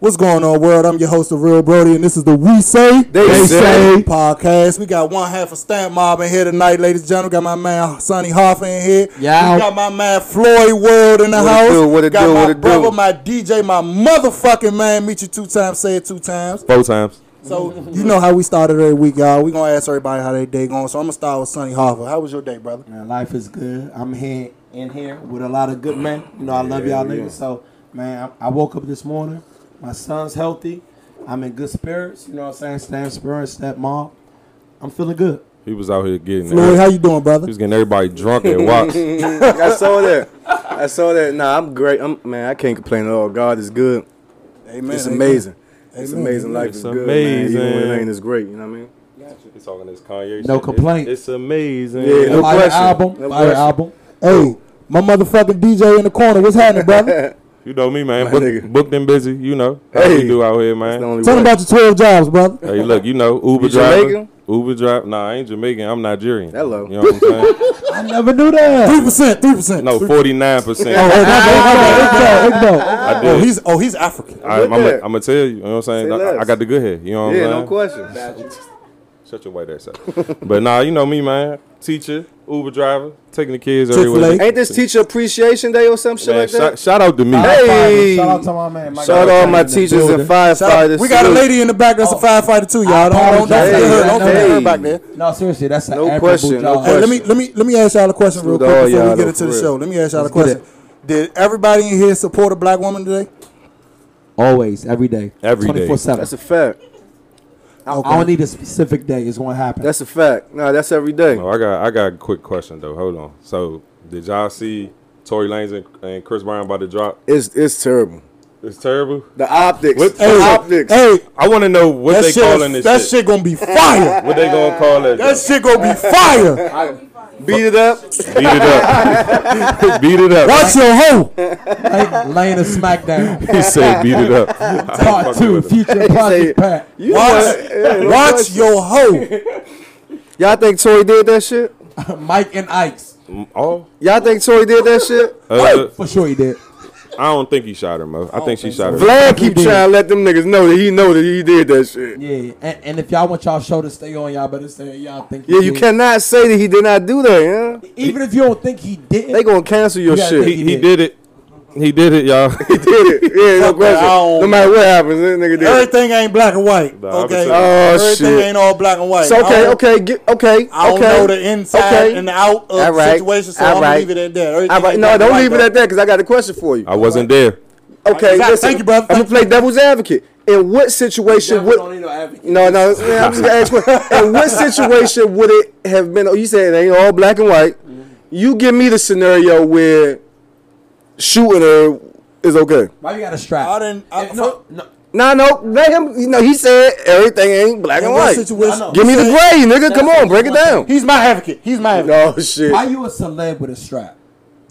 What's going on, world? I'm your host, the Real Brody, and this is the We Say They Say. podcast. We got one half of Stamp Mob in here tonight, ladies and gentlemen. Got my man Sonny Hoffa in here. Yeah. We got my man Floyd World in the What it house. do, what it got do, my what it do? brother, my DJ, my motherfucking man. Meet you two times, say it two times. Four times. So you know how we started every week, y'all. We gonna ask everybody how their day going. So I'm gonna start with Sonny Hoffa. How was your day, brother? Man, life is good. I'm here in here with a lot of good men. You know, I love y'all yeah. niggas. So, man, I, I woke up this morning. My son's healthy. I'm in good spirits. You know what I'm saying? Stand spirits, step mom. I'm feeling good. He was out here getting. Floyd, how you doing, brother? he was getting everybody drunk at Watts. I saw that. I saw that. Nah, I'm great. I'm man. I can't complain at all. God is good. Amen. It's amen. amazing. It's amazing. Life It's is good, man. Even when amazing. it ain't as great. You know what I mean? He's talking this Kanye. No shit. complaint. It's, it's amazing. Yeah, no Fire question. album. No question. album. Hey, my motherfucking DJ in the corner. What's happening, brother? You know me, man. Book, nigga. booked and busy. You know how Hey. we do out here, man. only Tell me about your 12 jobs, brother. Hey, look, you know Uber You driver. Jamaican? Uber driver. Nah, I ain't Jamaican. I'm Nigerian. Hello. You know what I'm saying? I never knew that. Three percent, three percent. No, forty nine percent. hey, my bad, my bad, my bad. I Oh, he's oh he's African. I'm gonna tell you. You know what I'm saying? I, I got the good hair. You know what Yeah, I'm no saying? question. Shut your white ass up. but nah, you know me, man. Teacher, Uber driver, taking the kids everywhere. Ain't this Teacher Appreciation Day or some shit Man, like shout, that? shout out to me. Hey. Shout out to my man. Mike Shout out all my teachers and firefighters. We got a lady in the back that's a oh. firefighter too, y'all. Don't don't, don't apologize. forget her. Don't Hey, forget her hey. back there. No, seriously, that's an No admirable question, no job. Hey, let me let me let me ask y'all a question real quick oh, before we get into the show. Let me ask y'all a question. Did everybody in here support a black woman today? Always, every day. Every day. 24 7. That's a fact. I, I don't need a specific day. It's going to happen. That's a fact. Nah, that's every day. Oh, I got I got a quick question though. Hold on. So did y'all see Tory Lanez and, and Chris Brown about to drop? It's it's terrible. It's terrible. The optics. What- the Hey, optics. Hey, I want to know what that they shit, calling this shit. that shit. shit gonna be fire. What they gonna call it? that shit gonna be fire. Beat it up. Beat it up. beat it up. Watch your hoe. Like, laying a smackdown. He said beat it up. Part two, future Say- project Pat. You Watch, know what? Yeah, no watch your hoe. Y'all think Tory did that shit? Mike and Ike's. Oh, Y'all think Tory did that shit? uh, For sure he did. I don't think he shot her, Mo. I, think she shot her. Vlad keep did. trying to let them niggas know that he know that he did that shit. Yeah, and, and if y'all want y'all show to stay on, y'all better say y'all think. he Yeah, you did. cannot say that he did not do that, yeah? Even if you don't think he did, They gonna cancel your You shit. think He, he did it. He did it, y'all. He did it. Yeah, no Fuck that, I question. No matter what happens, this nigga did it. Everything ain't black and white. Nah, Okay. bet you- Oh, Everything shit. ain't all black and white. So okay, okay, get, okay, I don't okay. know the inside okay. and the out of All the situation, so All I'm gonna right. leave it at that. Everything All right, no, don't white, leave it at that because I got a question for you. I wasn't there. Okay, Exactly. listen. Thank you, brother. I'm gonna play devil's advocate. In what situation would? need no. No, no. I'm just gonna ask. you, In what situation would it have been? Oh, you said it ain't all black and white. You give me the scenario where shooting her is okay. Why you got a strap? I didn't. I, If no, no. No, no, let him. You know, he said everything ain't black and white. situation? I know. Give me the gray, nigga. Come on, break it down. He's my advocate. He's my advocate. No shit. Why you a celeb with a strap?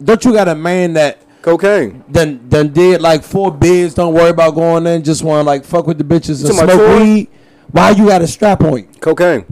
Don't you got a man that Cocaine. Then then did like four bids? Don't worry about going in. Just want to like fuck with the bitches and smoke weed. Why you got a strap on you? Cocaine.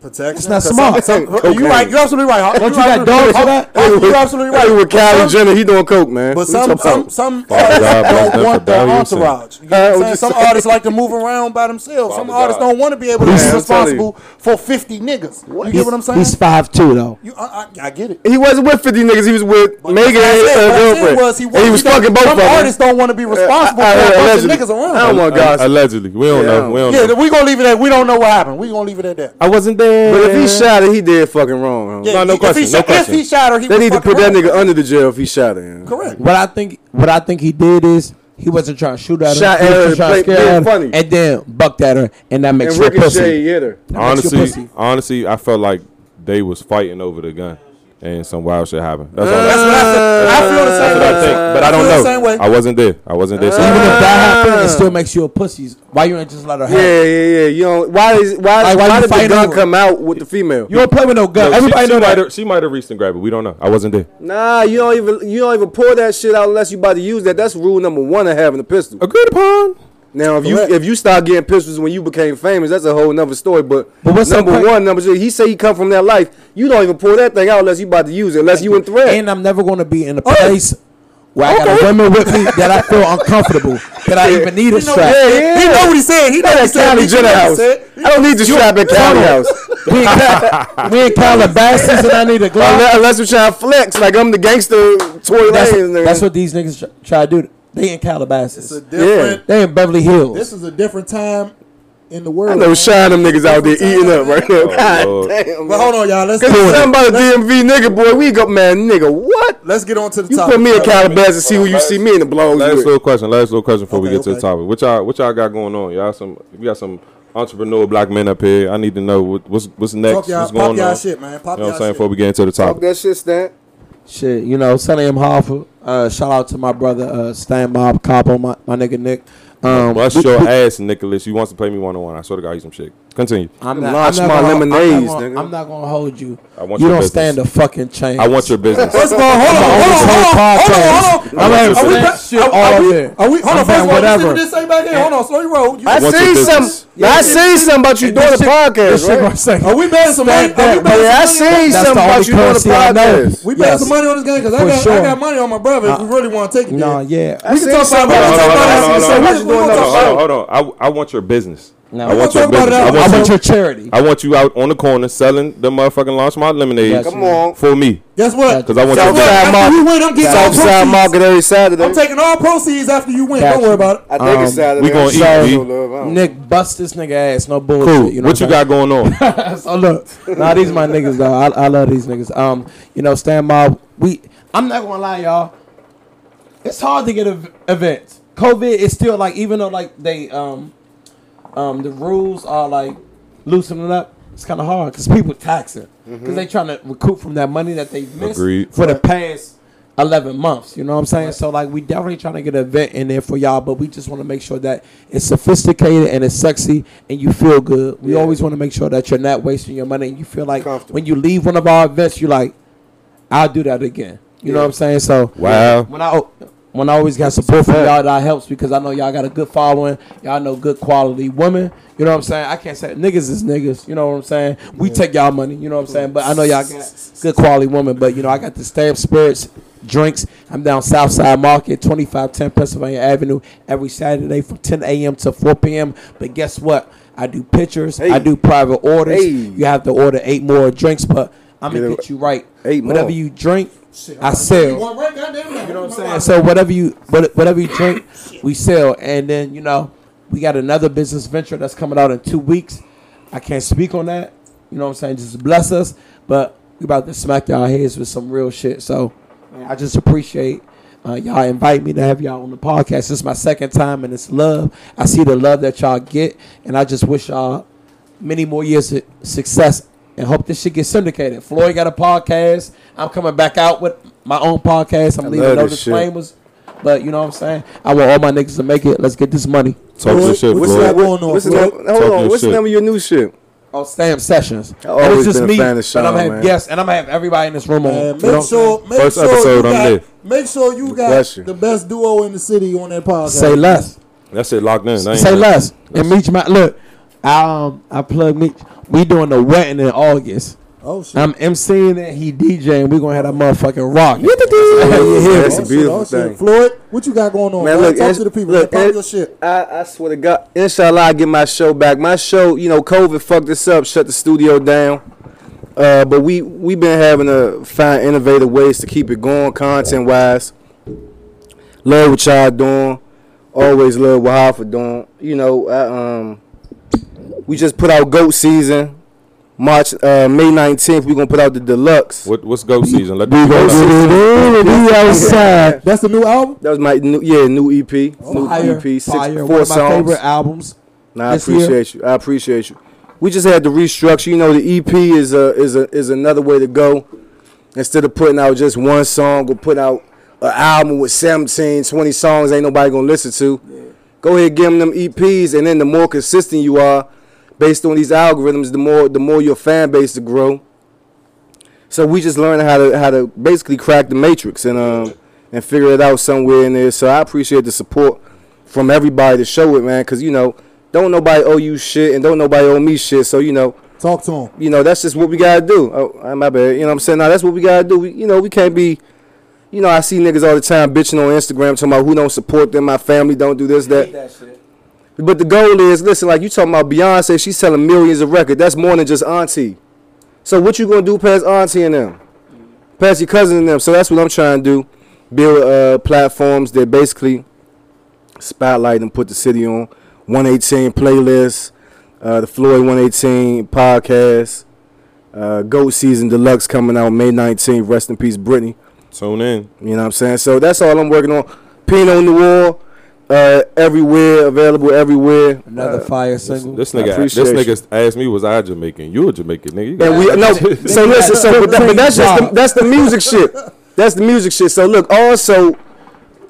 Protection. It's not smart. some- some- Cocaine. you right. You're absolutely right. Don't you got dogs for that? You're absolutely right. Hey, with But Kylie Jenner, he doing coke, man. But some some about? some artists don't want for their dying, you saying. entourage. You Uh, know what I'm saying? Some artists like to move around by themselves. Some artists don't want to be able to Man, be responsible for 50 niggas. You get what I'm saying? He's five two though. You, I, I, I get it. He wasn't with 50 niggas. He was with But Megan and said- her I girlfriend. was he, and he was don't- fucking both of them. artists don't want to be responsible I- I for a bunch of allegedly. niggas around. I don't want gossip. Allegedly, we don't Yeah, know. We don't yeah, know. we gonna leave it at. We don't know what happened. We gonna leave it at that. I wasn't there. But if he shot her, he did fucking wrong. huh? Yeah, No, no if question, He no shot, question. If he shot her, he They need to fucking put that nigga under the jail if he shot her. yeah. Correct. What I think, what I think he did is he wasn't trying to shoot at her. Shot he at her was trying and to play- scare her, funny. and then bucked at her, and that makes And her a pussy. hit her. That makes honestly, pussy. honestly, I felt like they was fighting over the gun, and some wild shit happened. That's all. That's That's, what I feel. I feel the same what I way. think. But I don't feel the know. same way. I wasn't there. I wasn't there. So uh, Even if that happened, it still makes you a pussy. Why you ain't just let her have? Yeah, yeah, yeah. You know why is why Like, why why you did the fighting gun over- come out with the female? You don't play with no gun. No, Everybody she, she know might that. have. She might have reached and grabbed it. We don't know. I wasn't there. Nah, you don't even you don't even pour that shit out unless you about to use that. That's rule number one of having a pistol. Agreed upon. Now, if you Correct. if you start getting pistols when you became famous, that's a whole nother story. But, But what's number one, number two, he say he come from that life. You don't even pull that thing out unless you about to use it, unless you in threat. And I'm never going to be in a Oh, place where I got a woman with me that I feel uncomfortable, that I even need a strap. Yeah, yeah. He know what he said. He know what he said. He Jenner know what he house. said. I don't need the strap at Cali house. We in, Cal- we in Calabasas and I need a glove. Unless, unless we trying to flex like I'm the gangster Tory That's, Lanez. that's what these niggas try, try to do. They in It's a Calabasas. different. They in Beverly Hills. This is a different time in the I world. know man. Shine them niggas out there eating up right now. Oh, God Lord. damn. But hold on, y'all. Let's Cause get, it's something about a DMV nigga, boy. We go, man, nigga, what? let's get on to the You topic. put me in. Calabasas and see who you see me in the blogs Last with. little question. Last little question before we Okay, get to the topic. What y'all what y'all got going on? Y'all some we got some entrepreneur black men up here. I need to know what, what's what's next. Talk y'all, what's pop going y'all on? shit, man. Pop You know what I'm saying? shit. Before we get into the Talk topic. that shit, Stan. Shit, you know, Sonny M. Hoffa. Uh, shout out to my brother uh, Stan Mob Capo, my, my nigga Nick. Um, Bust we- your we- ass, Nicholas. You wants to play me one on one. I swear to God, he's some shit. Continue. I'm Them not, launch I'm my not gonna, lemonades, I'm not gonna, nigga. I'm not gonna hold you. I want you your don't business. stand a fucking chance. I want your business. First of all, hold on, I'm hold on, on hold on, this hold whole on, hold on. podcast. I'm Are we- on are we this back- shit are- all are we- there. Are we? Hold on, I'm first of all, saying let me see whatever. what this say back here. Hold on, slow your roll. You- I want your seen business. some. I see something about you And doing this a podcast, this shit right? gonna Are we betting some money? Are we Stand betting Yeah, I some money? seen something about you doing a currency I know. podcast. We betting Yes. some money on this game because I For got I got money on my brother. If we uh, really want to take it, No, yeah. We seen can talk about. something We can about talk you about doing that. So podcast. what you you doing doing? Hold on, hold on, hold on. I, I want your business. No. I want We're your gonna talk business. I that. I want want you. your charity. I want you out on the corner selling the motherfucking launch my lemonade Yes. Come on. for me Guess what? because I want your Southside business. After Market. you win, I'm getting all Southside proceeds. Market every Saturday. I'm taking all proceeds after you win. Got Don't worry about it. I think Um, it's Saturday. we gonna I'm eat, sorry, B. no love, I don't- Nick, bust this nigga ass. No bullshit. Cool. You know what you I'm got going on? saying? so look, nah, these my niggas though. I, I love these niggas. Um, you know, stand Mob. We, I'm not gonna lie, y'all. It's hard to get ev- events. COVID is still like, even though like they, um, um, the rules are like loosening up. It's kind of hard because people taxing because they trying to recoup from that money that they missed Agreed. for the past 11 months. You know what I'm saying? So, like, we definitely trying to get an event in there for y'all, but we just want to make sure that it's sophisticated and it's sexy and you feel good. We Yeah. always want to make sure that you're not wasting your money and you feel like when you leave one of our events, you're like, I'll do that again. You know what I'm saying? So, Wow. when I when I always got support from y'all, that helps because I know y'all got a good following. Y'all know good quality women. You know what I'm saying? I can't say niggas is niggas. You know what I'm saying? We take y'all money. You know what I'm saying? But I know y'all got good quality women. But you know I got the Stamp Spirits drinks. I'm down Southside Market, 2510 Pennsylvania Avenue, every Saturday from 10 a.m. to 4 p.m. But guess what? I do pictures. Hey. I do private orders. Hey. You have to order eight more drinks, but I'm gonna it- get you right. eight Whatever more. you drink, I sell. One right, goddamn now. You know what I'm saying? So whatever you whatever you drink, we sell. And then you know we got another business venture that's coming out in two weeks. I can't speak on that. You know what I'm saying? Just bless us. But we about to smack y'all heads with some real shit. So man, I just appreciate uh, y'all invite me to have y'all on the podcast. This is my second time, and it's love. I see the love that y'all get, and I just wish y'all many more years of success and hope this shit gets syndicated. Floyd got a podcast. I'm coming back out with my own podcast. I'm I leaving no this shit. disclaimers. But you know what I'm saying? I want all my niggas to make it. Let's get this money. Talk your Floyd, shit, what's that going on, What's the Floyd? name? Talk Hold on. What's the shit. name of your new shit? Oh, Sam Sessions. I always And it's just been a me, fan of but Sean, I'm gonna have guests, and I'm gonna have everybody in this room on. Man, you know make sure, make First sure episode, you I'm got, there. make sure you got Bless the best duo in the city on that podcast. Say less. That's it, locked in. Say it. less. And Meech, my look. I um I plug Meech. We doing the wedding in August. Oh shit. I'm MCing it. He DJing. We gonna have that motherfucking rock. That's Oh, a beautiful oh, thing. Floyd, what you got going on? Man, Man, look, talk it's- to the people. look, man. Pop it- your shit. I, I swear to God, inshallah, I get my show back. My show, you know, COVID fucked us up, shut the studio down. Uh, but we we been having to find innovative ways to keep it going, content wise. Love what y'all doing. Always love what Hoffa doing. You know, I, um, we just put out goat season. March, uh, May nineteenth, we gonna put out the deluxe. What, what's goat season? Let We the gonna people know. get it in. We outside. That's the new album. That was my new, yeah, new EP, new Fire, EP, six, fire. four One of my songs. favorite albums. Nah, I this year. appreciate you. I appreciate you. We just had to restructure. You know, the EP is a is a is another way to go. Instead of putting out just one song or put out an album with 17, 20 songs, ain't nobody gonna listen to. Go ahead, give them them EPs, and then the more consistent you are, based on these algorithms, the more the more your fan base to grow. So we just learned how to how to basically crack the matrix and um and figure it out somewhere in there. So I appreciate the support from everybody to show it, man. Cause you know, don't nobody owe you shit, and don't nobody owe me shit. So you know, Talk to them. you know that's just what we gotta do. Oh, uh, my bad. You know what I'm saying? Now that's what we gotta do. We, you know, we can't be you know, I see niggas all the time bitching on Instagram talking about who don't support them, my family don't do this, that. shit. But the goal is, listen, like you talking about Beyonce, she's selling millions of records. That's more than just Auntie. So what you gonna do past Auntie and them? Past your cousin and them. So that's what I'm trying to do. Build uh, platforms that basically spotlight and put the city on. 118 playlist, uh, the Floyd 118 podcast, uh, Goat Season Deluxe coming out May 19th. Rest in peace, Brittany. Tune in. You know what I'm saying? So that's all I'm working on. Pinot Noir, uh, everywhere, available everywhere. Another Uh, fire This, single. this I nigga, this appreciate nigga asked me, was I Jamaican? You a Jamaican nigga? You got- And we no. So listen. So but, that, but that's just the, that's the music shit. That's the music shit. So look. Also,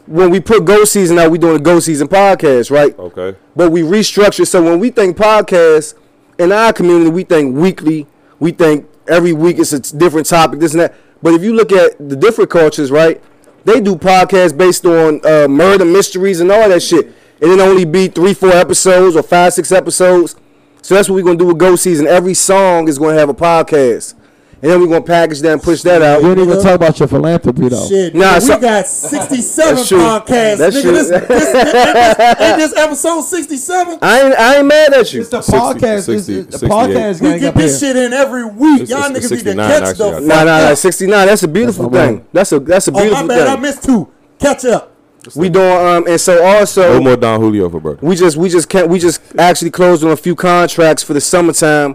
when we put Goat Season out, we doing a Goat Season podcast, right? okay. But we restructure. So when we think podcast in our community, we think weekly. We think every week it's a different topic. This and that. But if you look at the different cultures, right? They do podcasts based on uh, murder mysteries and all that shit. And it only be three, four episodes or five, six episodes. So that's what we're gonna do with Goat Season. Every song is gonna have a podcast, and then we're gonna package that and push that out. You didn't even talk about your philanthropy though. Shit, Nah, nigga, so- we got 67 That's podcasts. That's nigga, true. This, this, this, ain't this episode 67? I ain't, I ain't mad at you. It's the 60, podcast. it's 60, the podcast We get this here. shit in every week. It's- Y'all it's- niggas need to catch actually, the fuck think. Nah, nah, nah. up. 69. That's a beautiful That's thing. man. That's a that's a beautiful Oh, my beautiful bad. I missed two. Catch up. We doing um, and so also No more Don Julio for brother. we just we just can't we just actually closed on a few contracts for the summertime.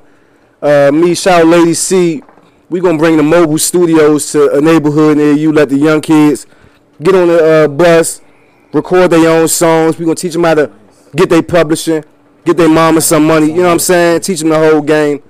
Uh, me, shout Lady C. We gonna bring the mobile studios to a neighborhood near you. Let the young kids get on the uh, bus, record their own songs. We gonna teach them how to get their publishing, get their mama some money. You know what I'm saying? Teach them the whole game.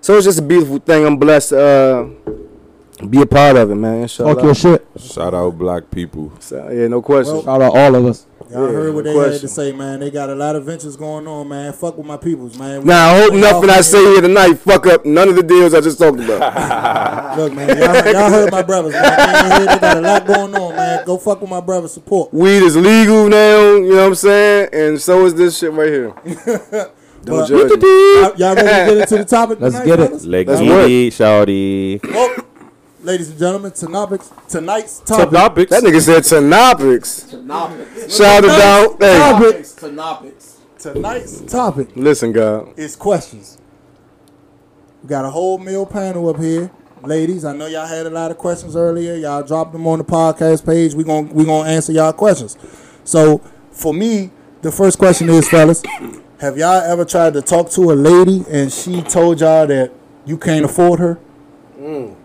So it's just a beautiful thing. I'm blessed to uh, be a part of it, man. Inshallah. Talk your shit. Shout out black people. So, yeah, no question. Shout out all of us. Y'all Yeah, heard what no they had to say, man. They got a lot of ventures going on, man. Fuck with my peoples, man. We- Now I hope nothing all- I say here tonight fuck up none of the deals I just talked about. Look, man, y'all, y'all heard my brothers, man. They, in they got a lot going on, man. Go fuck with my brothers. Support. Weed is legal now, you know what I'm saying? And so is this shit right here. Don't But- judge me. Y'all, y'all ready to get into the topic? Let's tonight, get it. fellas? Let's That's get it, shawty. Oh. Well, ladies and gentlemen, tonight's tonight's topic. Topics. That nigga said Tanopics. Shout it out. Hey, Topics. Tonight's topic listen, God. is questions. We got a whole meal panel up here. Ladies, I know y'all had a lot of questions earlier. Y'all dropped them on the podcast page. We're going we gonna answer y'all questions. So, for me, the first question is, fellas, have y'all ever tried to talk to a lady and she told y'all that you can't afford her? Mm.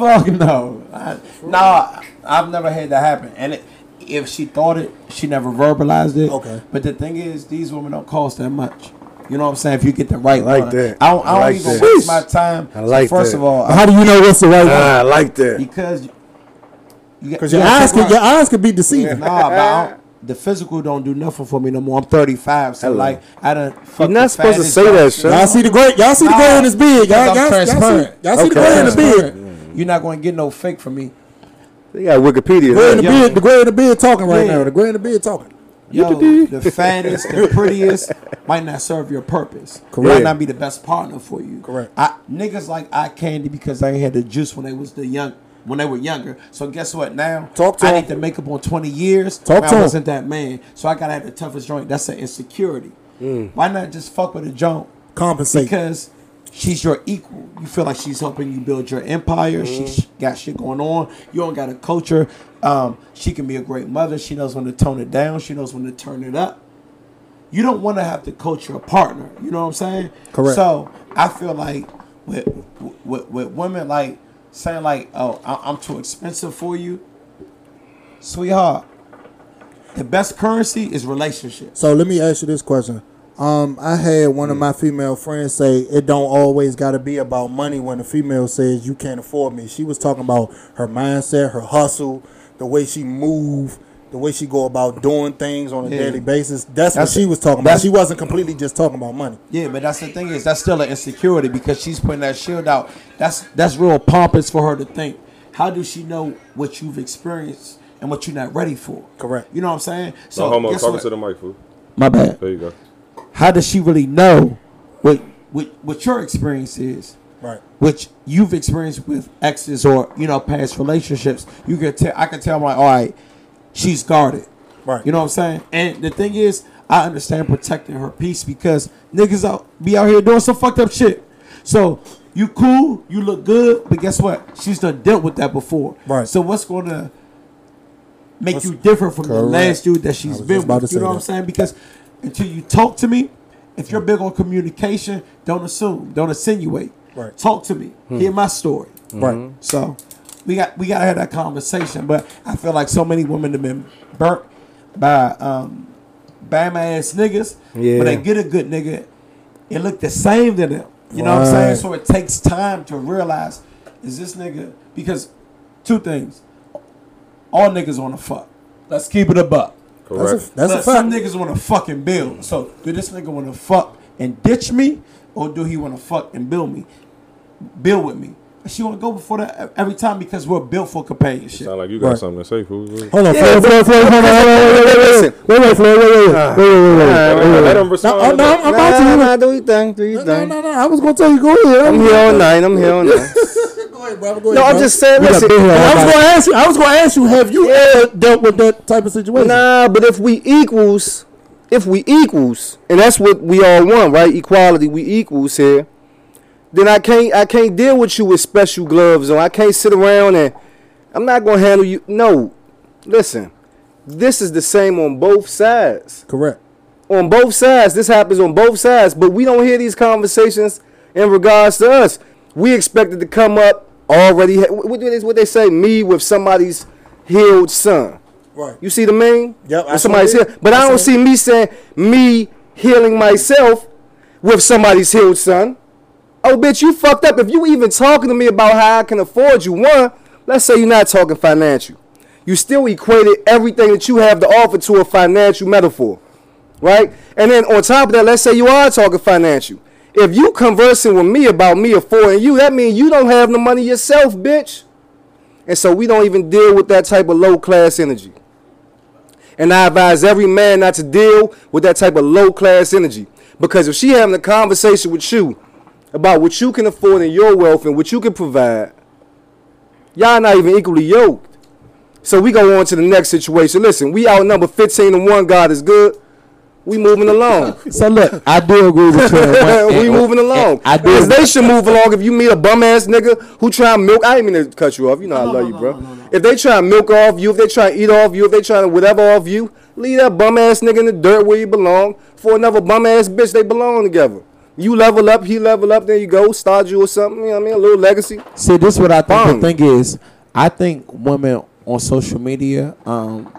Fuck no. I, no, I've never had that happen. And it, if she thought it, she never verbalized it. Okay. But the thing is, these women don't cost that much. You know what I'm saying? If you get the right I like one. that. I don't, I I don't like even that. waste my time. I like so first that. of all, I, How do you know what's the right one? I like that. because you, you Because your eyes could your eyes could be deceiving. Nah, but the physical don't do nothing for me no more. I'm 35, so Hello. like I don't. You're not supposed to say that shit. Y'all see the gray? Y'all see the gray in his beard? Y'all, I'm y'all, y'all see, y'all see the Okay. gray in the beard? Transparent. You're not going to get no fake from me. They got Wikipedia. Gray in the Yo. beard, the gray in the beard talking right Yeah. now. The gray in the beard talking. Yo, the fattest, the prettiest might not serve your purpose. Correct. Might not be the best partner for you. Correct. I, niggas like eye candy because they had the juice when they was the young when they were younger. So guess what? Now Talk to I him. need to make up on twenty years. Talk to I him. wasn't that man. So I gotta have the toughest joint. That's an insecurity. Mm. Why not just fuck with a joint? Compensate. Because she's your equal. You feel like she's helping you build your empire. She's got shit going on. You don't got to coach her. Um, she can be a great mother. She knows when to tone it down. She knows when to turn it up. You don't want to have to coach your partner. You know what I'm saying? Correct. So I feel like with with, with women like saying like, "Oh, I- I'm too expensive for you," sweetheart. The best currency is relationship. So let me ask you this question. Um, I had one of my female friends say it don't always got to be about money when a female says you can't afford me. She was talking about her mindset, her hustle, the way she move, the way she go about doing things on a Yeah. daily basis. That's, That's- what she was talking about. She wasn't completely just talking about money. Yeah, but that's the thing is that's still an insecurity because she's putting that shield out. That's that's real pompous for her to think. How does she know what you've experienced and what you're not ready for? Correct. You know what I'm saying? So, no homo, guess talking to the mic, fool. My bad. There you go. How does she really know what what what your experience is? Right. which you've experienced with exes or you know past relationships, you can tell. I can tell I'm like, all right, she's guarded. Right. You know what I'm saying? And the thing is, I understand protecting her peace because niggas out be out here doing some fucked up shit. So you cool, you look good, but guess what? She's done dealt with that before. Right. So what's gonna make What's- you different from the last dude that she's been with? You know what I'm saying? Because until you talk to me, if you're big on communication, don't assume, don't insinuate. Right. Talk to me. Hear my story. Right. So we got we gotta have that conversation. But I feel like so many women have been burnt by um bam ass niggas. Yeah. When they get a good nigga, it look the same to them. You know what I'm saying? So it takes time to realize is this nigga because two things. All niggas wanna fuck. Let's keep it a buck. That's a, that's a But some niggas want to fucking build. So do this nigga want to fuck and ditch me, or do he want to fuck and build me, build with me? She want to go before that every time because we're built for companionship. Sound like you got Right. something to say, fool. Hold on, Yeah, Floyd, Floyd, Floyd, hold on, hold on, wait, wait, wait, Listen. wait, wait, Floyd, wait, wait, wait, wait, wait, wait, wait, wait. Let him No, respond. oh, to no, that. I'm about to. Nah, nah, do your thing, do your No, no, thing. no, no. I was gonna tell you. Go ahead. I'm here all night. I'm here all night. Go ahead, brother. Go ahead. No, I'm bro. just saying. Listen. I was gonna ask you. I was gonna ask you. Have you ever dealt with that type of situation? Nah, but if we equals, if we equals, and that's what we all want, right? Equality, we equals here. Then I can't, I can't deal with you with special gloves on. I can't sit around and I'm not gonna handle you. No, listen, this is the same on both sides. Correct. On both sides, this happens on both sides. But we don't hear these conversations in regards to us. We expected to come up already. What, what they- what they say? Me with somebody's healed son. Right. You see the meme? Yep, somebody's healed. But I I don't see me saying me healing myself with somebody's healed son. Oh, bitch, you fucked up. If you even talking to me about how I can afford you, one, let's say you're not talking financial. You still equated everything that you have to offer to a financial metaphor, right? And then on top of that, let's say you are talking financial. If you conversing with me about me affording you, that means you don't have the money yourself, bitch. And so we don't even deal with that type of low class energy. And I advise every man not to deal with that type of low class energy. Because if she having a conversation with you about what you can afford in your wealth and what you can provide, y'all not even equally yoked. So we go on to the next situation. Listen, we outnumber 15 to 1. God is good. We moving along. So look, I do agree with you. we and- moving along. I do. Because they should move along. If you meet a bum ass nigga who try and milk, I didn't mean to cut you off. You know I love you, bro. If they try and milk off you, if they try and eat off you, if they try to whatever off you, leave that bum ass nigga in the dirt where you belong for another bum ass bitch. They belong together. You level up, he level up, there you go, start you or something. You know what I mean? A little legacy. See, this is what I think. Bum. The thing is, I think women on social media, um,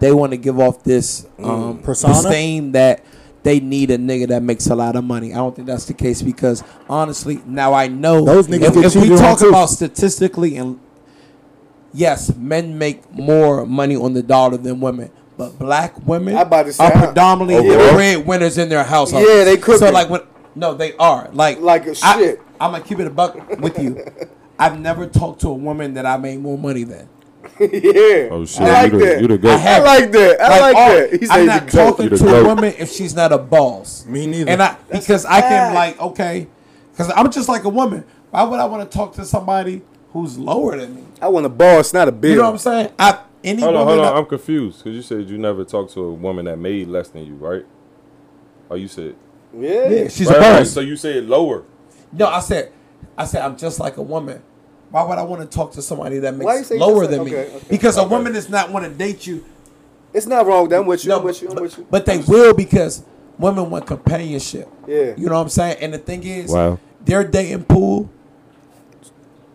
they want to give off this um, Persona? disdain that they need a nigga that makes a lot of money. I don't think that's the case because honestly, now I know Those niggas if, if we cheated on talk too. about statistically and yes, men make more money on the dollar than women. But black women I about to say, are predominantly Overall? breadwinners in their household. Yeah, they So like when no, they are like Like a I- shit. I'm gonna keep it a buck with you. I've never talked to a woman that I made more money than. yeah. Oh shit, I like you the, that. you the I goat. I have- like that. I like, all- oh, that. He said I'm he's not talking You the to a woman if she's not a boss. Me neither. And I because I can like okay, because I'm just like a woman. Why would I want to talk to somebody who's lower than me? I want a boss, not a bill. You know what I'm saying? I any Hold on, hold on. that- I'm confused because you said you never talked to a woman that made less than you, right? Oh, you said. Yeah. yeah, she's Right, a right, boss. So you said lower. No, I said, I said I'm just like a woman. Why would I want to talk to somebody that makes lower just than like- me? okay, okay. Because a woman does not want to date you. It's not wrong. with. I'm with you. No, I'm with you. I'm but, with you. but they will because women want companionship. Yeah. You know what I'm saying? And the thing is, Wow. their dating pool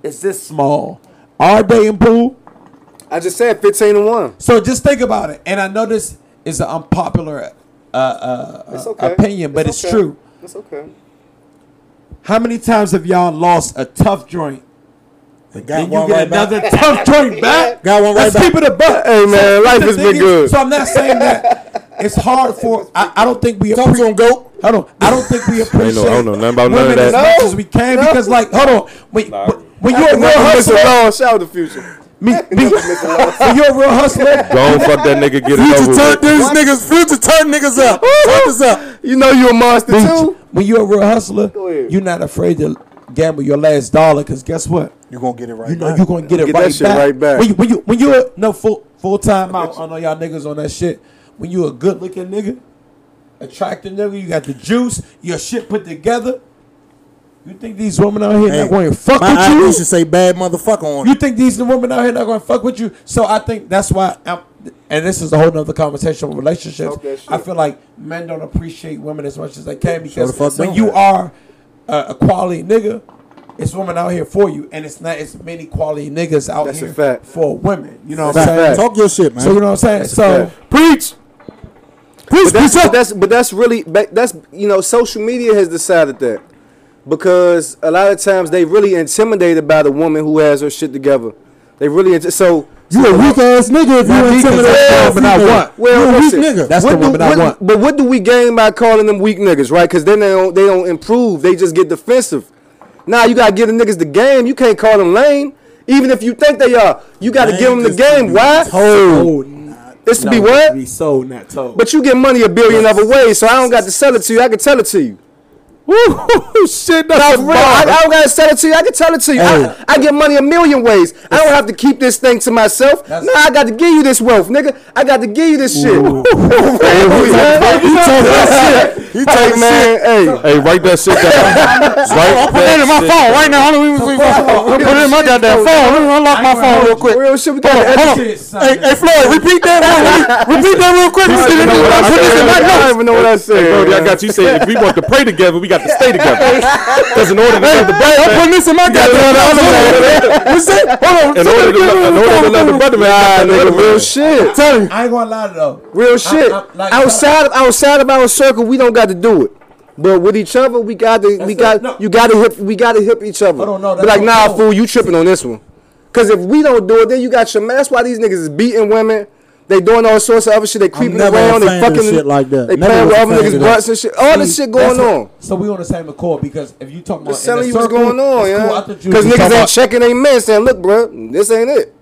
is this small. Our dating pool. I just said 15 to 1. So just think about it. And I know this is an unpopular uh, uh, It's uh, okay. opinion, but it's, okay. true. It's okay. How many times have y'all lost a tough joint? Got Then you one get right back. another tough joint back. Got one right Let's back. keep it a buck. Hey, man, life has been is- good. So I'm not saying that it's hard for. I, I don't think we Talk to appreciate. him, goat. Hold on. I don't think we appreciate. I don't know nothing about none of women as much No. as we can No. because, like, hold on. When, Nah. when, when you're a real hustler, Law, shout out the future. me, me, when you're a real hustler, Go on, fuck that nigga. Get it Future over turn with. these niggas. Future turn niggas up. Turn us up. You know you a monster too? when you're a real hustler, you're not afraid to gamble your last dollar because guess what? You're gonna get it right. You know back. you're gonna get it Get that right, shit back. right back. When you when you when you're no full full time out, I know y'all niggas on that shit. When you a good looking nigga, attractive nigga, you got the juice, your shit put together. You think these women out here Hey, not going to fuck my with ID you? should say bad motherfucker on You it. think these women out here not going to fuck with you? So I think that's why. I'm, and this is a whole nother conversation with relationships. Talk that shit. I feel like men don't appreciate women as much as they can because the when don't. you are a, a quality nigga, it's women out here for you, and it's not as many quality niggas out That's a here fact. for women. You know what I'm a saying? fact. Talk your shit, man. So you know what I'm saying? So fact. Preach. But that's, but that's but that's really but that's you know social media has decided that because a lot of times they really intimidated by the woman who has her shit together. They really inti- so you a weak ass nigga if you me, 'cause intimidate that's the a woman I want. Well, you a weak nigga. That's what the woman I want. But what do we gain by calling them weak niggas, right? Because then they don't they don't improve. They just get defensive. Now you gotta give the niggas the game. You can't call them lame. Even if you think they are, you gotta Lame give them the game. Why? told. It's to be what? Be sold, not told. But you get money a billion other ways, so I don't got to sell it to you. I can tell it to you. Woo, shit, that's for real, I, I don't gotta sell it to you. I can tell it to you. Hey. I, I get money a million ways. I don't have to keep this thing to myself. That's- Nah, I got to give you this wealth, nigga. I got to give you this shit. You take man, hey. Hey, write that shit down. Write Put it in my phone right now. Hold on, we- we- we- Put it in my goddamn phone. Let me unlock my phone real quick. Real shit, we got Hold on. Hey, hey, Floyd, repeat that. Repeat that real quick. I don't know what I Put this in my said. I don't notes. even know what I Hey, said. Brody, I got you saying if we want to pray together, we got to stay together. Because in order to love the Hey, I'm brother, putting this in my goddamn notes. What's that? Hold on. in order to love, in order to love the brother, man, Nah, you got nigga, real shit. Tell him. I ain't gonna lie though. Real shit. I- like- outside of outside of our circle, we don't got to do it. But with each other, we got to. We got. not- no. You got to hip. We got to hip each other. Hold on, no, Be like, not- nah, fool, you tripping on this one. Cause if we don't do it, then you got your man. That's why these niggas is beating women. They doing all sorts of other shit. They creeping around. They fucking shit like that. They Never playing with other niggas' butts and shit. All this shit going what- on. So we on the same accord because if you talking about Just telling you what's going on, yeah. cool. I thought you Because niggas ain't checking their men saying, look, bro, this ain't it.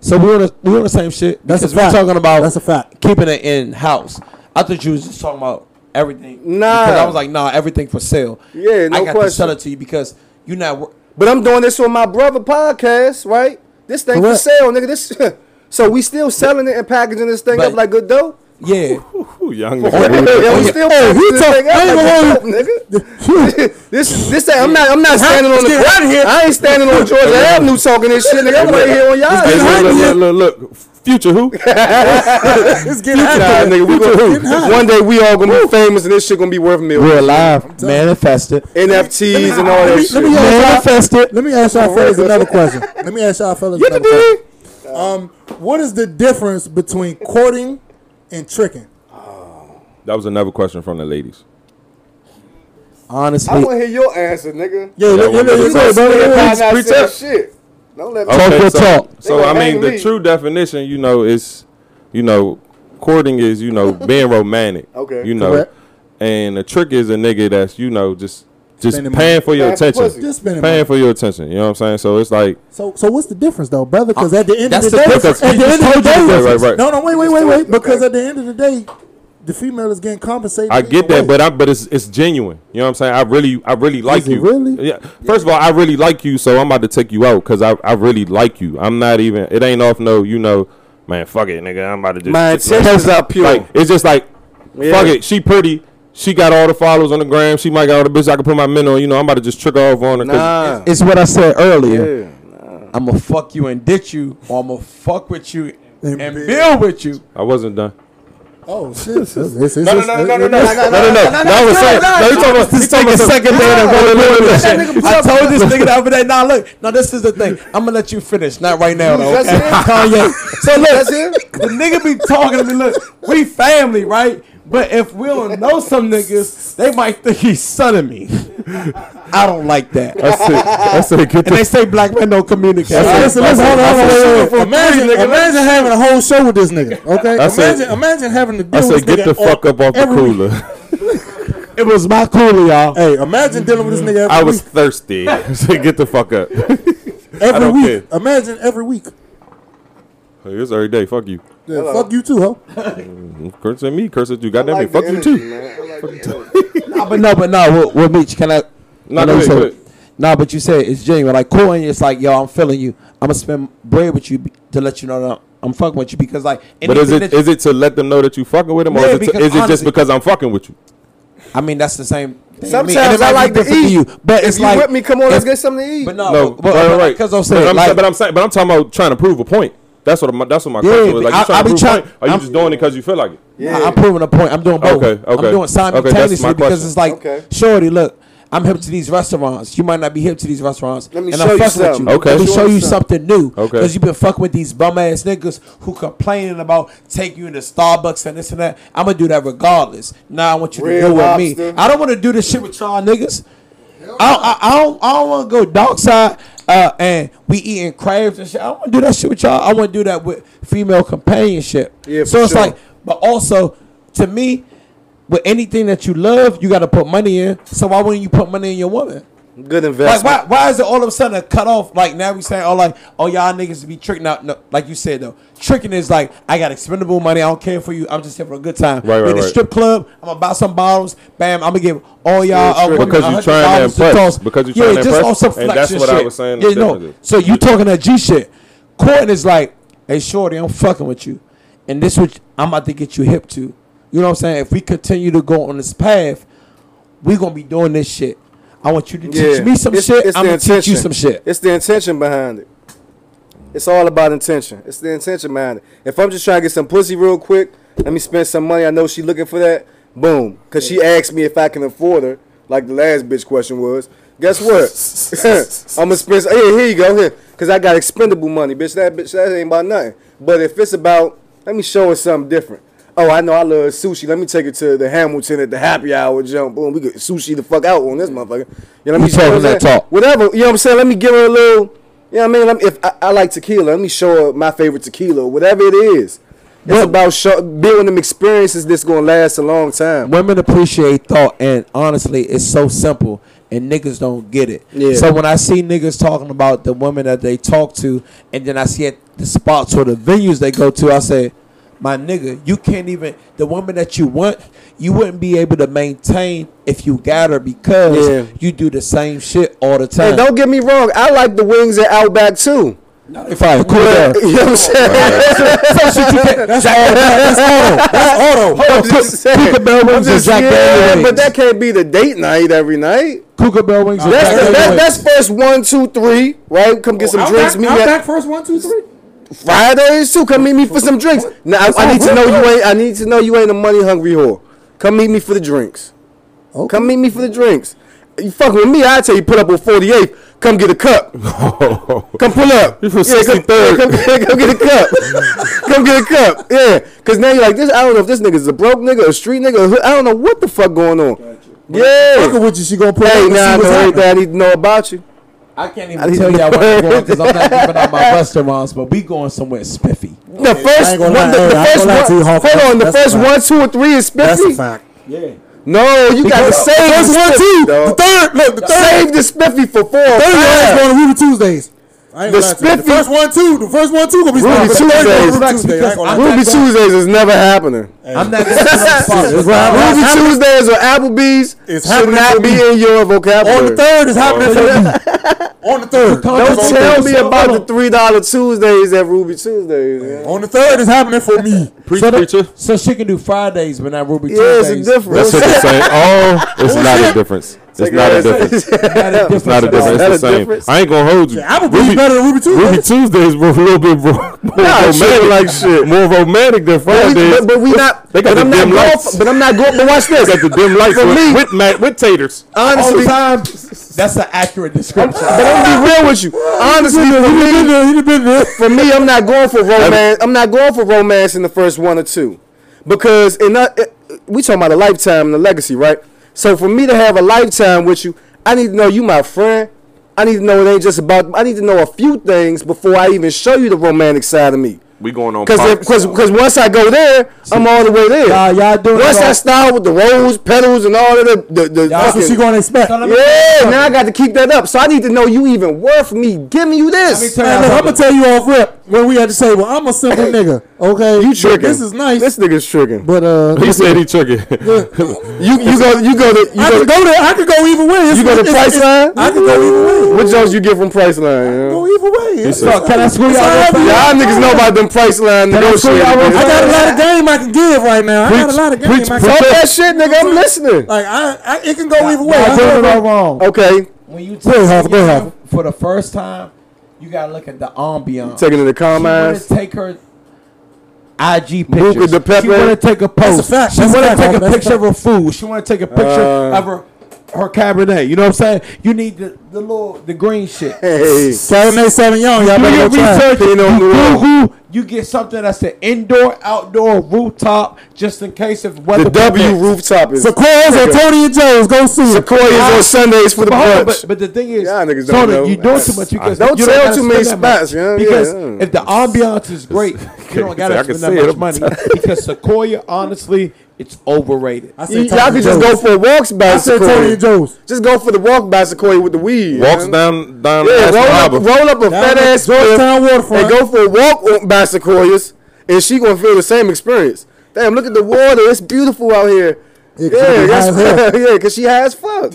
So we on the we on the same shit. That's a fact. talking about That's a fact. keeping it in house. I thought you was just talking about everything. Nah. because I was like, nah, everything for sale. Yeah, no I got to question. sell it to you because you not. wor- But I'm doing this on my brother podcast, right? This thing Correct. for sale, nigga. This so we still selling it and packaging this thing But- up like good dope. Yeah, Ooh, young oh, yeah, nigga. we oh, still Oh, packaging he this talk- thing up ain't like good dope, nigga. this is this ain't, I'm not I'm not standing on the get out of here. I ain't standing on Georgia Avenue talking this shit, nigga. I'm right here on y'all. Hey, shit. look, look, look, look. Future who? It's getting Nah, hot. nigga, we gonna, one day we all gonna be famous and this shit gonna be worth millions. we're alive, manifested, NFTs and all Let that me, shit. let me ask y'all, manifested. let me ask y'all fellas another question. Let me ask y'all fellas another question. Dig? Um, what is the difference between courting and tricking? That was another question from the ladies. Honestly. I Honestly, wanna hear your answer, nigga. Yeah, look, one look, the look, You look, gonna look, say look. not preach saying up. shit. Don't let me Talk your so, talk. So They I gonna mean, hang the me. true definition, you know, is you know, courting is you know being romantic. Okay. You know, Correct. and the trick is a nigga that's you know just just Spending paying money. for your Paying for attention. pussy. Just spending paying money. for your attention. You know what I'm saying? So it's like So, so what's the difference though, brother? Because uh, at the end of That's the the day, difference. at the end of the day, the Right, right, right. no, no, wait, wait, wait, wait. Because okay. at the end of the day, the female is getting compensated. I get that, way. but I but it's it's genuine. You know what I'm saying? I really I really like it you. really? Yeah. First of all, I really like you, so I'm about to take you out because I I really like you. I'm not even. It ain't off no. You know, man. Fuck it, nigga. I'm about to just. My just- intentions are pure. Like it's just like, Yeah. fuck it. She pretty. She got all the followers on the gram. She might got all the bitches I can put my men on. You know, I'm about to just trick her off on her. 'cause- Nah. it's what I said earlier. Yeah. I'm gonna fuck you and ditch you, or I'm gonna fuck with you And and, build. build with you. I wasn't done. oh shit, it's, it's, it's, No, no, it's- no, no, no, it- no, it- no, no, no, No, no, no. No, I was saying. No, you talking about. This you talking nigga about second day in a No, row no, no, doing no, this no. shit. I told this nigga the other day. Nah, look. No, this is the thing. I'm gonna let you finish. Not right now, though. That's Okay? it? Kanye. So look, That's it? the nigga be talking to me. Look, we family, right? But if we don't know some niggas, they might think he's sonning me. I don't like that. I said, I said, get And they say black men don't communicate. Hey, listen, listen, hold on, hold on. Imagine, imagine having a whole show with this nigga. Okay, I said- imagine, imagine having to deal I with said, this get nigga the fuck up off the cooler. It was my cooler, y'all. Hey, imagine dealing with this nigga every I was week. thirsty. I said, get the fuck up. Every don't week. Imagine every week. Hey, it's every day. Fuck you. Yeah, fuck you too, ho. Mm, curse at me. Curse at you. I Goddamn like it. Fuck the you too. man. I like the energy. Nah, but no, but no. With, with Meech, can I? No, I know go you ahead, go said- ahead. Nah, but you said it's genuine. Like courting, it's like, yo, I'm feeling you. I'm gonna spend bread with you to let you know that I'm fucking with you because like. But is anything it that you- is it to let them know that you fucking with them, or Yeah, is it, to, because is it just because I'm fucking with you? I mean, that's the same. Thing to me. Sometimes And it might I like to different eat. you, but if it's you like with me, come on, let's get something to eat. But no, No, but, but, right, but, right. Because I'm but saying, I'm, like, but I'm saying, but I'm talking about trying to prove a point. That's what my, that's what my Yeah, question was. Like, I- you trying I to be prove trying- a point, or you I'm- just doing it because you feel like it? yeah. I'm proving a point. I'm doing both. Okay, okay. I'm doing Okay, that's simultaneously my because it's like, Okay. shorty, look, I'm hip to these restaurants. You might not be hip to these restaurants. Let me and show I'm you fucking with something. you. Okay. Let me Show show you you something. something new. Okay. Because you've been fucking with these bum ass niggas who complaining about taking you to Starbucks and this and that. I'm gonna do that regardless. Now I want you to Red do with Lobster. me. I don't want to do this shit with y'all niggas. I, I, I don't I don't want to go dark side uh, and we eating crabs and shit. I want to do that shit with y'all. I want to do that with female companionship. Yeah, so it's sure. like, but also to me, with anything that you love, you got to put money in. So why wouldn't you put money in your woman? Good investment. Like investment. why, why is it all of a sudden a cut off? Like now we saying, oh, like oh y'all niggas be tricking out. No, like you said though, tricking is like I got expendable money. I don't care for you. I'm just here for a good time. Right, we right, in the right. strip club. I'm gonna buy some bottles. Bam. I'm gonna give all y'all Yeah, uh, Because you trying to $100 impress. toss. Because you yeah, trying to just impress. on some And that's flexion what I was saying Yeah, no. So you talking that G shit? Courting is like, hey, shorty, I'm fucking with you, and this what I'm about to get you hip to. You know what I'm saying? If we continue to go on this path, we gonna be doing this shit. I want you to teach me some It's- shit. it's I'm gonna teach you some shit. It's the intention behind it. It's all about intention. It's the intention behind it. If I'm just trying to get some pussy real quick, let me spend some money. I know she looking for that. Boom. Cause she asked me if I can afford her, like the last bitch question was. Guess what? I'm gonna spend. Here, here you go. Here, cause I got expendable money, bitch. That bitch, that ain't about nothing. But if it's about, let me show her something different. Oh, I know I love sushi. Let me take it to the Hamilton at the happy hour jump. Boom, we get sushi the fuck out on this motherfucker. You know what I mean? You talking know what I'm that saying? talk. Whatever. You know what I'm saying? Let me give her a little. You know what I mean? Let me, if I, I like tequila, let me show her my favorite tequila, whatever it is. It's But- about show, building them experiences that's gonna last a long time. Women appreciate thought, and honestly, it's so simple, and niggas don't get it. Yeah. So when I see niggas talking about the women that they talk to, and then I see at the spots or the venues they go to, I say, my nigga, you can't even the woman that you want, you wouldn't be able to maintain if you got her because Yeah. you do the same shit all the Hey, time. don't get me wrong. I like the wings at Outback too. if I cool down. you know what I'm saying? That's auto. That's auto. That's auto. I'm just saying. Kookaburra wings and Jack yeah, Daniel but that can't be the date night every night. Kookaburra wings. and That's Jack the, that, wings. that's first one, two, three, right? Come get oh, some drinks. Meet me at Outback first one, two, three. Fridays too. Come meet me for some drinks. Now I, I need to know you ain't. I need to know you ain't a money hungry whore. Come meet me for the drinks. Come meet me for the drinks. You fucking with me? I tell you, put up on 48. Come get a cup. Come pull up. You from Yeah, come, 63rd. come, come get a cup. come get a cup. Yeah, cause now you're like this. I don't know if this nigga's a broke nigga, a street nigga. I don't know what the fuck going on. Fucking Yeah. with you, she gonna put Hey, now I see know everything. I need to know about you. I can't even need tell y'all where I'm going because I'm not giving out my restaurants, but we going somewhere spiffy. The first one, the, the first one. to you, Hold on, the first one, two, or three is spiffy. That's spiffy. a fact. Yeah. No, you got to Because- save First the one, spiffy, two. The third, look, the third. Save the spiffy for four. or Third one is going to Ruby Tuesdays. I The gonna lie to you. The first one, two. The first one, two gonna be Ruby. The third Tuesdays. Ruby Tuesday. I ain't gonna lie to you. Ruby Tuesdays is never happening. I'm not going to those spots. It's right. Ruby. Tuesdays or Applebee's It's should not be in your vocabulary. On the third is happening for you. On the third. Don't Don't tell me about the three dollar Tuesdays at Ruby Tuesdays. On the third is happening for me. Preach, So, preacher. the, so she can do Fridays, but not Ruby Yeah, it's a difference. That's what the same. Oh, it's not a difference. It's not a difference. It's It's not a difference. Not It's a the same. difference. I ain't gonna hold you. Applebee's Ruby, better than Ruby Tuesday. Ruby Tuesdays were a little bit more, more Nah, shit romantic. like shit. More romantic than But we, but, but we not. They got but the I'm dim not going. lights. For, but I'm not going. But watch this. They got the dim lights For with, me- with, ma- with taters. all the Honestly, time. That's an accurate description. but I'm gonna be real with you. Honestly, for me, for me, I'm not going for romance. I'm not going for romance in the first one or two, because in that, we talking about a lifetime and a legacy, right? So for me to have a lifetime with you, I need to know you my friend. I need to know it ain't just about. I need to know a few things before I even show you the romantic side of me. We going on Because because because once I go there, I'm all the way there. Y'all, y'all doing Once it I all- start with the rose petals and all of the the, the That's what she fucking- gonna expect. So yeah, now I got to keep that up. So I need to know you even worth me giving you this. Let me this. tell Man, y'all when we at the table. I'm a simple nigga. Okay, you tricking. This is nice. This nigga's tricking. But uh, he said he tricking. you you go you go to you I go, to, go to I could go either way. It's, you go to Priceline. I could go either way. What jobs you get from Priceline? Go either way. It's, can I screw y'all? Y'all niggas know about them Priceline negotiating. I got a lot of game I can give right now. I got a lot of game. Talk that shit, nigga. I'm listening. Like I, it can go either way. I put it wrong. Okay. When you take for the first time you gotta look at the ambiance. Taking it to Carmine's. Take her IG pictures. She want to take a post. She want to take a picture of her food. She want to take a picture uh, of her or Cabernet. You know what I'm saying? You need the, the little the green shit. Hey, Cabernet Sauvignon. Y'all do your research. You Google. You get something that's an indoor, outdoor, rooftop, just in case if weather. The W permits. rooftop is Sequoia's on Tony and Joe's. Go see Sequoia's on Sundays for the brunch. But, but, the thing is, yeah, niggas don't Tony, you do too much. You guys, don't you tell too many spots. Because yeah. if the ambiance is great, you don't gotta spend that much money. Because Sequoia, honestly it's overrated. I you, all can just go for walks by Just go for the walk by Sequoia with the weed. Walks down down yeah, roll up, roll up a down fat ass Georgetown waterfront. and go for a walk by Sequoias, and she gonna feel the same experience. Damn, look at the water. It's beautiful out here. Yeah, yeah, that's, yeah, because she has fuck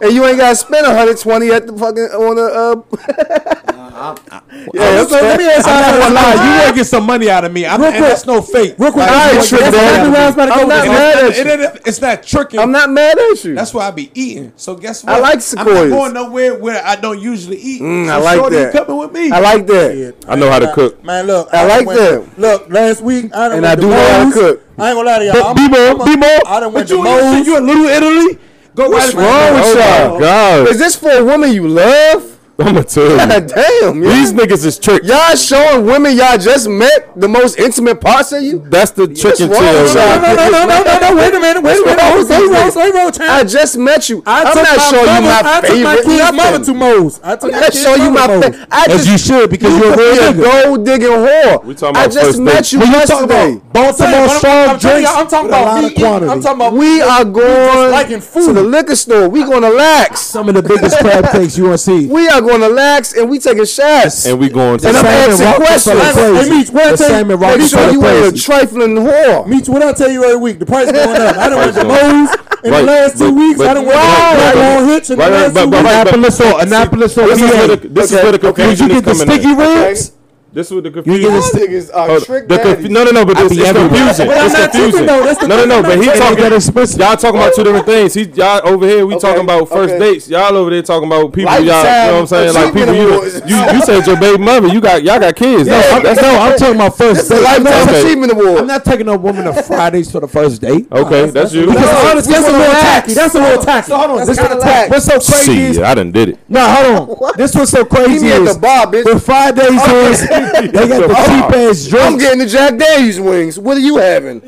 and you ain't got to spend 120 at the fucking on a. Uh, nah, I, I, yeah, I, so let me ask you. I'm not lie. You want to get some money out of me? I'm, real that's no fake. Real quick, I ain't tricking. I'm not mad at you. It, it, it's not tricking. I'm not mad at you. That's why I be eating. So guess what? I like sequoias. I'm not going nowhere where I don't usually eat. Mm, so I like that. Coming with me. I like that. Yeah, I know how to cook. Man, look, I, like that. Look, last week I and I do know how to cook. I ain't gonna lie to y'all. Be more, be more. I done went to you, you in Little Italy. Go What's wrong with oh, y'all? God. Is this for a woman you love? I'ma tell you. Damn, yeah. These niggas is tricked. Y'all showing women y'all just met the most intimate parts of you. That's the trick and tell. No, no, no, no, no, no, no, Wait a minute. Wait a minute. Slow roll, slow roll, time. I just met you. I I'm not showing you my I favorite. I took my kid's mother to Moe's. I took my kid's mother you my fa- As you should, because you you're a gold digging whore. We talking about I just met you yesterday. Baltimore strong drinks. I'm talking about. I'm talking about. We are going to the liquor store. We going to lax. Some of the biggest crab cakes you want to see. We are going going to lax and we taking shots. And we going to And I'm asking questions. Hey, Meach, what I tell you, make sure you ain't a trifling whore. Meach, what I tell you every week, the price going up. I don't want the Bose in right. the last two but, weeks. But, I don't want right, right, on hits in right, the last right, two weeks. Annapolis or Annapolis or This is where the confusion is coming in. Did you get the sticky ribs? This is what the confusion. You uh, the conf- No, no, no, but it's, it's confusing. but it's confusing. No, no, no, but he talking. Y'all talking about two different things. He, y'all over here, we okay, talking about first okay. dates. Y'all over there talking about people. Life y'all, you know what I'm saying? Like people. You, you, you, said your baby mother. You got, y'all got kids. Yeah, no, I'm, that's no. I'm talking about first. It's a lifetime okay. achievement award. I'm not taking a woman to Fridays for the first date. Okay, that's you. That's a little tacky. That's a little tacky. So hold on. This What's so crazy? See, I didn't did it. No, hold on. This was so crazy. He at the bar, bitch. The Fridays was they got the cheap ass drinks. I'm getting the Jack Daniels wings. What are you having?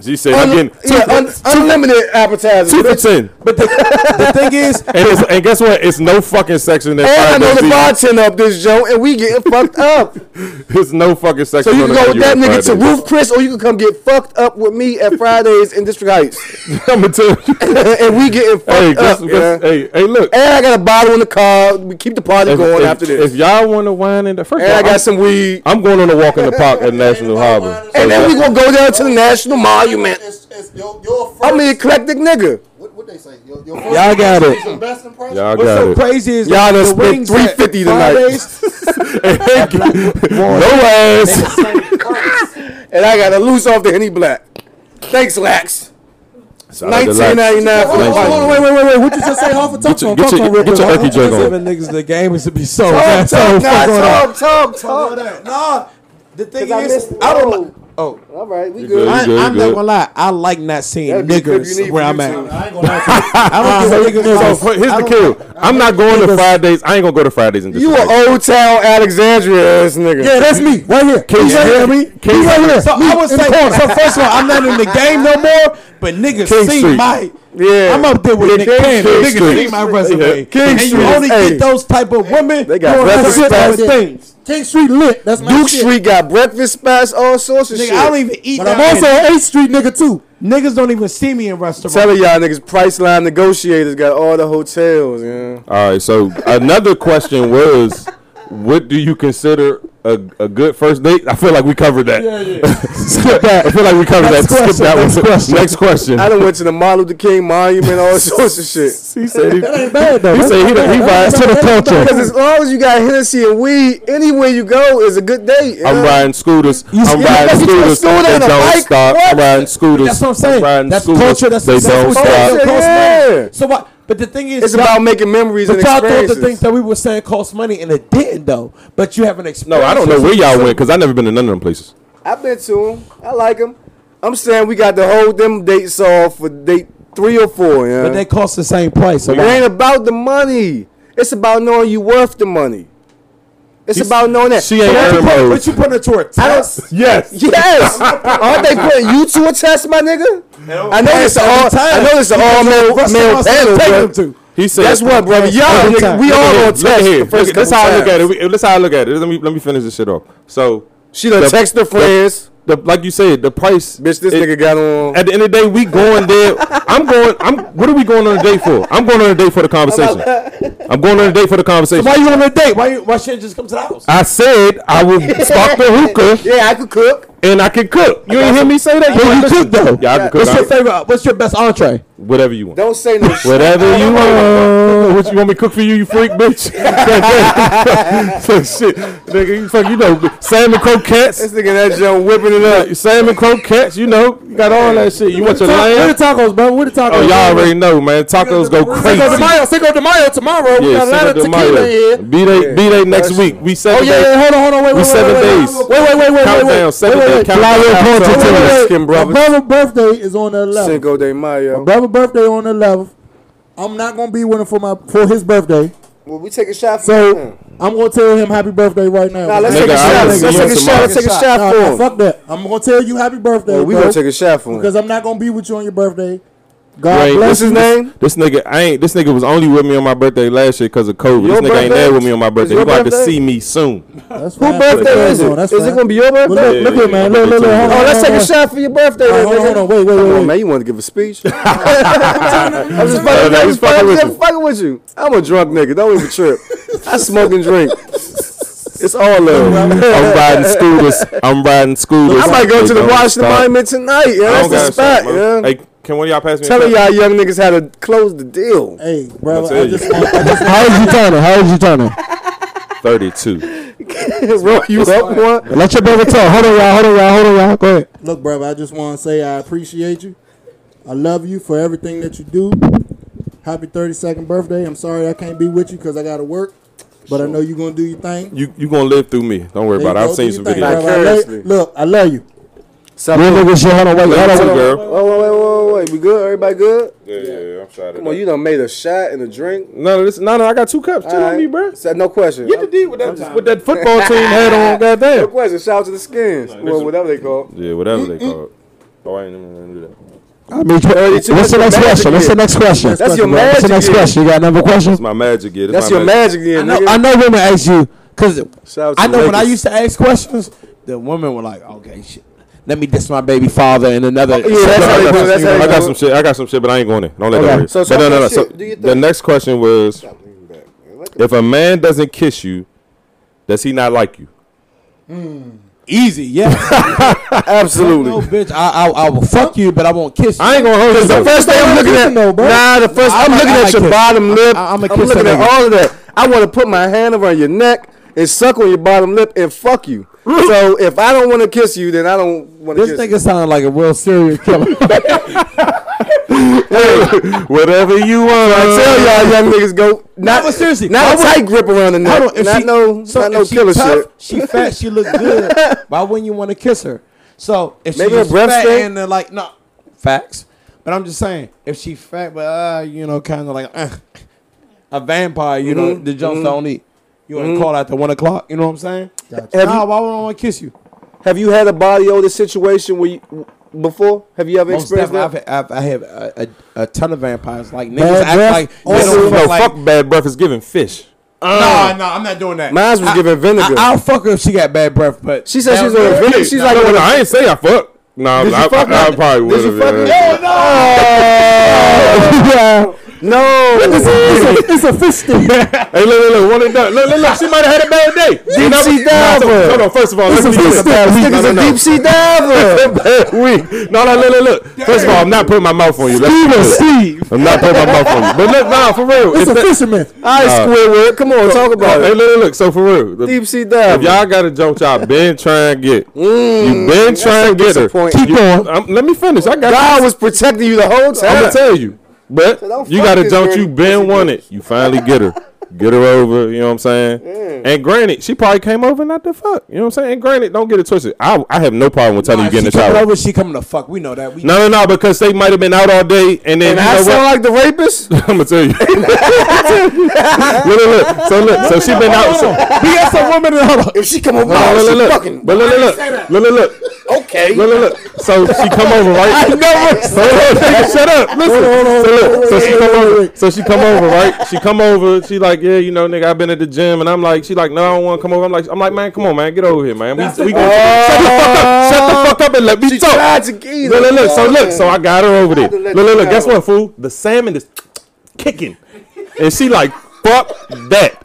She said, Un- "I'm getting two, yeah, un- unlimited appetizers, two for ten. But the, the thing is, and, and, guess what? It's no fucking section that. And I know the bartender up this joint, and we getting fucked up. It's no fucking section. So you can go with that nigga to Roof Chris, or you can come get fucked up with me at Fridays in District Heights. Number two, and we getting fucked hey, guess, up. Guess, yeah. Hey, hey, look. And I got a bottle in the car. We keep the party if, going if, after this. If y'all want to wine in the first, and all, I got I'm, some weed. I'm going on a walk in the park at National Harbor, so and then we gonna go down to the National Mall argument. It's, it's your, your first, I'm an eclectic nigga. What what they say? Your, your y'all got it. Y'all got What's so it. crazy is y'all done spent three fifty tonight. no ass. and I got to loose off the Henny Black. Thanks, Lax. Nineteen ninety nine. Wait, wait, wait, wait. What you just say? Half a touch on, touch on, real quick. Get your turkey drink on. Niggas, the game is to be so. Tom, Talk, talk, talk, talk. Nah, the thing is, I don't. Oh, all right, we good. good. I, am not gonna lie. I like not seeing niggers where I'm at. I don't. So here's the kill. I'm not going to Fridays. I ain't gonna go to Fridays in this. You an old town Alexandria ass nigga. Yeah, that's me right here. Can you hear me? Can you hear me? So I was saying. So first of all, I'm not in the game no more. But niggas see my. Yeah, I'm up there with Nick Cannon. Nigga, my resume. King Street, you only get those type of women. They got breakfast fast things. King Street lit. That's my Duke shit. Street got breakfast fast, all sorts of nigga, shit. I don't even eat. But that I'm also an Eighth Street nigga too. Niggas don't even see me in restaurants. Tell y'all niggas, Priceline negotiators got all the hotels. Yeah. All right, so another question was what do you consider a, a good first date? I feel like we covered that. Yeah, yeah. Skip that. I feel like we covered Next that. Skip question, that next one. question. Next question. I done went to the Martin Luther King Monument, all sorts of shit. He said he, That ain't bad though. he said he, he rides to the culture. Because as long as you got Hennessy and weed, anywhere you go is a good date. I'm yeah. riding scooters. I'm yeah, riding you took a scooters. scooter They don't bike? stop. What? I'm riding scooters. That's what I'm I'm saying. riding That's scooters. culture. That's they that's don't stop. culture Yeah. So what? But the thing is, It's y'all- about making memories But and y'all thought the experiences. things that we were saying cost money, and it didn't though. But you have an No, experience. I don't know where y'all went because I never been to none of them places. I've been to them. I like them. I'm saying we got to hold them dates off for date three or four. Yeah. But they cost the same price. So it why? ain't about the money. It's about knowing you worth the money. It's She's- about knowing that. she ain't But earned what- mode. But you put it to a test. Yes. Yes. Aren't they putting you to a test, my nigga? I know it's an all. I know it's an all male, male panel, but to. He said. guess what, brother? Y'all, Every nigga, time. we Look all at gonna here, look here. first Look, That's how I look at it. times. We- That's how I look at it. Let me let me finish this shit off. So She done The- text her friends. the like you said, the price. Bitch, this it- nigga got on. At the end of the day, we going there. I'm going. I'm. What are we going on a date for? I'm going on a date for the conversation. I'm going on a date for the conversation. Why you on a date? Why you, why shouldn't just come to the house? I said I would spark the hookah Yeah, I could cook. and I can cook. You ain't hear me say that? Well, you cook though. Yeah, I can cook. What's your favorite? What's your best entree? Whatever you want. Don't say no shit. Whatever you want. What you want me to cook for you, you freak bitch? so shit, nigga, you fuck, you know, salmon croquettes, This nigga that Joe whipping it up. salmon croquettes. You know, you got all that shit. You want your Where lamb? the tacos, bro? Where the tacos? Oh, y'all already know, man. Tacos go Cinco de crazy. Mayo, Cinco de Mayo tomorrow. we Yeah, got a lot Cinco of de tequila Mayo. here. Be they, be they next week. We Oh seven yeah, yeah, hold on, hold on, wait, We wait, seven wait, wait, days. Wait, wait, wait, wait, wait, Countdown, wait, seven wait, day wait, countdown. wait, wait, wait, to wait, the wait, wait. My brothers. brother's birthday is on the 11th. Cinco de Mayo. Brother birthday on the 11th. I'm not gonna be with him for my for his birthday. Well, we take a shot for So him. I'm gonna tell him happy birthday right now. Nah, let's Nigga, take a I shot. wanna Let's take a shot. Let's take a shot Nah, for nah, him. fuck that. I'm gonna tell you happy birthday. Well, we bro, gonna take a shot for him. because I'm not gonna be with you on your birthday. God Right. bless What's his name? This nigga, I ain't. This nigga was only with me on my birthday last year because of COVID. Your this nigga ain't there with me on my birthday. your He gonna to see me soon. That's Who fine. birthday Put is that it? That's Is it gonna be your Well, birthday? look, look Yeah, here, man. yeah, Look, look, look. yeah. Hold Oh, let's take a shot for your birthday. All right, hold on, hold on. Wait, wait, Come wait, on, wait. man. You want to give a speech? I'm just No, fucking, no, I'm just fucking fucking, with fucking, you. just fucking with you. I'm a drunk nigga. Don't even trip. I smoke and drink. It's all love. I'm riding scooters. I'm riding scooters. I might go to the Washington. Monument tonight. Yeah, that's the spot. Yeah. Hey, can one of y'all pass me? a Telling y'all young niggas how to close the deal. Hey, brother, tell I you. just want, I just How old you turning? How old you turning? Thirty-two. Roll you up one. Let your brother talk. Hold on, y'all. Hold on, y'all. Hold on, y'all. Go ahead. Look, brother, I just want to say I appreciate you. I love you for everything that you do. Happy 32nd birthday. I'm sorry I can't be with you because I got to work, but I know you're going to do your thing. You you gonna live through me? Don't worry There about it. I've go, seen some your thing, videos. brother. I love- Look, I love you. Stop. Real Hold nigga shit. Hold on, wait, hold on. Love you too, wait. girl. Wait, wait, wait, wait, wait. We good? Everybody good? Yeah, yeah, yeah. I'm sorry. Come on, you done made a shot and a drink. No, no, this, no, no. I got two cups. Chill on me, bro. Said no question. Get the D with that with that football team hat on. No Goddamn. question. Shout out to the skins. Well, whatever they call. Yeah, whatever they mm-hmm. call it. Oh, I ain't even gonna do that. I mean, Thirty-two, what's the that's next question? What's the next question? That's your What's the next question? You got another question? It's my magic year. This That's my your magic. magic year, I know. I know women ask you because Shout out to I know the when I used to ask questions, the women were like, "Okay, shit, let me diss my baby father and another." yeah, that's how I they got, do it, some, that's how I got some shit. I got some shit, but I ain't going there. Don't let Okay. that worry. So but no, no, no. So shit. Do your the next question was: If a man doesn't kiss you, does he not like you? Hmm. Easy, yeah. Absolutely. no, bitch, I, I I will fuck you, but I won't kiss you. I ain't gonna hold you. The first thing I'm looking at, though, bro. nah, the first I I'm looking I at like your kiss. bottom lip. I- I'm I'm, a kiss looking at all of that. I want to put my hand around your neck and suck on your bottom lip and fuck you. So if I don't want to kiss you, then I don't want to this nigga sound like a real serial killer. Whatever you want. I tell y'all, young niggas go not but seriously, not a tight grip around the Hold neck, on, not she- no, so not no she killer tough, shit. She fat, she look good. Why wouldn't you want to kiss her? So if Maybe she her just breath fat stink? and then like no facts, but I'm just saying if she fat, but uh, you know, kind of like uh, a vampire, you know, Mhm, the Jones mhm. don't eat. You want to call after one o'clock? You know what I'm saying? Gotcha. Have nah, you- why would I want to kiss you? Have you had a body odor situation where you before? Have you ever Most experienced that? I've, I've, I have a, a, a ton of vampires. Like niggas Bad act breath? like Oh, they don't No, fuck like. fuck bad breath is giving fish. No, uh, no, I'm not doing that. Mine was I- giving vinegar. I, will fuck her if she got bad breath, but She said she was on no. vinegar. She's like, no, no, I ain't say I fuck. No, Did I, fuck I, I her? probably would Did you have. fuck her? Hell no. No, It's a fish stick. Hey, look, look, look, one and done. Look, look, look. She might have had a bad day. Deep sea No, so- diver. Hold on. First of all, It's let a me fish say stick. this. No, no, a deep sea diver. bad week. No, no, look, look, look. First of all, I'm not putting my mouth on you. Let's be. Steve. I'm not putting my mouth on you. But look, nah, for real. It's if a fisherman. All right, Squidward, come on, talk about it. Hey, look, look. So for real, Deep sea diver. if y'all got a joke, y'all been trying to get. you mm. been trying to get her. Keep on. Let me finish. I got. God was protecting you the whole time. I'm gonna tell you. But don't you got a this joke dirty you been wanted. You finally get her. Get her over, you know what I'm saying? And granted, she probably came over not to fuck. You know what I'm saying? And granted, don't get it twisted. I I have no problem with telling you get in the she coming shower. over, she coming to fuck. We know that. We No, no, no, because they might have been out all day and then And you I know sound what? like the rapist? I'm gonna tell you. look, look, look. So look, so she been out. So, we got some women in hold on. If she come over, look, look, she look, look. fucking. But look, look, look, look, look, look. Okay. Look, look, look. So she come over, right? I never. Hold on, nigga, shut up. Listen. So look, so she come over. So she come over, right? She come over. She like, yeah, you know, nigga, I've been at the gym, and I'm like, she like, no, I don't want to come over. I'm like, I'm like, man, come on, man, get over here, man. We, we gonna shut the fuck up, shut the fuck up, and let me She talk. tried to get. Look, look, look. So look, so I got her over there. Look, look, look. Guess what, fool? The salmon is kicking, and she like, fuck that.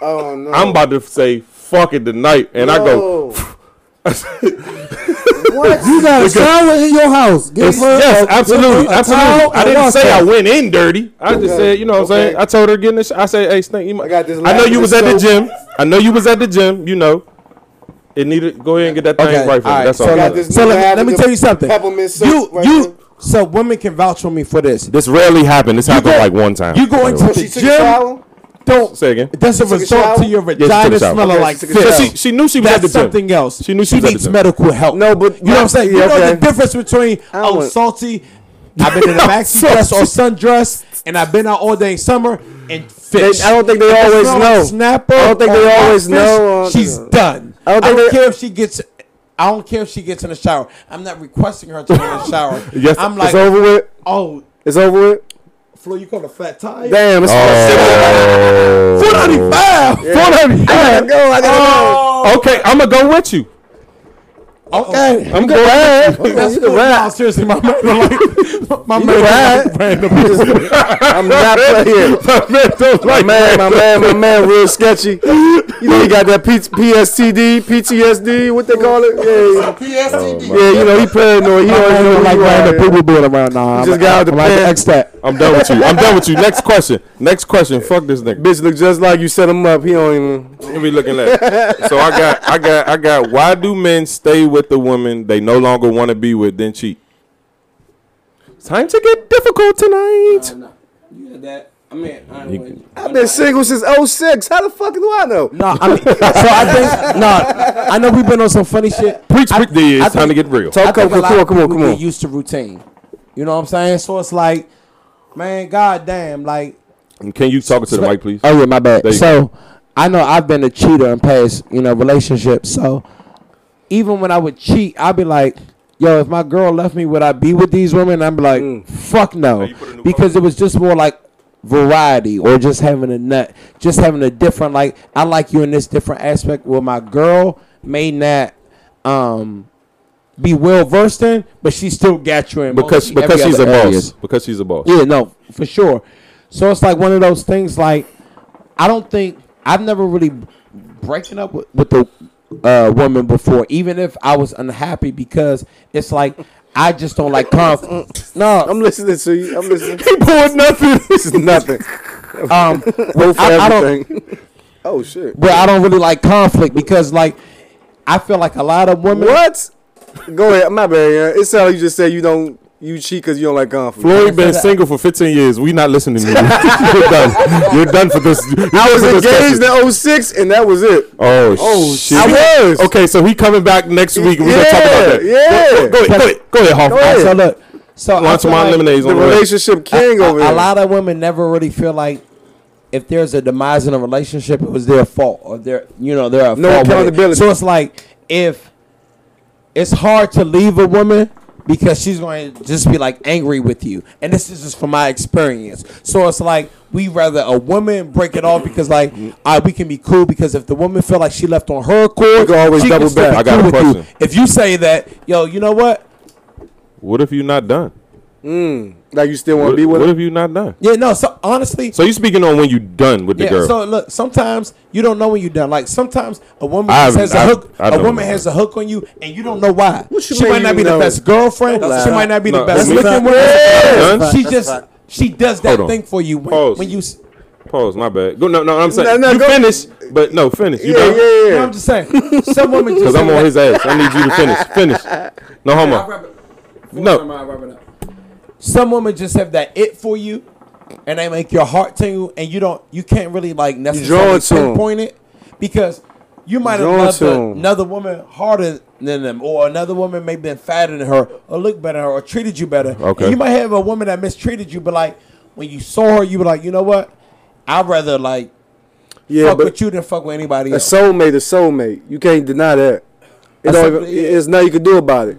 Oh, no. I'm about to say fuck it tonight, and I go. what? You got a shower in your house. Give Yes, her yes, a- absolutely, give her a absolutely. towel I didn't wash say I went in dirty. I just Okay, said, you know what I'm okay. saying. I told her get in the. Sh- I said, hey, Snake, you might. I got this I know you was at the gym. I know you was at the gym. You know, it needed. Go ahead and get that thing Okay, right for me. all right, That's all. so I'm got this- So let me, let me tell you something. You right you there. so women can vouch for me for this. This rarely happened. This happened go- like one time. You go into the way. the She took a gym. Shower? Don't Say again. That's a result shower? to your she took a vagina shower. smelling Okay, like she took fish. So she, she knew she was That's at the gym. something else. She knew she she was at the needs medical help. No, but- you know what I'm saying. You Yeah, know the difference between I oh want- salty. I've been in a maxi dress or sundress, and I've been out all day in summer and fish. I don't think they If always know. Like snapper. I don't think they always fish, know, uh, She's done. I I don't don't, care if she gets. I don't care if she gets in the shower. I'm not requesting her to get in the shower. Yes, I'm like, It's over with. oh, It's over with. Flo, you call it a flat tire? Damn, it's Oh. Four ninety five. Four ninety I gotta go. I gotta go. Oh, okay, I'm gonna go with you. Okay. I'm going. With you. That's You cool. can ride. No, seriously, my man, like, my man, can random. I'm not playing. My man don't My like man, my man, my man, real sketchy. You know, he got that P- PSTD, PTSD, what they call it? Yeah, PSTD. Oh, yeah. You know, he paranoid. He don't know like who you random people being around. Nah, just I'm, got out the I'm like pen. X that. I'm done with you. I'm done with you. Next question. Next question. Fuck this nigga. Bitch look just like you set him up. He don't even. Let me looking at. So I got, I got, I got. Why do men stay with the woman they no longer want to be with, then cheat? Time to get difficult tonight. You had that. I mean, I've been single since 06. How the fuck do I know? No, I mean, so I think no. I know we've been on some funny shit. Preach, I- preach. Yeah, I it's time to get real. I Talk, think come, a lot come on, come on, people come get on. used to routine. You know what I'm saying? So it's like, man, goddamn, like. And Can you talk to the mic, please? Oh yeah, my bad. There you So I know I've been a cheater in past, you know, relationships. So even when I would cheat, I'd be like, "Yo, if my girl left me, would I be with these women?" I'd be like, Mm. "Fuck no," you put a new because it was just more like variety or just having a nut, just having a different like. I like you in this different aspect. Where my girl may not um be well versed in, but she still got you in Because because she's a other boss. areas. Because she's a boss. Yeah, no, for sure. So it's like one of those things. Like I don't think I've never really breaking up with, with the uh, woman before, even if I was unhappy, because it's like I just don't like conflict. No, I'm listening to you. I'm listening. He poured nothing. this is nothing. um, for I- I don't- oh shit. but I don't really like conflict because like I feel like a lot of women. What? Go ahead. My bad. Yeah. It sounds like you just said you don't you cheat because you don't like conflict. Floyd been single for 15 years. We not listening to you. You're done. You're done for this. You're I was engaged in 06 and that was it. Oh, Oh, shit. I was. Okay, so he coming back next week. and We're gonna talk about that. yeah. Go, go ahead. Go ahead. Go ahead, Hoff. Go ahead. So look, so I Want some feel like lemonades The on way. relationship king a, over a there. lot of women never really feel like if there's a demise in a relationship, it was their fault or their, you know, they're a No fault it. accountability. So it's like if it's hard to leave a woman because she's going to just be like angry with you, and this is just from my experience. So it's like we rather a woman break it off because like uh, we can be cool because if the woman feel like she left on her accord, can always she double back. I got a cool you. question. If you say that, yo, you know what? What if you're not done? Mm. Like you still want to be with what her? if you not done? Yeah, no. So honestly, So you speaking on when you done with the yeah. girl? So look, sometimes you don't know when you're done. Like sometimes a woman I has a hook. I- I a woman has a hook on you, and you don't know why. What you She might not be know? the best girlfriend. Don't She might not be No, the best that's looking fact. one. Done? She just That's she does that thing for you when, Pause. when you. s- Pause. My bad. Go. No, no. I'm saying No, no, you go- finish, but no, finish. You Yeah, done? yeah, No, yeah. I'm just saying. Some women just Because I'm on his ass. I need you to finish. Finish. No homo. No. Some women just have that it for you, and they make your heart tingle, and you don't, you can't really like necessarily drawn to 'em. pinpoint it because you might have loved a- another woman harder than them, or another woman may have been fatter than her, or looked better her, or treated you better. Okay. And you might have a woman that mistreated you, but like when you saw her, you were like, you know what? I'd rather like Yeah, fuck but with you than fuck with anybody a else. soulmate, a soulmate. You can't deny that. It even, it's nothing you can do about it.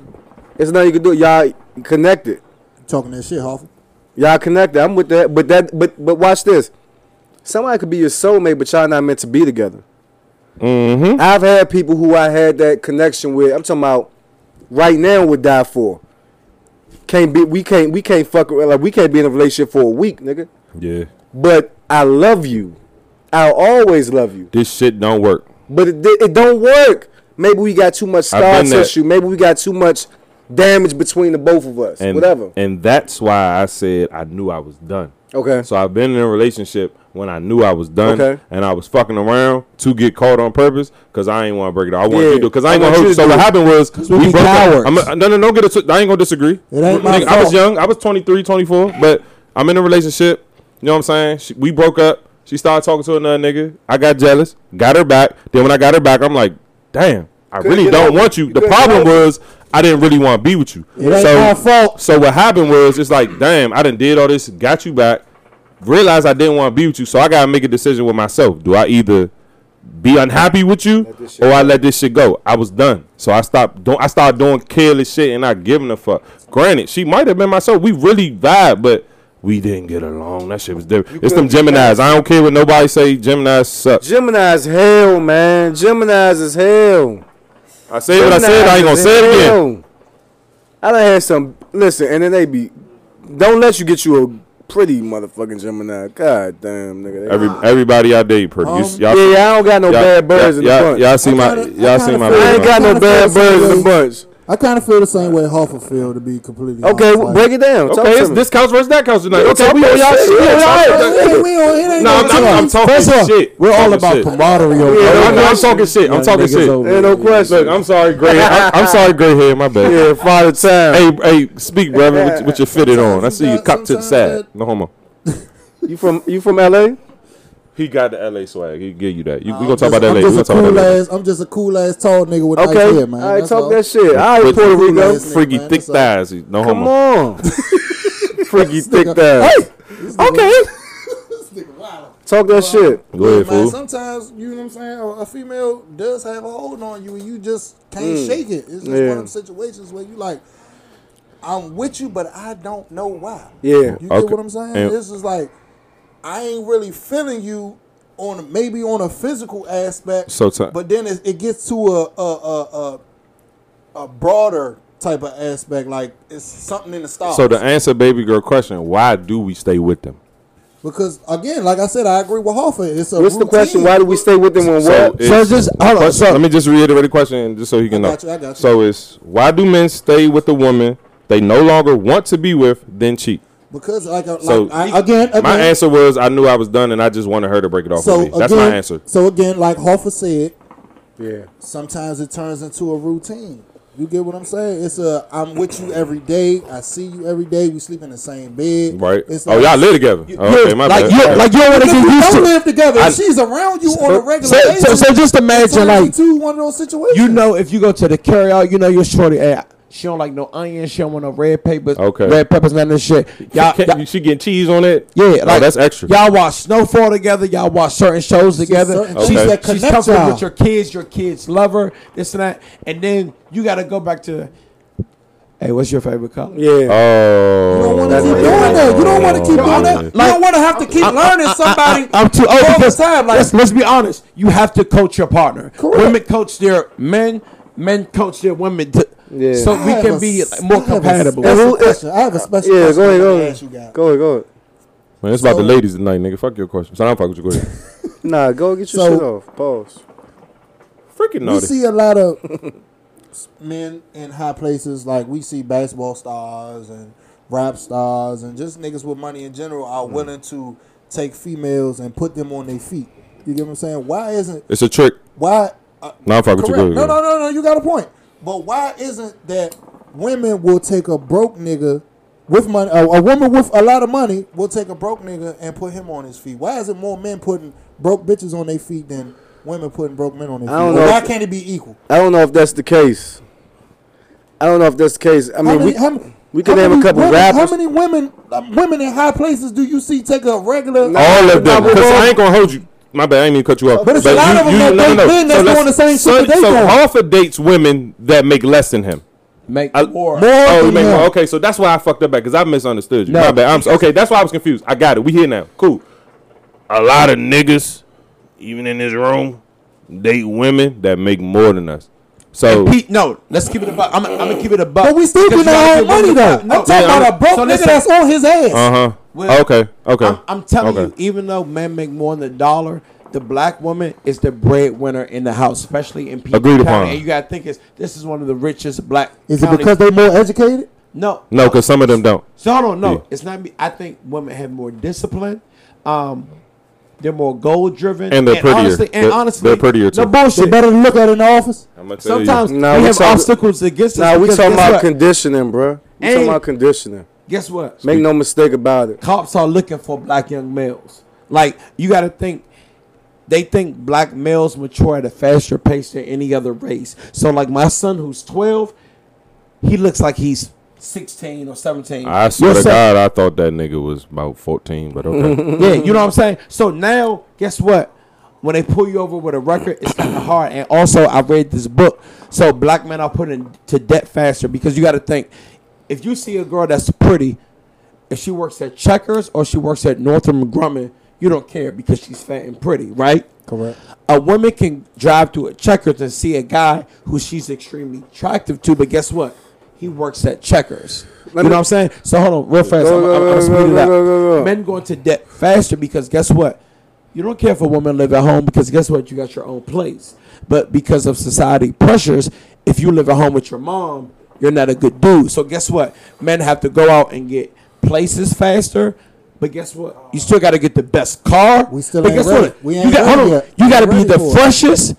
It's nothing you can do. Y'all connected. Talking that shit, Hoffa. Y'all connected. I'm with that. But that. But but watch this. Somebody could be your soulmate, but y'all not meant to be together. Mm-hmm. I've had people who I had that connection with. I'm talking about right now would die for. Can't be. We can't. We can't fuck. Like we can't be in a relationship for a week, nigga. Yeah. But I love you. I'll always love you. This shit don't work. But it, it don't work. Maybe we got too much I've scar tissue. Maybe we got too much damage between the both of us. And Whatever. And that's why I said I knew I was done. Okay. So I've been in a relationship when I knew I was done, Okay. and I was fucking around to get caught on purpose because I ain't want to break it off. I want Yeah. you to because I ain't I gonna hurt you. So what happened was we we broke up. I'm a, no, no, no, get it. I ain't gonna disagree. It ain't my Nigga, I was young. I was 23, 24, but I'm in a relationship. You know what I'm saying? She, we broke up. She started talking to another nigga. I got jealous. Got her back. Then when I got her back, I'm like, damn, I really don't want you. The problem was I didn't really want to be with you. It ain't so, my fault. so what happened was it's like, damn, I done did all this, got you back, realized I didn't want to be with you, so I gotta make a decision with myself. Do I either be unhappy with you or I let this shit go? I was done. So I stopped doing I started doing careless shit and not giving a fuck. Granted, she might have been myself. We really vibe, but we didn't get along. That shit was different. It's them Geminis. I don't care what nobody say. Geminis suck. Gemini's hell, man. Gemini's is hell. I say what I said. I ain't gonna say it again. hell. I done had some. Listen, and then they be. Don't let you get you a pretty motherfucking Gemini. God damn, nigga. Every everybody I date pretty. You- Um, y'all, yeah, yeah, I don't got no bad birds in the bunch. y'all see my y'all see my. I ain't got no bad feel birds in the bunch. I kind of feel the same way Hoffa feel to be completely Okay, honest. Like, break it down. Talk Okay, to it's me. this counts versus that counts tonight. Okay, we that on y'all shit. shit. Yeah, Yeah, right. talk Hey, that- we on- it ain't No, no I'm, I'm, I'm talking First of all, shit. we're all about shit. camaraderie. over Yeah. I know I'm talking shit. I'm talking shit. over Ain't no question. Look, I'm sorry, gray. I'm, I'm sorry, gray hair. My bad. Yeah, father time. Hey, hey, speak, brother. What you fitted on. I see you cocked to the side. No homo. You from you from LA? He got the LA swag. He give you that. You, we I'm gonna talk just- about that I'm later. We gonna just a talk about cool that later. ass. I'm just a cool ass tall nigga with Okay, nice hair, man. all right, That's talk all. that shit. All right, With- Puerto with- Rico. with- Freaky man, thick that's thighs. No Come homo. on, freaky thick thighs. Okay. Talk that shit. Go ahead, man, fool. sometimes you know what I'm saying. A, a female does have a hold on you, and you just can't mm. shake it. It's just Yeah. one of them situations where you like, I'm with you, but I don't know why. Yeah. You get what I'm saying? And- this is like, I ain't really feeling you on maybe on a physical aspect. So ti- but then it, it gets to a a, a a a broader type of aspect. Like it's something in the stars. So to answer baby girl question, why do we stay with them? because again, like I said, I agree with Hoffa. It's a What's the question? Why do we stay with them when So what? it's- So just hold on. So let me just reiterate the question just so he can I know. you, I got you. So it's why do men stay with a woman they no longer want to be with, then cheat? Because like, like So I, again, again, My answer was I knew I was done and I just wanted her to break it off So with me. That's again, my answer. So again, like Hoffa said, Yeah. sometimes it turns into a routine. You get what I'm saying? It's a I'm with you every day. I see you every day. We sleep in the same bed. Right. It's oh, y'all live together. Oh, okay, my like bad. you, like you don't want to get we used don't to. live together. I- she's around you on a regular So, basis. so, so just imagine turns like into one of those situations. you know if you go to the carry out, you know your shorty. Hey, she don't like no onions. She don't want no red papers. Okay. red peppers, none of this shit. Y'all, y'all- she getting cheese on it? yeah, Oh, that's extra. Y'all watch Snowfall together. Y'all watch certain shows together. certain She's, things that she's comfortable with your kids. Your kids love her. This and that. And then you got to go back to. Hey, what's your favorite color? Yeah. Oh, you don't Oh. want to keep what- doing that. You don't want to keep doing that. You don't want to have to keep learning somebody. I'm too old all the time. Like let's, let's be honest. You have to coach your partner. Correct. Women coach their men. Men coach their women. To, Yeah. so I we can a be s- like, more I have a compatible. special And question. I have a special yeah, question go ahead, go ahead. ask you guys. Go ahead, go ahead. Man, it's about So- the ladies tonight, nigga. Fuck your question. So I'm fuck with you. Go ahead. Nah, go get your So- shit off. Pause. Freaking naughty. We see a lot of men in high places, like we see basketball stars and rap stars and just niggas with money in general Mm. are willing to take females and put them on their feet. You get what I'm saying? Why isn't It's a trick. why? Uh, Nah, I'm fuck with you. Go No, no, no, no. You got a point. But why isn't that women will take a broke nigga with money? A, a woman with a lot of money will take a broke nigga and put him on his feet. Why is it more men putting broke bitches on their feet than women putting broke men on their feet? I don't know why if- can't it be equal? I don't know if that's the case. I don't know if that's the case. I mean, many- we, how- we can name a couple women, rappers. How many women, uh, women in high places do you see take a regular? All of them. Because I ain't gonna hold you. My bad. I ain't mean to cut you off. But it's a lot of them that date men that's let's- doing the same shit so, that they so doing. Hoffa dates women that make less than him. Make I- more. More Oh, you than make him. more. Okay, so that's why I fucked up back because I misunderstood you. No. My bad. I'm, okay, that's why I was confused. I got it. We here now. Cool. A lot of niggas, even in this room, date women that make more than us. So Pete, no, let's keep it about. I'm, I'm gonna keep it about. But we still because getting you our own give money women though. the- I'm no, talking yeah, about a broke so nigga that's on his ass. uh huh. Well, okay. Okay. I'm, I'm telling Okay. you, even though men make more than a dollar, the black woman is the breadwinner in the house, especially in people. Agreed upon. And you gotta think is this is one of the richest black. Is it because they're more educated? no, no, because some of them don't. So hold on, no, Yeah. it's not me. I think women have more discipline. Um, they're more goal driven, And they're prettier. Honestly, and They're- honestly, they're prettier, too. No bullshit. They bullshit. better look at it in the office. I'm gonna tell Sometimes you. Nah, we we have talking- obstacles against us. Nah, we talking about what? conditioning, bruh. We talking about conditioning. Guess what? Make no mistake about it. cops are looking for black young males. Like you got to think, they think black males mature at a faster pace than any other race. So like my son, who's twelve, he looks like he's sixteen or seventeen. I swear Your to son- God, I thought that nigga was about 14, but okay. yeah, you know what I'm saying. So now, guess what? When they pull you over with a record, it's kind of hard. And also, I read this book. So black men are put into debt faster because you got to think, if you see a girl that's pretty, if she works at Checkers or she works at Northrop Grumman, you don't care because she's fat and pretty, right? Correct. A woman can drive to a Checkers and see a guy who she's extremely attractive to, but guess what? He works at Checkers. Let you me- know what I'm saying? So hold on, real fast. Go, I'm, go, I'm, I'm go, go, it go, up. go, go, go. Men go into debt faster because guess what? You don't care if a woman live at home because guess what? You got your own place. But because of society pressures, if you live at home with your mom, you're not a good dude. So guess what? Men have to go out and get places faster. But guess what? You still got to get the best car. We still but ain't guess ready. what? We you got, hold ready yet. You got to be the for it. freshest.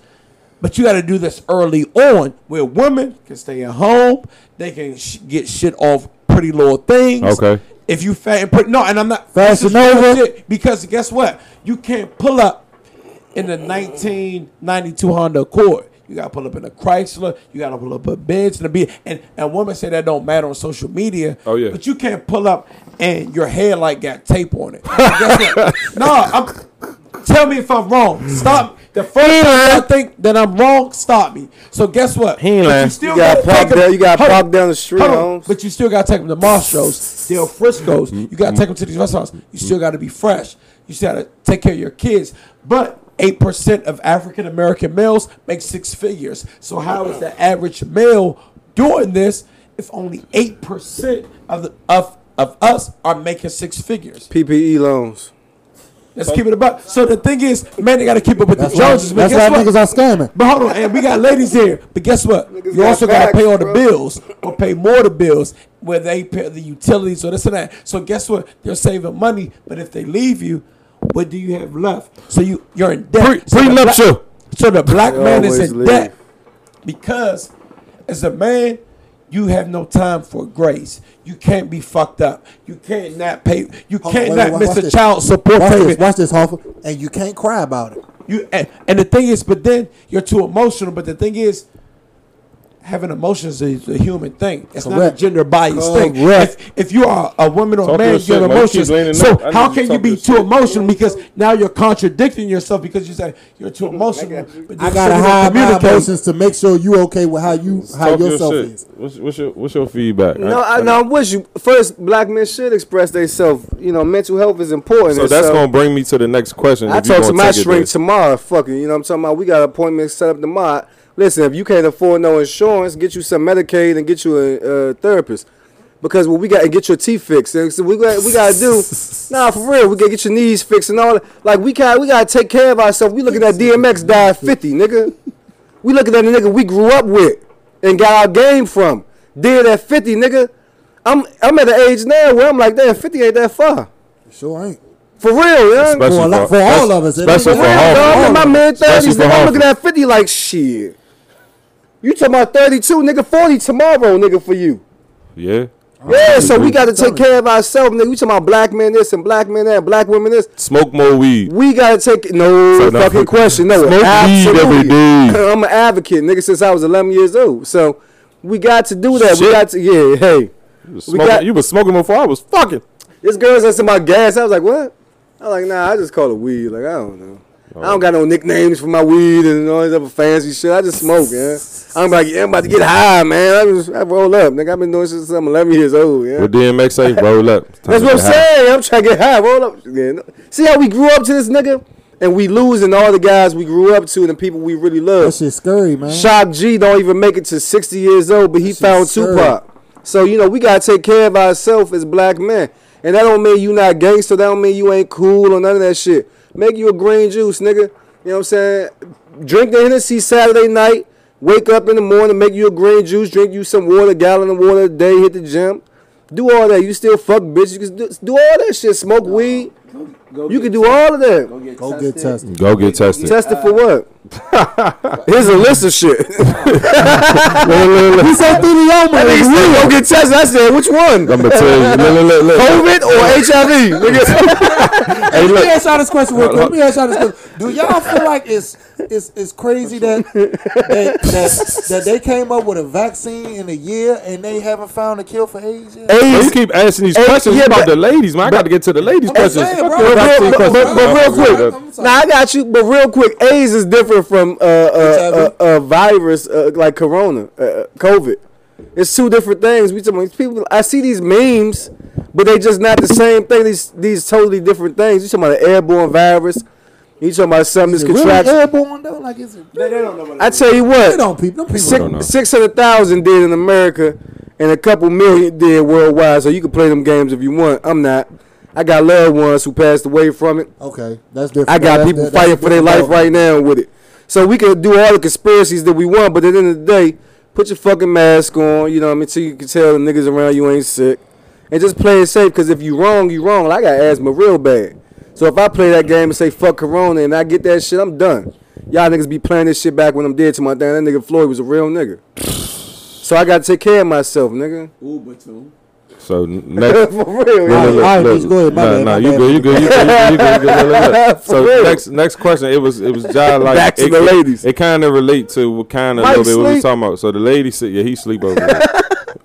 But you got to do this early on, where women can stay at home. They can sh- get shit off pretty little things. Okay. If you fat and pretty, no, and I'm not Fashion this is real Nova. shit, because guess what? You can't pull up in the 1992 Honda Accord. You gotta pull up in a Chrysler. You gotta pull up a Benz and a B. And and women say that don't matter on social media. Oh, yeah. But you can't pull up and your headlight got tape on it. Guess no, I'm. Tell me if I'm wrong. Stop. The first time I think that I'm wrong, stop me. So guess what? He ain't But lying. you still You gotta gotta park down- you gotta Hold on. down the street, on. But you still gotta take them to Mastros, Del Frisco's. You gotta take them to these restaurants. You still gotta be fresh. You still gotta take care of your kids. But eight percent of African American males make six figures. So how is the average male doing this if only eight percent of the of of us are making six figures? PPP loans. Let's keep it about. So the thing is, man, they gotta keep up with That's the Joneses. But that's guess why what? niggas are scamming. But hold on, and we got ladies here. But guess what? Niggas you got also got to pay all the bro. bills or pay more the bills where they pay the utilities or this and that. So guess what? They're saving money. But if they leave you, what do you have left? So you you're in debt. Pre- so, the black, so the black They man is in leave. debt because as a man, you have no time for grace. You can't be fucked up. You can't not pay. You Hold can't wait, not wait, miss a this. child support Watch payment. this, watch this, Hoffa. And you can't cry about it. You and, and the thing is, but then you're too emotional. But the thing is, having emotions is a human thing. It's not a Correct. gender biased thing. If, if you are a woman or a Talk man, you shit, have emotions. keep So how need you can you be too shit. emotional? Because now you're contradicting yourself because you say you're too emotional. but I gotta so hide my emotions to make sure you okay with how you how Talk your yourself shit. is. What's, what's your what's your feedback? No, I, no, I'm with you. First, black men should express themselves. You know, mental health is important. So that's gonna bring me to the next question. I talk to my shrink tomorrow. Fucking, you know what I'm talking about? We got an appointment set up tomorrow. listen, if you can't afford no insurance, get you some Medicaid and get you a, a therapist. Because what we got to get your teeth fixed. And so we got we got to do. Nah, for real, we got to get your knees fixed and all. that. Like we got we got to take care of ourselves. We looking at DMX died 50, nigga. We looking at the nigga we grew up with and got our game from. Did at 50, nigga. I'm I'm at the age now where I'm like, damn, 50 ain't that far. Sure ain't. For real, yeah. Especially For a lot- for all of us, it Especially ain't for that Yeah, dog, I'm in my Harvey. mid Especially thirties. for Nigga, I'm Harvey. looking at fifty like shit. You talking about thirty two, nigga? Forty tomorrow, nigga, for you. Yeah. Oh, yeah, so we got to take care of ourselves, nigga. We talking about black men this and black men that, black women this. Smoke more weed. We gotta take no So fucking question. No, Smoke weed absolutely. every day. I'm an advocate, nigga, since I was 11 years old. So we got to do that. We got to, yeah. Hey, You was We smoking, got- you was smoking before I was fucking. this girl's asking my gas. I was like, what? I'm like, nah, I just call it weed. Like I don't know. I don't oh. got no nicknames for my weed and all this other fancy shit. I just smoke, yeah. I'm like, yeah, I'm about to get high, man. I just I roll up. Nigga, I've been doing this since I'm 11 years old, yeah. What DMX say? Roll up. That's what I'm get high. saying. I'm trying to get high. Roll up. Yeah, See how we grew up to this nigga? And we losing all the guys we grew up to and the people we really That love. shit scary, man. Shock G don't even make it to 60 years old, but he shit's found scary. Tupac. So, you know, we got to take care of ourselves as black men. And that don't mean you not gangster. That don't mean you ain't cool or none of that shit. Make you a green juice, nigga. You know what I'm saying? Drink the Hennessy Saturday night. Wake up in the morning, make you a green juice. Drink you some water, gallon of water a day. Hit the gym. Do all that. You still fuck bitch. You can do, do all that shit. Smoke weed. You can do all of that. Go get tested. Go get tested. Tested for uh, what? Here's a list of shit. He said thelioma. That nigga said, go get tested. I said, which one? I'm gonna tell you. Look, look, look, look. COVID or HIV? Nigga. Hey, let me ask y'all this question real quick. Let me ask y'all this question. Do y'all feel like it's it's it's crazy that that, that that they came up with a vaccine in a year and they haven't found a cure for AIDS yet? Bro, you keep asking these Hey, questions yeah, about but- the ladies, man. I got to get to the ladies' I'm questions. saying, bro. Your But, real, but, but, but real I'm quick, sorry. nah, I got you. But real quick, AIDS is different from uh, uh, HIV? uh, uh, virus uh, like Corona, uh, COVID. It's two different things. We talking about people. I see these memes, but they just not the same thing. These these totally different things. You talking about an airborne virus? You talking about something Is that's it really airborne though? Like is it? They don't know. I tell you They what, don't people. Them people don't know. six six hundred thousand did in America, and a couple million did worldwide. So you can play them games if you want. I'm not. I got loved ones who passed away from it. Okay, that's different. I got That's- people that's fighting for their life right now with it. So we can do all the conspiracies that we want, but at the end of the day, put your fucking mask on. You know what I mean? So you can tell the niggas around you ain't sick, and just play it safe. Because if you wrong, you wrong. Like, I got asthma real bad. So if I play that game and say fuck Corona and I get that shit, I'm done. Y'all niggas be playing this shit back when I'm dead to my damn. That nigga Floyd was a real nigga. So I gotta take care of myself, nigga. Uber too. So next, For real, Look, yeah. look, All right, look, Beach, go ahead. My Nah, bad, nah, you good, you good, you good, you good, you good. Look, look, look. So real. next, next question. It was, it was John like Back to it, the ladies. It, kind of relate to what kind of little bit what we sleep? talking about. So the lady said, yeah, he sleep over there.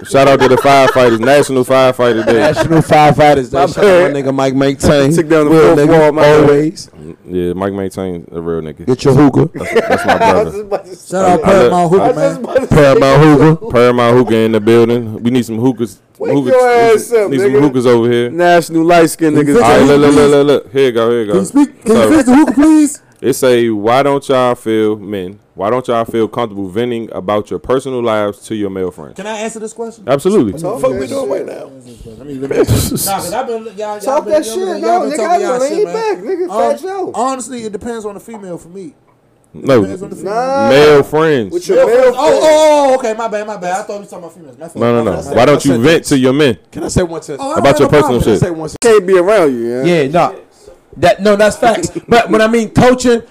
Shout out to the firefighters, National Firefighter Day. National firefighters. My That shout out my nigga Mike maintain. Took down the Real nigga, wall, my always. Yeah, Mike maintain a real nigga. Get your hookah. That's my brother. just about to say- Shout out I- I Paramount I Hookah, man. about to say- Paramount hookah. Paramount hookah in the building. We need some hookahs. Wake hookahs your ass up, need some nigga. hookahs over here. National light skinned niggas. All All right, right, look, look, look, look, look. Here you go, here you Can go. you speak? Can you So- finish the hookah, please? It say, why don't y'all feel men? Why don't y'all feel comfortable venting about your personal lives to your male friends? Can I answer this question? Absolutely. Talk Fuck we doing right now. Let me, nah, cause I've been y'all, y'all Talk been, that y'all shit, been, y'all been nigga, talking I y'all lean shit, back, nigga, Um, fat show. honestly, it depends on the female for me. No, Depends on. Nah. male friends. With your Male male friends- oh, friends. oh, oh, okay, my bad, my bad. I thought you were talking about females. My fault, No, no, no. Why don't you vent to your men? Can I say one sentence? Oh, About your no personal problem. Can I shit. say one sentence? Can't be around you, yeah. Yeah, no. That no, that's facts. but when I mean coaching,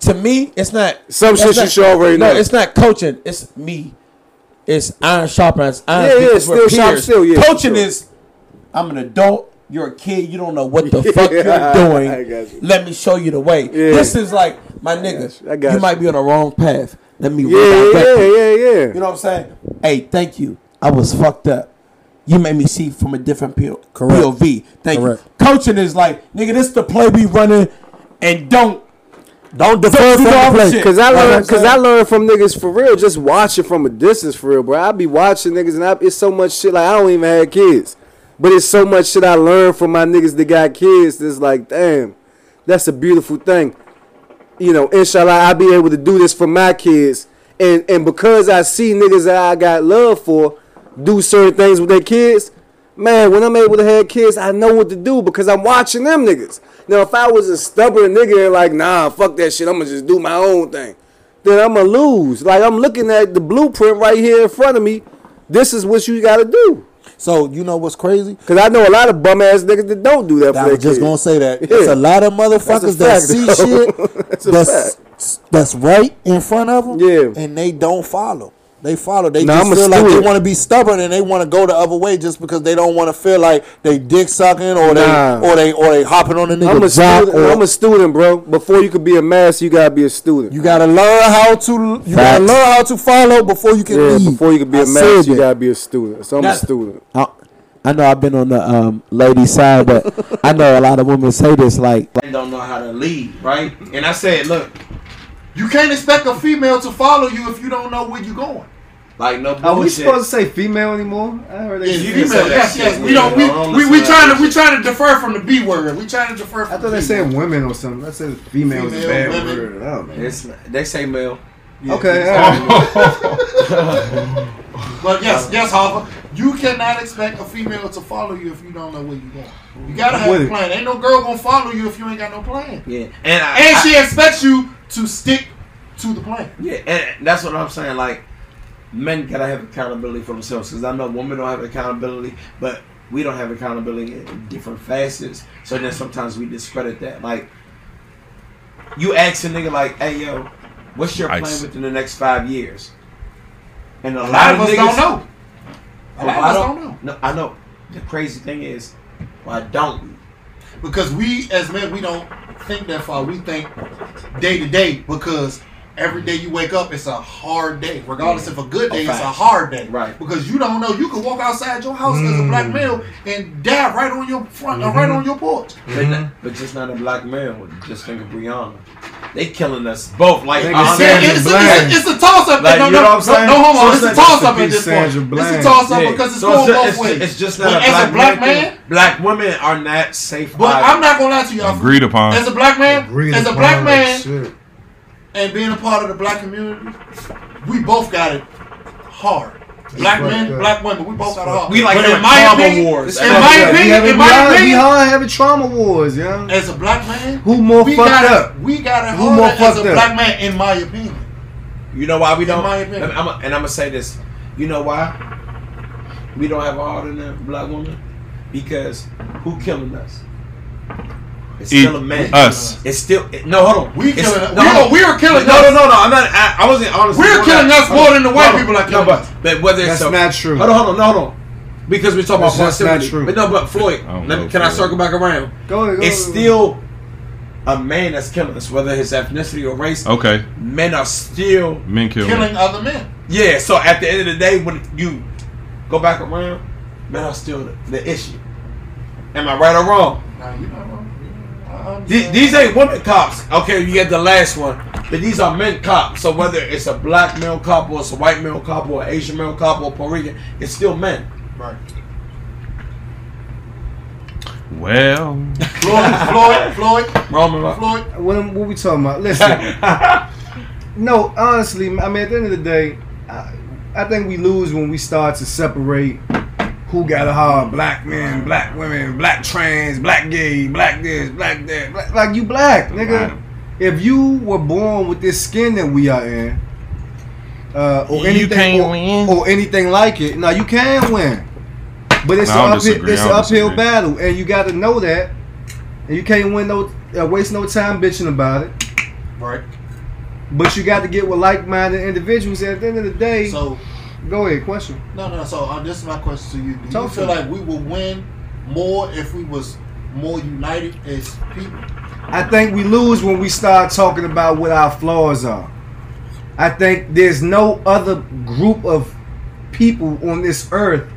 to me, it's not Some it's shit you not- should already no, know. it's not coaching. It's me. It's iron sharpens iron. Yeah, yeah, still sharp, still, yeah, Coaching sure. is, I'm an adult. You're a kid. You don't know what the fuck Yeah, you're doing. I got you. Let me show you the way. Yeah. This is like my nigga. you. I got you might be on the wrong path. Let me Yeah, yeah, you. yeah, yeah. You know what I'm saying? Hey, thank you. I was fucked up. You made me see from a different P- Correct. POV. Thank Correct. you. Coaching is like, nigga, this the play we running, and don't Don't defer from the play. shit. Cause I learned, cause. I learned from niggas for real, just watching from a distance for real, bro. I be watching niggas and I, it's so much shit. Like I don't even have kids, but it's so much shit I learned from my niggas that got kids. That's like, damn, that's a beautiful thing. You know, inshallah, I'll be able to do this for my kids and and because I see niggas that I got love for do certain things with their kids, man, when I'm able to have kids, I know what to do because I'm watching them niggas. Now, if I was a stubborn nigga and like, nah, fuck that shit, I'm gonna just do my own thing, then I'm gonna lose. Like I'm looking at the blueprint right here in front of me. This is what you gotta do. So you know what's crazy? Cause I know a lot of bum ass niggas that don't do that. I was just kids. gonna say that. Yeah. There's a lot of motherfuckers that see though. shit That's that's that's right in front of them, Yeah. and they don't follow. They follow. They Nah, just feel like they want to be stubborn and they want to go the other way just because they don't want to feel like they dick sucking or they Nah. or they or they hopping on the nigga I'm a student. or- I'm a student, bro. Before you can be a master, you gotta be a student. you gotta learn how to you gotta learn how to follow before you can yeah, lead. before you could be I a master, you gotta be a student. So I'm a student. I, I know I've been on the um, lady side, but I know a lot of women say this like, They don't know how to lead, right? And I said, look, You can't expect a female to follow you if you don't know where you're going. like no Are we bullshit. supposed to say female anymore? I heard they Yeah, you said- can say female. that Yes, yes. We yeah, don't. We, don't we, we listen to trying to we trying to defer from the B word. We trying to defer from. I thought the they B said women or something. I said female is a bad women. word. I don't. It's, they say male. Yeah, Okay, exactly. But yes, yes, Harper. You cannot expect a female to follow you if you don't know where you're going. You gotta have With a plan. Ain't no girl gonna follow you if you ain't got no plan. Yeah, and I, And I- she expects you to stick to the plan. Yeah, and that's what I'm saying. Like, men gotta have accountability for themselves because I know women don't have accountability, but we don't have accountability in different facets. So then sometimes we discredit that. Like, you ask a nigga like, "Hey, yo, what's your plan within the next five years?" And a, A lot of us niggas don't know. A lot of I us don't know No, I know. The crazy thing is, why don't we? because we as men we don't think that far. We think day to day because. Every day you wake up, it's a hard day. Regardless if a good day, A it's a hard day. Right. Because you don't know. You could walk outside your house as a black mm. male and die right on your front, uh, right mm-hmm. on your porch. But, mm-hmm. not, but just not a black male. Just think of Breonna. They killing us both. Like, Nigga, Sandra it's, it's, it's, it's a toss up. Like, no, you know what I'm no, saying? no homo. So it's a toss up at this Sandra point. It's a toss up Yeah. because it's So going ju- both it's, ways. It's just But not a as black, a black man. man, Black women are not safe. but either. I'm not gonna lie to you. Agreed upon. As a black man, Agreed as a black man, shit. And being a part of the black community, we both got it hard. Black fucked men, up. black women, we both got it hard. We like in my trauma opinion, wars. in my fucked opinion, having- in we my hard- we opinion, hard having trauma wars, yeah. as a black man, Who more we fucked got up? it. We got it Who harder more as fucked a up? black man, in my opinion. You know why we don't? In my opinion. I'm, I'm- and I'm gonna say this. You know why we don't have a heart in a black woman? Because who killing us? It's still a man. us. It's still no. Hold on. We It's- killing. no, we, hold are, on. we are killing. No, us. no, no, no. I'm not. I, I wasn't honest. We're killing us more than the white people are No, killing but us. but whether it's That's a, not true. Hold on, hold on, no, hold on. Because we're talking That's about just not proximity. true. But no, but Floyd, let me, know, can I circle back around? Go ahead. Go It's ahead. still a man that's killing us, whether his ethnicity or race. Okay, Men are still men kill me. killing other men. yeah. So at the end of the day, when you go back around, men are still the, the issue. Am I right or wrong? Nah, you know, I understand. These, these ain't women cops. Okay, you get the last one, but these are men cops. So whether it's a black male cop or it's a white male cop or an Asian male cop or Puerto Rican, it's still men. Right. Well, Floyd, Floyd, Floyd, Roman, Floyd. What, am- what we talking about? Listen. no, honestly, I mean, at the end of the day, I, I think we lose when we start to separate who got a hard black men, black women, black trans, black gay, black this, black that. Black, like you black, nigga. If you were born with this skin that we are in, uh, or You anything, can't or, win. or anything like it, now you can win. But it's No, I an uphill, it's an uphill battle, and you got to know that. And you can't win no, uh, waste no time bitching about it. Right. But you got to get with like-minded individuals. At the end of the day, So go ahead, question. no, no. So uh, this is my question to you. Do Talk you feel me. like we will win more if we was more united as people? I think we lose when we start talking about what our flaws are. I think there's no other group of people on this earth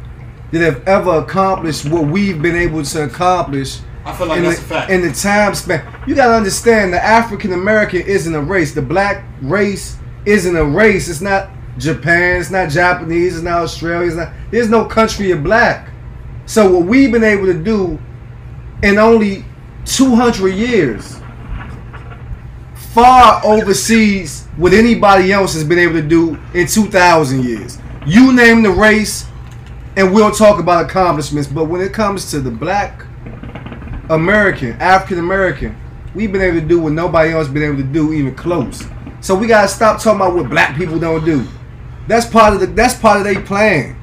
that have ever accomplished what we've been able to accomplish I feel like in that's the, a fact. in the time span. You gotta understand the African American isn't a race. The black race isn't a race. It's not Japan. It's not Japanese. It's not Australia. It's not. There's no country of black. So what we've been able to do in only 200 years, far overseas what anybody else has been able to do in 2,000 years. You name the race, and we'll talk about accomplishments. But when it comes to the black American, African American, we've been able to do what nobody else been able to do, even close. So we gotta stop talking about what black people don't do. That's part of the. That's part of their plan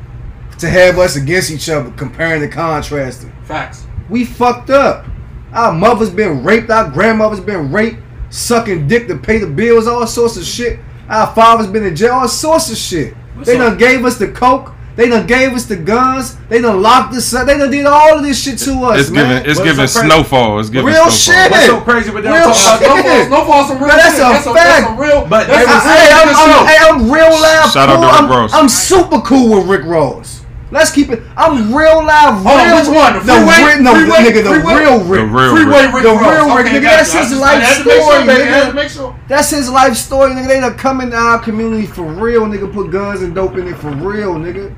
to have us against each other, comparing and contrasting. Facts. We fucked up. Our mother's been raped. Our grandmother's been raped, sucking dick to pay the bills, all sorts of shit. Our father's been in jail, all sorts of shit. They done gave us the coke. They done gave us the guns. They done locked us up. They done did all of this shit to us, It's man. giving it's giving so snowfall. It's giving Real snowfall. shit. What's so crazy with them Real talking about snowfall? Snowfall's some real But that's shit. a that's, some, fact. that's some real. But that's that's Hey, I'm, I'm, hey, I'm real live Shout out to Rick I'm, Ross. I'm super cool with Rick Ross. Let's keep it. I'm real live. Hold on, oh, real, which one? The no, freeway? Rick, no, Freeway? nigga, the Freeway? real Rick. The real Freeway Rick. Rick The real Rick, Okay, nigga, that's I his just- life I had to make sure, story, baby. I had nigga. to make sure. That's his life story, nigga. They done come into our community for real, nigga. Put guns and dope in it for real, nigga.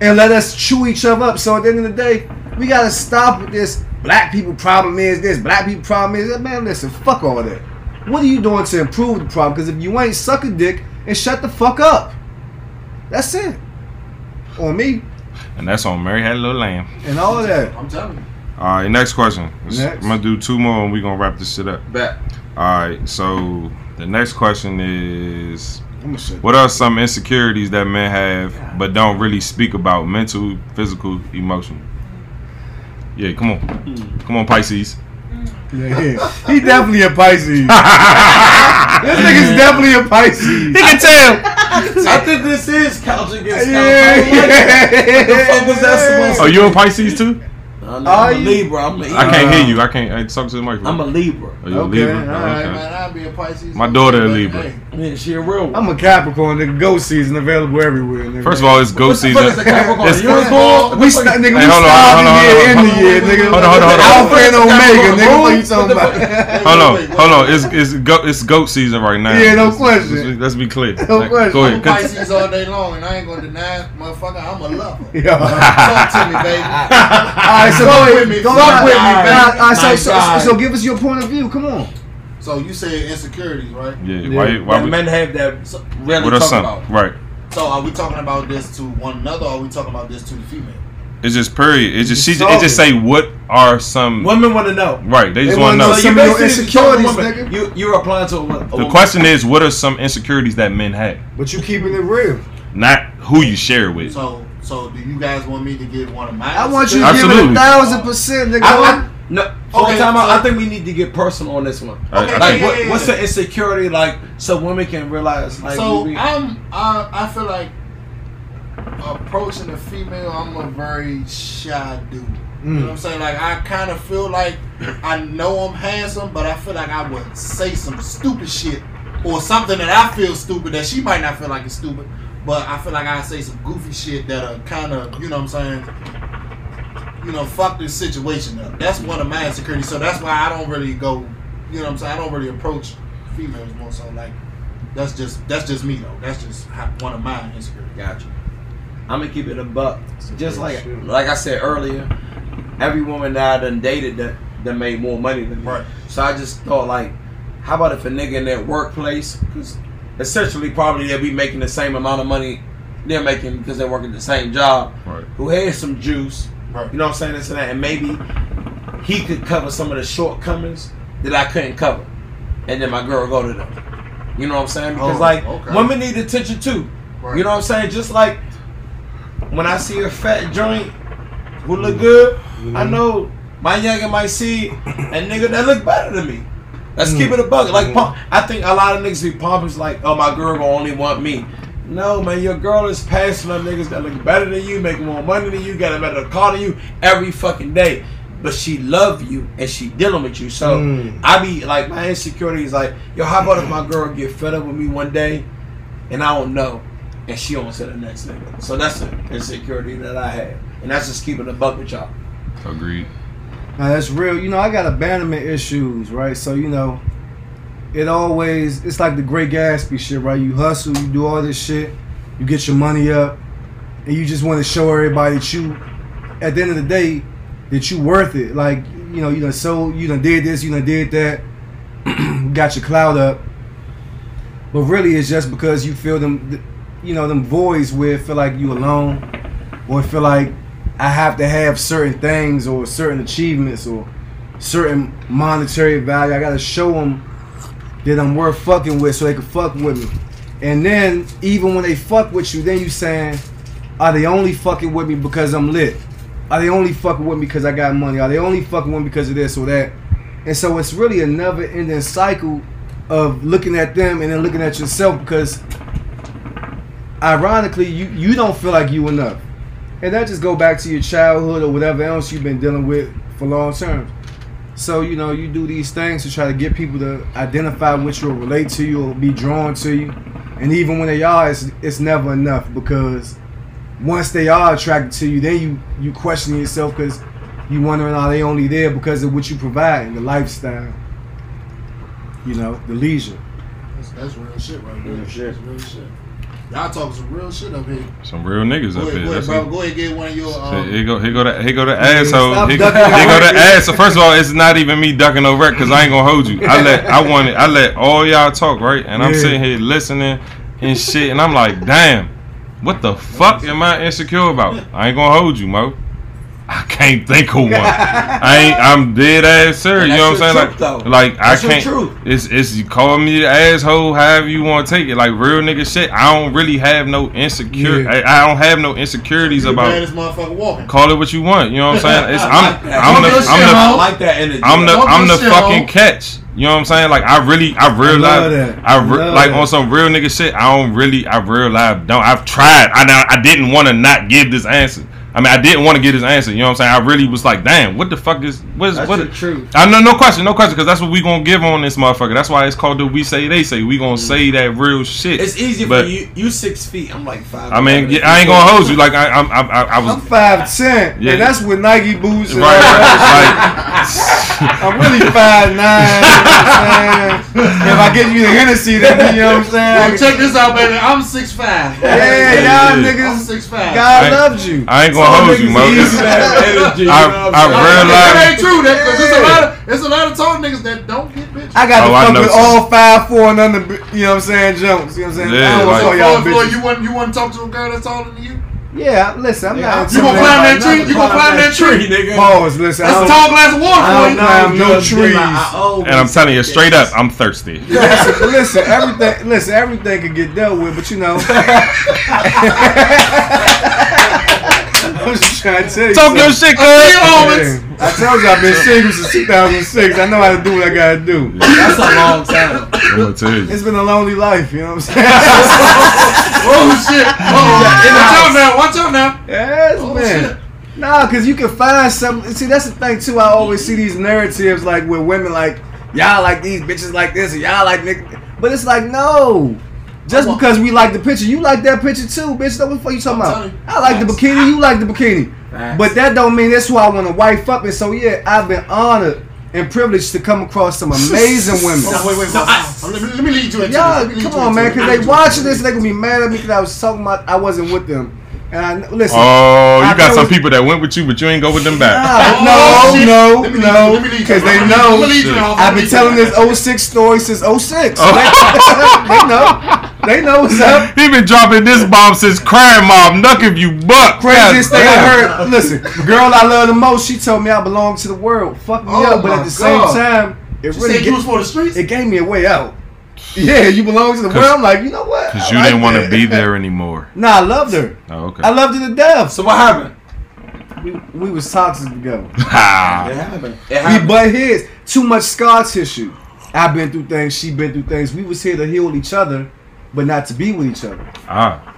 And let us chew each other up. So at the end of the day, we gotta stop with this. Black people problem is this. Black people problem is that. Man, listen, fuck all that. What are you doing to improve the problem? Because if you ain't suck a dick and shut the fuck up, that's it. On me And that's on Mary Had a Little Lamb. and all of that. I'm telling you. All right, next question. Next. I'm gonna do two more and we're gonna wrap this shit up. Bet. All right, so the next question is I'm gonna shut. What are some insecurities that men have but don't really speak about? Mental, physical, emotional. Yeah, come on. Come on, Pisces. Yeah, yeah. He definitely a Pisces. this nigga's definitely a Pisces. He can tell. I think this is couch against couch. Yeah, I don't like it. What the fuck was that supposed to Oh, you a Pisces too? No, no, Are I'm a? Libra. I'm a, I can't hear you. I can't. I talk to the microphone. I'm a Libra. Are you a Okay, Libra? all Oh, okay. Man, I'll be a Pisces. My daughter a Libra. hey, Yeah, she a real one. I'm a Capricorn, nigga. Goat season available everywhere. Nigga. First of all, it's goat season. fuck is Capricorn? It's- A we st- nigga, we Hey, hold on, hold on, the year hold on, in hold the on. year, nigga. Hold on, hold on, hold on. Alpha and Omega, nigga. What you What talking the about? Hold on, wait, wait, hold on. wait. It's it's goat it's goat season right now. Yeah, no Let's- question. Let's, let's be clear. No Like, question. Go I'm a ahead. Cont- Pisces all day long, and I ain't gonna deny, it, motherfucker. I'm a lover. Yeah. Talk to me, baby. All right, so go with ahead. me, Go fuck with me, baby. all right, so, My so, God. so give us your point of view. Come on. So you said insecurities, right? Yeah. Why? Why? We, men have that really what are talk some? about. Right. So are we talking about this to one another, or are we talking about this to the female? It's just period. It's just she. Just It just say what are some. Women want to know. Right. They just They want to know. know So you Some your basically just told a insecurities, woman, nigga. You you're applying to a a The woman. question is, what are some insecurities that men have? But you keeping it real. Not who you share with. So, so do you guys want me to give one of my? I want you to give it a thousand percent, nigga. I, I, no, okay, Okay, time so- I think we need to get personal on this one. Okay, like, yeah, what, yeah, yeah. what's the insecurity like, so women can realize? Like, So we- I'm, I, I feel like approaching a female, I'm a very shy dude. You know what mm. I'm saying? Like I kind of feel like I know I'm handsome, but I feel like I would say some stupid shit or something that I feel stupid that she might not feel like it's stupid, but I feel like I say some goofy shit that are kind of, you know what I'm saying? You know, fuck this situation up. That's one of my insecurities. So that's why I don't really go. You know what I'm saying? I don't really approach females more so like. That's just that's just me though. That's just how, one of my insecurities. Got you. I'm gonna keep it a buck. Just like like I said earlier, every woman that I done dated that that made more money than me. Right. So I just thought like, how about if a nigga in their workplace, because essentially probably they'll be making the same amount of money they're making because they're working the same job, Right. who has some juice, Right. you know what I'm saying, this and that, and maybe he could cover some of the shortcomings that I couldn't cover, and then my girl go to them. You know what I'm saying? Because Oh, like okay. women need attention too. Right. You know what I'm saying? Just like when I see a fat joint who look good, I mm-hmm. know my youngin might see a nigga that look better than me. Let's keep mm. it a buck. Like mm-hmm. pump, I think a lot of niggas be pompous like, oh my girl gonna only want me. No man, your girl is passing up niggas that look better than you, make more money than you, got a better car than you every fucking day. But she love you and she dealing with you. So Mm. I be like my insecurity is like, yo, how about if my girl get fed up with me one day and I don't know and she on to the next nigga. So that's the insecurity that I have. And that's just keeping a buck with y'all. Agreed. Now that's real. You know, I got abandonment issues, right? So you know, it always it's like the Great Gatsby shit, right? You hustle, you do all this shit, you get your money up, and you just want to show everybody that you, at the end of the day, that you worth it. Like you know, you done sold, you done did this, you done did that, got your cloud up, but really it's just because you feel them, you know, them voids where it feel like you alone, or feel like I have to have certain things or certain achievements or certain monetary value. I gotta show them that I'm worth fucking with so they can fuck with me. And then even when they fuck with you, then you saying, are they only fucking with me because I'm lit? Are they only fucking with me because I got money? Are they only fucking with me because of this or that? And so it's really a never ending cycle of looking at them and then looking at yourself because ironically you, you don't feel like you enough. And that just go back to your childhood or whatever else you've been dealing with for long term. So, you know, you do these things to try to get people to identify which will relate to you or be drawn to you. And even when they are, it's, it's never enough because once they are attracted to you, then you you question yourself because you wondering are they only there because of what you provide, and the lifestyle, you know, the leisure. That's, that's real shit right there. Real shit. That's real shit. Y'all talking some real shit up here. Some real niggas Go up ahead, here. go ahead, bro. what- Go ahead, get one of your. Um, Here go, here go the, here go the asshole. stop Here, go- ducking here go no the ass. So first of all, it's not even me ducking no wreck because I ain't gonna hold you. I let, I wanted, I let all y'all talk right, and I'm Yeah. sitting here listening and shit, and I'm like, damn, what the fuck am I insecure about? I ain't gonna hold you, Mo. I can't think of one. I ain't. I'm dead ass serious. You know what I'm saying? your Like, though. like I That's your can't. truth. It's it's you call me the asshole, however you want to take it. Like real nigga shit. I don't really have no insecure. Yeah. I, I don't have no insecurities you the about. baddest motherfucker walking. Call it what you want. You know what I'm saying? It's, I I'm, like that. I'm the, Talk I'm shit, the, I like that energy. I'm the, I'm your the fucking Mo. catch. You know what I'm saying? Like I really, I real love that. I I re- like that. on some real nigga shit. I don't really, I real life don't. I've tried. I now, I didn't want to not give this answer. I mean, I didn't want to get his answer. You know what I'm saying? I really was like, damn, what the fuck is what is That's what? the truth. I know, no question, no question, because that's what we gonna give on this motherfucker. That's why it's called the we say they say. We gonna mm. say that real shit. It's easy But- for you. You six feet. I'm like five. I mean, yeah, I ain't gonna hold you. Like I, I'm, I, I, I was I'm five ten, Yeah. and that's with Nike boots. Right. all like, I'm really five nine. You know what I'm saying? If I get you the Hennessy, then you know what I'm saying. Well, check this out, baby. I'm six five. Yeah, y'all Yeah. I'm six five. God I- loves you. I ain't gonna hold you, niggas Mo. easy to have energy. I- know I I'm saying? realized- That ain't true. That, cause there's a lot of there's a lot of tall niggas that don't get bitches. I got Oh, to I fuck with some. all five, four, and under. You know what I'm saying? Jumps. You know what I'm saying? Yeah, I don't like- so, y'all Floyd, Floyd, bitches. you want you want to talk to a girl that's taller than you? Yeah, listen, I'm not. You gonna climb that tree? You gonna climb that tree? nigga. Pause. Listen, I That's a don't- tall glass of water I for don't you. climb no trees. like, I and I'm telling you straight up, I'm thirsty. Listen, listen, everything. Listen, everything can get dealt with, but you know. I'm just trying to tell you. Talk your something. shit, cuz. I told you I've been single since 2006. I know how to do what I gotta do. That's a long time. I'm gonna tell you. It's been a lonely life, you know what I'm saying? Oh shit! Oh, watch out now! Watch out now! yes, Oh, man. shit. Nah, cause you can find something. See, that's the thing too. I always see these narratives like with women like y'all like these bitches like this, or y'all like nigga. But it's like no. Just because we like the picture, you like that picture too, bitch. What the fuck you talking about? I like the bikini, you like the bikini. But that don't mean that's who I want to wife up. And so yeah, I've been honored and privileged to come across some amazing women. Oh, wait, wait, So wait. I- let, me, let me lead you into Y'all, this. Let me lead come on, into man, because they lead you watching into this, they gonna be mad at me because I was talking about I wasn't with them. And I listen. Oh, I you got some was- people that went with you, but you ain't go with them back. Nah, Oh, no, shit. no, Let me lead you- no, let me lead you. because they know. let me lead you now. I've been telling this 06 story since 06. So they, they know. They know what's up. He been dropping this bomb since crime mob. Knuck if you buck. Craziest God thing I heard. Listen, the girl I love the most, she told me I belong to the world. Fuck me Oh up, but at the same time, it She really said you was for the streets. it gave me a way out. Yeah, you belong to the world. I'm like, you know what? Cause you like didn't want to be there anymore. Nah, I loved her. Oh, okay. I loved her to death. So what happened? We, we was toxic together. Ha. It happened. It We happened. butt heads. Too much scar tissue. I've been through things. She been through things. We was here to heal each other, but not to be with each other. Ah.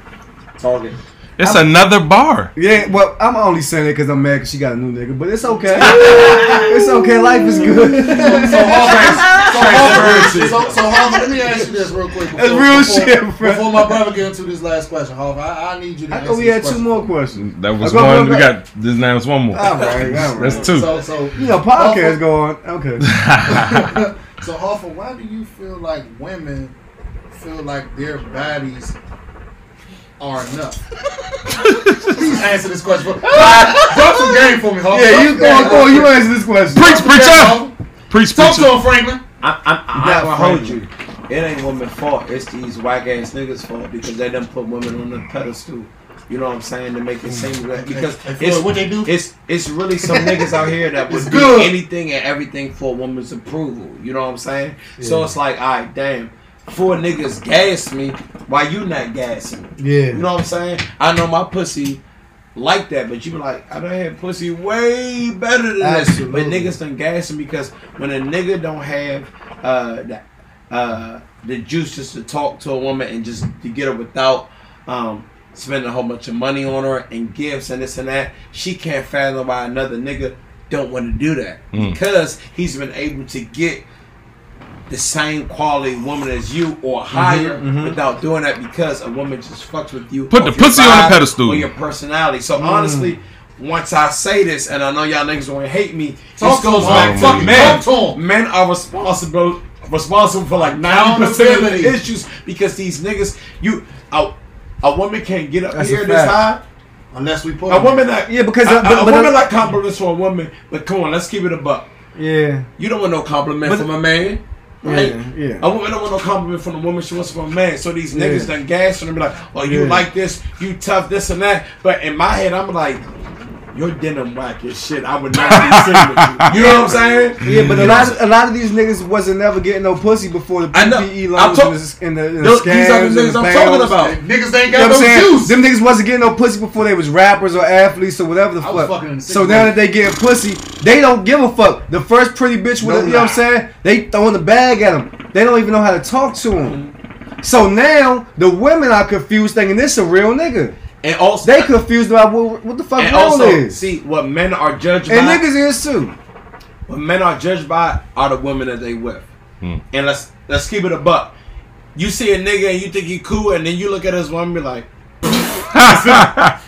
Talking. It's another bar. Yeah, well, I'm only saying it because I'm mad because she got a new nigga, but it's okay. it's okay. Life is good. So, Harvey, so, Harvey, Transparency. so, so Harvey, let me ask you this real quick. That's real before, shit, bro. Before my brother get into this last question, Harvey, I, I need you to I answer thought we this had two more questions. That was go- one. go- We got this now. It's one more. All right, all right. That's two. So, so, You know, podcast go on. Okay. so, Harvey, why do you feel like women feel like their bodies are enough? Please answer this question. For, drop some game for me, Harvey. Yeah, you some go on, go on. for You answer this question. Preach, Drop some preacher. game, Harvey. Preach, Talk preacher. to him, Franklin. I'm, I'm, I'm Not not gonna hold you. It ain't women's fault. It's these whack ass niggas' fault because they done put women on the pedestal. You know what I'm saying? To make it seem mm. like because Hey, Floyd, it's what they do? it's it's really some niggas out here that would do anything and everything for a woman's approval. You know what I'm saying? So it's like, all right, damn. Four niggas gas me, why you not gassing me? Yeah. You know what I'm saying? I know my pussy like that, but you be like, I done had pussy way better than this. But niggas done gassing because when a nigga don't have uh, the, uh, the juices to talk to a woman and just to get her without um, spending a whole bunch of money on her and gifts and this and that, she can't fathom why another nigga don't want to do that Mm. because he's been able to get the same quality woman as you or higher without doing that because a woman just fucks with you. Put the pussy on a pedestal. Or your personality. So honestly, once I say this, and I know y'all niggas gonna hate me, Talk this goes to back him, to fucking men. talk to. Men are responsible responsible for like ninety percent of the issues because these niggas, you a, a woman can't get up That's here this high. Unless we put A woman that Yeah, because, a, uh, but- a but, woman like compliments for a woman, but come on, let's keep it a buck. Yeah. You don't want no compliment But- from a man. Right? Yeah. Yeah. A woman don't want no compliment from a woman. She wants from a man. So these niggas Yeah. done gas and be like, "Oh, you Yeah. like this? You tough? This and that." But in my head, I'm like, "Your denim whack as shit. I would not be sitting with you." You know what I'm saying? Yeah, but a lot, of, a lot of these niggas wasn't never getting no pussy before the I know. PPP I'm loans talk- and the, and the, and the Those- scams these are the niggas the I'm talking about. Niggas ain't You know got no saying? juice. Them niggas wasn't getting no pussy before they was rappers or athletes or whatever the I fuck. fucking the So now that they getting pussy, they don't give a fuck. The first pretty bitch with No a, you know what I'm saying? They throwing the bag at them. They don't even know how to talk to them. So now the women are confused, thinking this a real nigga. And also, They confused about what, what the fuck and real also, is. see what men are judged and by. And niggas is too. What men are judged by are the women that they with. Hmm. And let's let's keep it a buck. You see a nigga and you think he cool, and then you look at his woman and be like,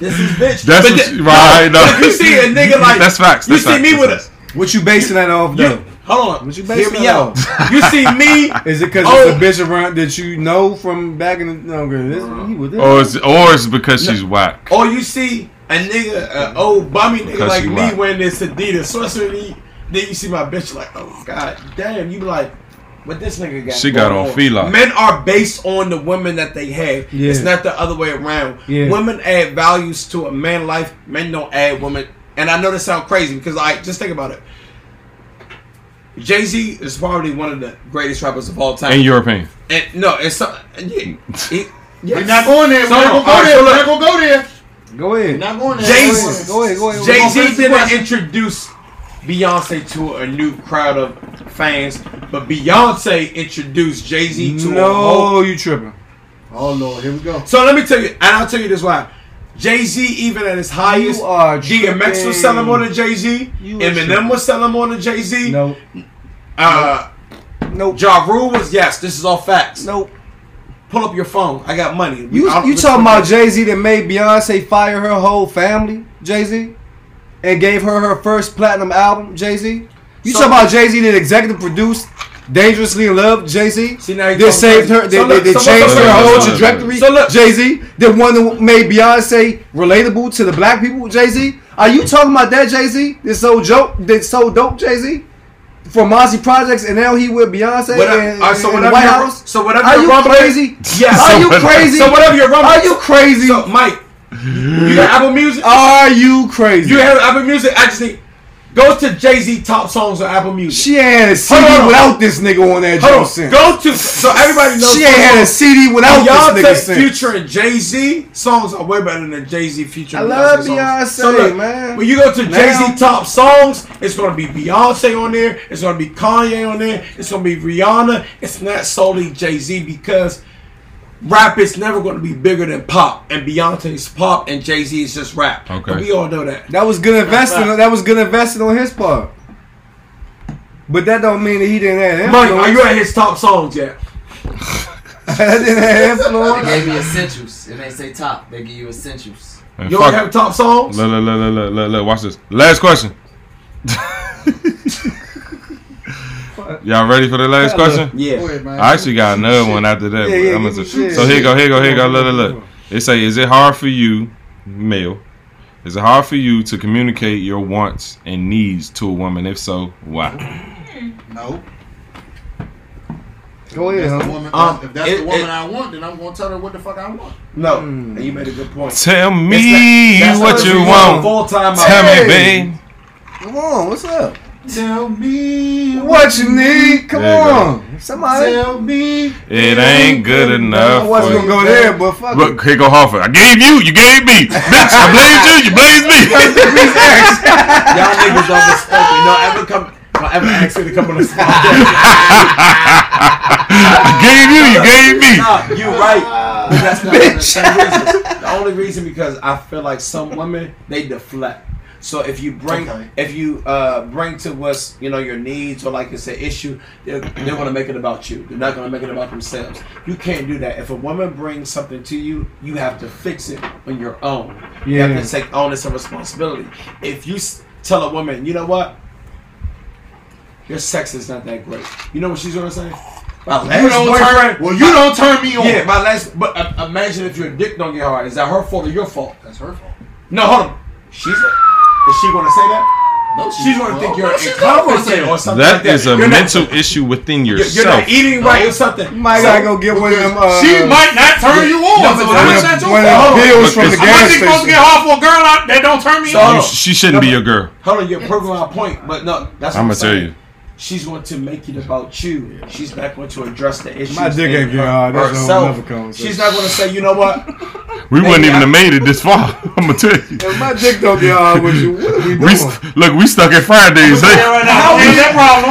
"This is bitch." That's But what then- you- right, no, no. If you see a nigga like That's facts, You see facts, me that's with facts. a What you basing that off though? You, hold on. What you Hear me out. You see me. Is it because Oh. it's a bitch around that you know from back in the no, girl, this, he was this. Or it's, or it's because she's whack. Or you see a nigga, an old bummy nigga Because like me whack. wearing this Adidas. So so then then you see my bitch like, oh god damn. You be like, what this nigga got? She got going on Fila. Men are based on the women that they have. Yeah. It's not the other way around. Yeah. Women add values to a man life. Men don't add women. And I know this sounds crazy because I just think about it. Jay Z is probably one of the greatest rappers of all time. In your opinion. and no, it's so, yeah, he, yeah. We're not going there. We're not gonna go alright, there. so We're not gonna go there. Go ahead. We're not going there. Jay-Z. Go ahead. Go ahead. Jay Z didn't introduce Beyonce to a new crowd of fans, but Beyonce introduced Jay Z to a whole. No, you tripping. Oh lord, here we go. So let me tell you, and I'll tell you this why. Jay Z, even at his highest, You are DMX was selling more than Jay Z. Eminem tripping. was selling more than Jay Z. No. Uh, Nope. Ja Rule was yes. This is all facts. Nope. Pull up your phone. I got money. You I'll- you talking about Jay Z that made Beyonce fire her whole family, Jay Z, and gave her her first platinum album, Jay Z. You So- talking about Jay Z that executive produced "Dangerously in Love," Jay Z. See, now you saved her. They, So they, they so changed her whole trajectory. So look- Jay Z, the one that made Beyonce relatable to the black people. Jay Z. Are you talking about that Jay Z? This so joke. That so dope Jay Z. For Marcy Projects, and now he with Beyonce Whatever- and, all right, so and White House. so whatever Are you rumbling- crazy? Yes. Are you crazy? So whatever your rumbling- Are you crazy? So Mike, you got Apple Music. Are you crazy? You have Apple Music. I just need go to Jay Z top songs on Apple Music. she ain't had a CD Hold on. without this nigga on that joint Go to so everybody knows. She ain't had a CD without this nigga Beyonce. Future, and Jay Z songs are way better than Jay Z, Future. I love Beyonce. Beyonce, man. When you go to Jay Z top songs, it's gonna be Beyonce on there. It's gonna be Kanye on there. It's gonna be Rihanna. It's not solely Jay Z because rap is never gonna be bigger than pop, and Beyonce's pop, and Jay Z is just rap. Okay. And we all know that. That was good investing. That was good investing on his part. But that don't mean that he didn't have Mike, are you at his top songs yet? that didn't have They influence. gave me essentials. It ain't say top. They give you essentials. And You fuck don't have top songs? Look, look, look, look, look, look, look, watch this. Last question. Y'all ready for the last question? Yeah. ahead. I actually got another one after that. Yeah, yeah, I'm gonna me say- shit. so here go, here go, here go. Look, look, look. They say, is it hard for you, male? Is it hard for you to communicate your wants and needs to a woman? If so, why? No. Go If ahead, that's the woman, Um, if that's it- the woman it- I want, then I'm gonna tell her what the fuck I want. No, Hmm. and you made a good point. Tell me that- what what you want. Full time. Tell me, babe. Come on, what's up? Tell me What you need? Come There you go. on, somebody. Tell me It ain't good enough. I enough. wasn't gonna go there, but fuck it. Look, here go Harford. I gave you, you gave me. Bitch, I blamed you, you blamed me. Y'all niggas don't respect me. Don't ever come. Don't ever ask me to come on the spot. I gave you, you gave me. Nah, you right. But that's not the reason. The only reason because I feel like some women they deflect. So if you bring Okay. if you uh, bring to us you know your needs or like it's an issue, they're, they're gonna make it about you. They're not gonna make it about themselves. You can't do that. If a woman brings something to you, you have to fix it on your own. You have to take onus and responsibility. If you s- tell a woman, you know what, your sex is not that great. You know what she's gonna say? My you don't turn. Well, you don't turn me on. yeah, my last. But uh, imagine if your dick don't get hard. Is that her fault or your fault? that's her fault. No, hold on. She's. Is she gonna say that? No, She's gonna think you're well, she's not gonna say incompetent or that. something like That that. is a You're not- mental issue within You're, you're not eating right or something. You might So- gotta go get one of them. Uh, she might not turn you on. No, so but how one much that your fault? them pills from the it's- How much gas supposed to get hard for a girl out that don't turn me So- on? You- she shouldn't be your girl. Hold on, you're proving my point, but no, that's what I'm I'm gonna tell you. She's going to make it about you. She's not going to address the issues. My dick ain't her- hard. That's a whole herself. nother conversation. She's not going to say, you know what? We Maybe wouldn't even I- have made it this far. I'm gonna tell you. If my dick don't get hard with you, what are we We doing? st- look, we stuck at Fridays. Hey, right now. Ain't that problem?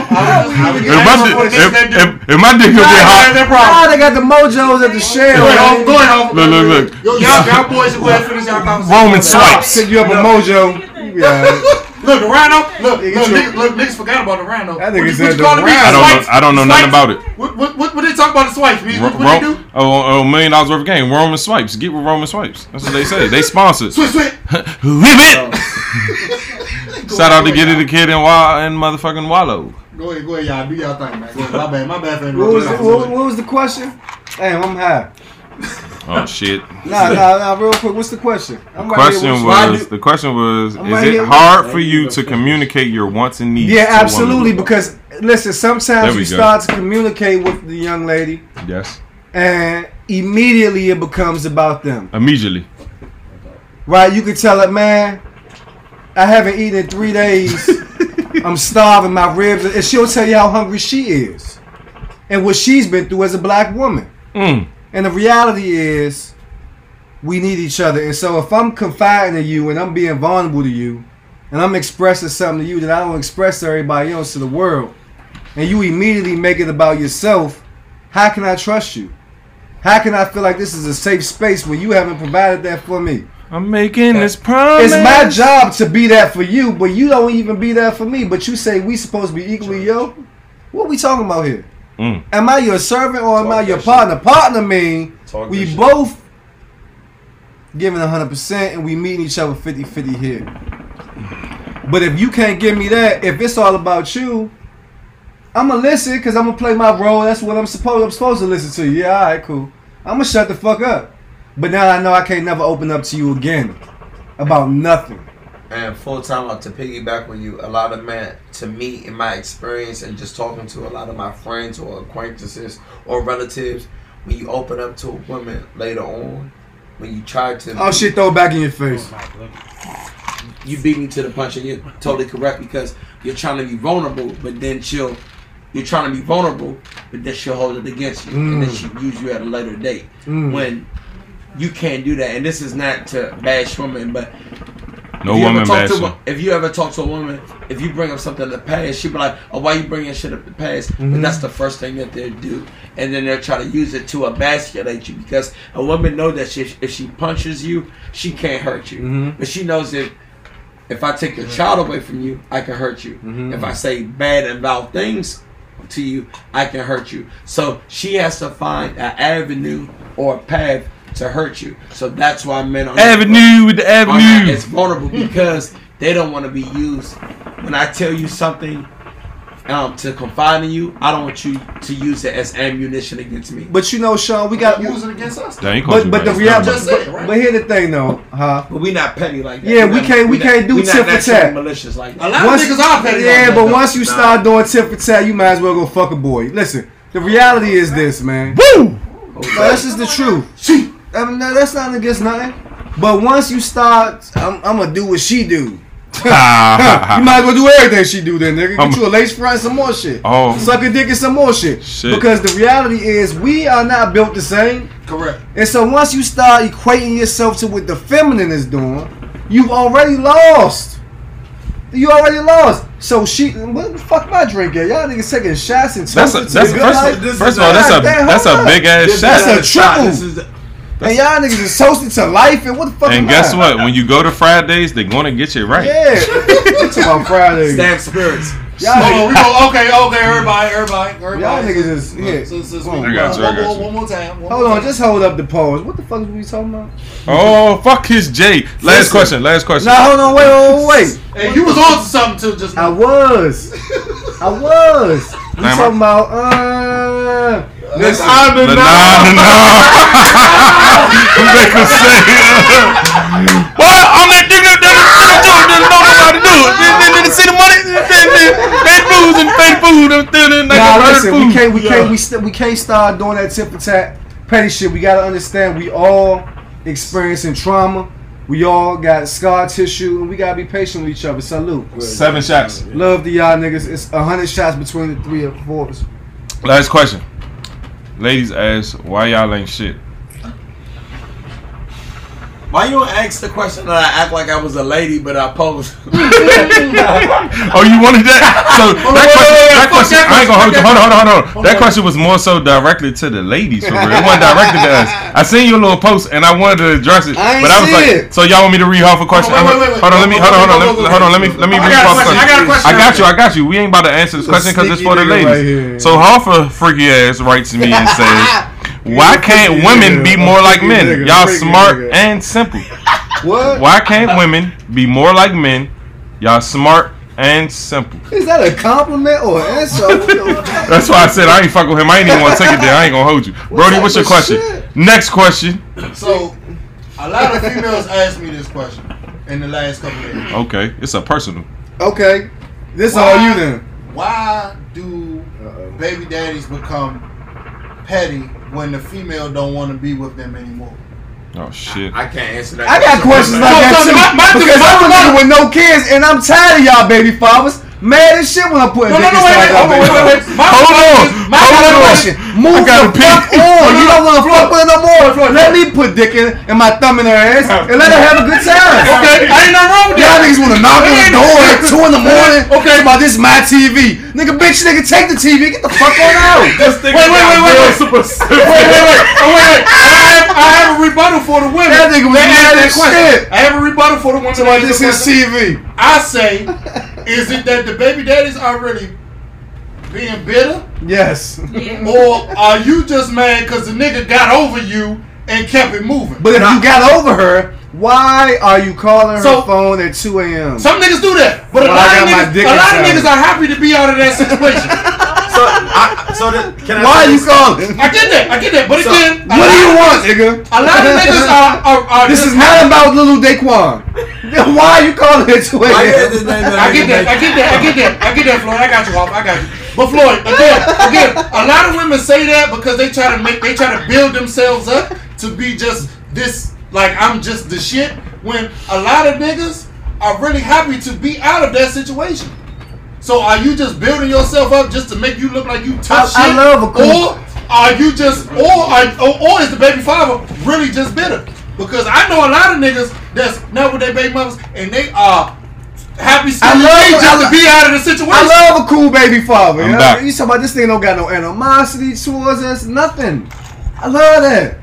if, my dick, if, if, if my dick don't get hot, that problem? Ah, they got the mojos at the shell. Go ahead, Go ahead, Look, look, look. Yo, y'all, y'all boys, go ahead, finish y'all conversation. Roman swipes. Pick you up a mojo. You be alright. Look, the rhino. Look, look, you- niggas, look, niggas forgot about the rhino. That What nigga said what the rhino. I don't know. I don't know nothing about it. What, what, what, what they talk about the swipes? What, Ro- what, what they Ro- do? oh, oh, million dollars worth of game. Roman swipes. Get with Roman swipes. That's what they say. They sponsored. Switch, switch. Whip it. Oh. Shout out to Get It the Kid and Wa and motherfucking Wallow. Go ahead, go ahead, y'all. Do y'all thing, man. Go ahead. My bad, my bad What was, the, what, what was the question? Damn, I'm high. Oh shit. Nah, nah, nah. Real quick, what's the question? I'm right Question here with you. was the question was I'm is right it hard for you to communicate your wants and needs? Yeah, absolutely. Because listen, sometimes we you go. start to communicate with the young lady, yes, and immediately it becomes about them. immediately. Right? You could tell it, man, I haven't eaten in three days. I'm starving. My ribs, and she'll tell you how hungry she is, and what she's been through as a black woman. Mm. And the reality is, we need each other. And so if I'm confiding in you and I'm being vulnerable to you, and I'm expressing something to you that I don't express to everybody else to the world, and you immediately make it about yourself, how can I trust you? How can I feel like this is a safe space when you haven't provided that for me? I'm making this promise. It's my job to be that for you, but you don't even be that for me. But you say we supposed to be equally yo. What we talking about here? Mm. Am I your servant or am I your partner? Partner mean Talk we shit. both giving 100% and we meeting each other 50-50 here. But if you can't give me that, if it's all about you, I'm gonna listen because I'm gonna play my role. That's what I'm supposed. I'm supposed to listen to you. Yeah, all right, cool. I'm gonna shut the fuck up. But now I know I can't never open up to you again about nothing. And full time up to piggyback with you, a lot of men, to me, in my experience, and just talking to a lot of my friends or acquaintances or relatives, when you open up to a woman later on, when you try to, Oh shit, throw it back in your face. you beat me to the punch and you're totally correct because you're trying to be vulnerable, but then she'll you're trying to be vulnerable, but then she'll hold it against you, and then Mm. she'll use you at a later date Mm. when you can't do that. And this is not to bash women, but No if you ever woman talk bashing. to a- if you ever talk to a woman, if you bring up something in the past, she'll be like, "Oh, why you bringing shit up the past?" Mhm. And that's the first thing that they do, and then they'll try to use it to emasculate you because a woman know that she, if she punches you, she can't hurt you, Mhm. but she knows that if I take your child away from you, I can hurt you. Mhm. If I say bad and vile things to you, I can hurt you. So she has to find an avenue or a path to hurt you. So that's why men are Avenue with the are not avenue. It's vulnerable because they don't want to be used. When I tell you something um, to confide in you, I don't want you to use it as ammunition against me. But you know, Sean, we got. use it against us. Damn, he called But you but the reality. But, say it, right? but here the thing though, huh? But we not petty like that. Yeah, we not- can't- we can't do we not tit for naturally tat. malicious like A that. lot of niggas are petty. Yeah, like but that, once you Nah. start doing tit for tat, you might as well go fuck a boy. Listen, The reality is this, man. Woo! This is the truth. I mean, no, that's not against nothing. But once you start, I'm, I'm gonna do what she do. Ah. you might as well do everything she do then, nigga. Get I'm- you a lace front and some more shit. Oh. Suck a dick and some more shit. Shit. Because the reality is we are not built the same. Correct. And so once you start equating yourself to what the feminine is doing, you've already lost. You already lost. So she, what the fuck my drink at? Y'all niggas taking shots and That's a, that's the first, good life? this first of all that's a that's a big ass shot. That's a is a shot. triple. This And y'all niggas is toasted to life and what the fuck And am guess I? what? When you go to Fridays, they're gonna get you right. Yeah. What's about Fridays. Stamp spirits. Y'all, Hold on, we go, okay, okay, everybody, everybody, everybody. y'all niggas is yeah. So, so, so, I got you, I one, got more, you. one more time. one Hold more on, time. just hold up the pause. What the fuck were we talking about? Oh fuck his J. Last Listen. question. Last question. Nah, hold on, wait, wait, wait. Hey, you was on to something too just Now. I was. I was. You talking about uh Listen, The nah, nah, nah. Make him say. Well, I'm that nigga that don't know how to do it. Then they see the money. They booze and fake food. I'm feeling like Nah, a bird listen, we food. can't, we can't, we, st- we can't start doing that tip for tat petty shit. We gotta understand we all experiencing trauma. We all got scar tissue, and we gotta be patient with each other. Salute. Seven shots. Love to y'all niggas. It's a hundred shots between the three or four of us. Last question. Ladies ask, why y'all ain't shit? Why you don't ask the question that I act like I was a lady, but I posed? Oh, you wanted that? So that question, that question, I ain't gonna hold. Hold on, hold on, hold on. That question was more so directed to the ladies for real. It wasn't directed to us. I seen your little post and I wanted to address it, I but I was like, it. so y'all want me to read off a question? Wait, wait, wait, wait. Hold on, let me, hold on, hold on, let me, hold on, let me, let me I read off a question, I got a question. I got you, I got you. We ain't about to answer this question because it's for the ladies. here. So Hoffa freaky ass writes me and says, why can't women be more like men? Y'all smart and simple. What? Why can't women be more like men? Y'all smart and simple. Is that a compliment or an insult? That's why I said I ain't fuck with him. I ain't even want to take it there. I ain't gonna hold you, Brody. type What's your question? shit? Next question. So, a lot of females asked me this question in the last couple of days. Okay, it's a personal. okay, this Why- all you then. Why do baby daddies become petty when the female don't want to be with them anymore? Oh shit. I can't answer that. I got questions like So- that so too. my- my- because my- I'm a my- nigga with no kids, and I'm tired of y'all baby fathers. Mad as shit when I'm putting No, no, dick no, wait, inside wait, y'all hold on, baby wait, wait, fathers. wait. My Hold question on. is- my I got a question question. is- Move gotta the fuck pee. on. You don't want to fuck with her no more. Let me put dick in, in my thumb in her ass and let her have a good time. Okay, I ain't nothing wrong with Y'all that. niggas want to knock on the door at two in the morning. Okay. about this my TV. Nigga, bitch, nigga, take the TV. Get the fuck on out. Wait, wait, wait, wait, wait. Wait, wait, wait. Oh, wait, wait. I have, I have a rebuttal for the women. That nigga was They mad that as question. shit. I have a rebuttal for the women. So that about asked this is. TV. I say, is it that the baby daddies are really being bitter, Yes. or are you just mad because the nigga got over you and kept it moving? But if you got over her, why are you calling her So- phone at 2 a.m.? Some niggas do that, but a lot of niggas, a lot of niggas are happy to be out of that situation. So, I, so the, can I Why are you this? calling? I get that, I get that, but So, again, What do you want, nigga? A lot of niggas are, are, are This is not about little Daquan. Why are you calling it 2 I hear the a.m.? I get that. I get that. I get that. I get that, Floyd. I got you, Hop. I got you. But Floyd, again, again, a lot of women say that because they try to make, they try to build themselves up to be just this, like I'm just the shit. When a lot of niggas are really happy to be out of that situation. So are you just building yourself up just to make you look like you tough I- I love a cool- Or are you just, or are, or, or is the baby father really just bitter? Because I know a lot of niggas that's not with their baby mothers and they are happy I still love- just I to be out of the situation. I love a cool baby father. I'm you, know? back. you talking about this thing don't got no animosity towards us, nothing. I love that.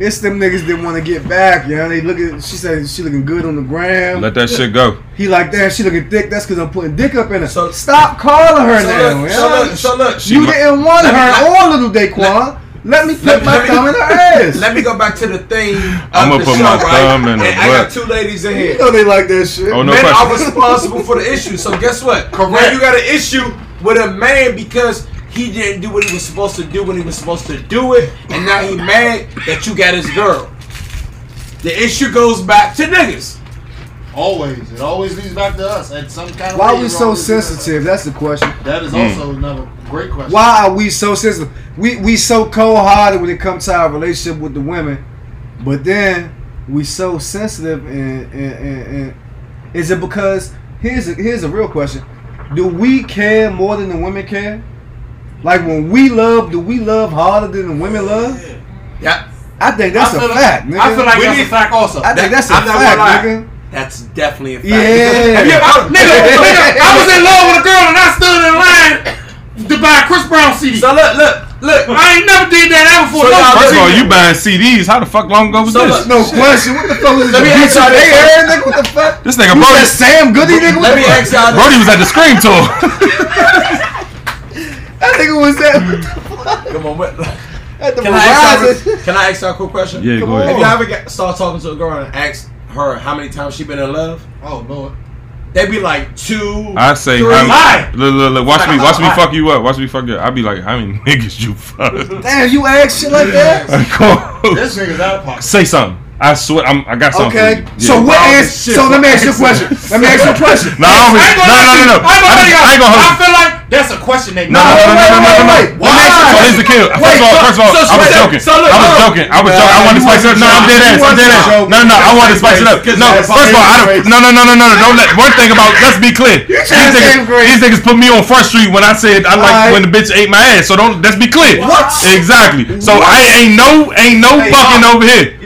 It's them niggas that want to get back, you know. They look at she said she looking good on the gram. Let that shit go. he like that. She looking thick. That's because I'm putting dick up in her. So- Stop calling her So now. look, yeah? so look, so look. you mi- didn't want let me- her let- or little Daquan. Let, me put let my let me- thumb in her ass. Let me go back to the thing. of I'ma the put show, my right? thumb in her And I got two ladies in here. you know they like that shit. Oh no Men are question. responsible for the issue. So guess what? Now Correct. you got an issue with a man because he didn't do what he was supposed to do when he was supposed to do it, and now he mad that you got his girl. The issue goes back to niggas. Always, it always leads back to us at some kind of. Why are we so always leads back. sensitive? That's the question. That is Mm. also another Great question. Why are we so sensitive? We we so cold hearted when it comes to our relationship with the women, but then we so sensitive and and, and, and is it because here's a, here's a real question: Do we care more than the women care? Like when we love, do we love harder than the women love? Yeah. I think that's I a feel like- fact, nigga. I feel like We that's need- a fact also. I think that's a I'm fact, nigga. That's definitely a fact. Yeah. Yeah, I, nigga, nigga, I was in love with a girl and I stood in line to buy a Chris Brown CD. So look, look, look. I ain't never did that ever before. So no First of all, you buying CDs? How the fuck long ago was So this? look, No question. What the fuck was Let me ask y'all They this. heard, nigga. What the fuck? This nigga Brody, Sam Goody nigga? Let me ask y'all this. Brody was at the Scream tour. That nigga was at, what the fuck? Come on, what? at the Can I, ask Verizon. y'all, can I ask y'all a quick question? yeah, go Have ahead. you ever get, start talking to a girl and ask her how many times she been in love? Oh lord. They'd be like two. I say, three. how Lie. look, look, look, watch me, watch me fuck you up. Watch me fuck you up. I'd be like, how many niggas you fuck? Damn, you ask shit like that? Come on. This nigga's out of pocket. Say something. I swear, I'm, I got something. Okay. for you. So Yeah. what Wild is? as shit So let me ask you a question. Let me ask you a question. No, I don't, I ain't no, gonna no, no, no. I ain't gonna I, y'all. I I feel like that's a question they No, no, no, no, no, no, no, no. wait, Let me So here's the kill. First of all, first of all, so- I was joking. so look, I was joking. I was joking. I wanted to spice it up. No, I'm dead ass. I'm dead ass. No, no, no. I wanted to spice it up. No, first of all, I don't. No, no, no, no, no. Don't let. One thing about. Let's be clear. These niggas, these niggas put me on Front Street when I said I like when the bitch ate my ass. So don't. Let's be clear. What? Exactly. So I ain't no, ain't no fucking over here.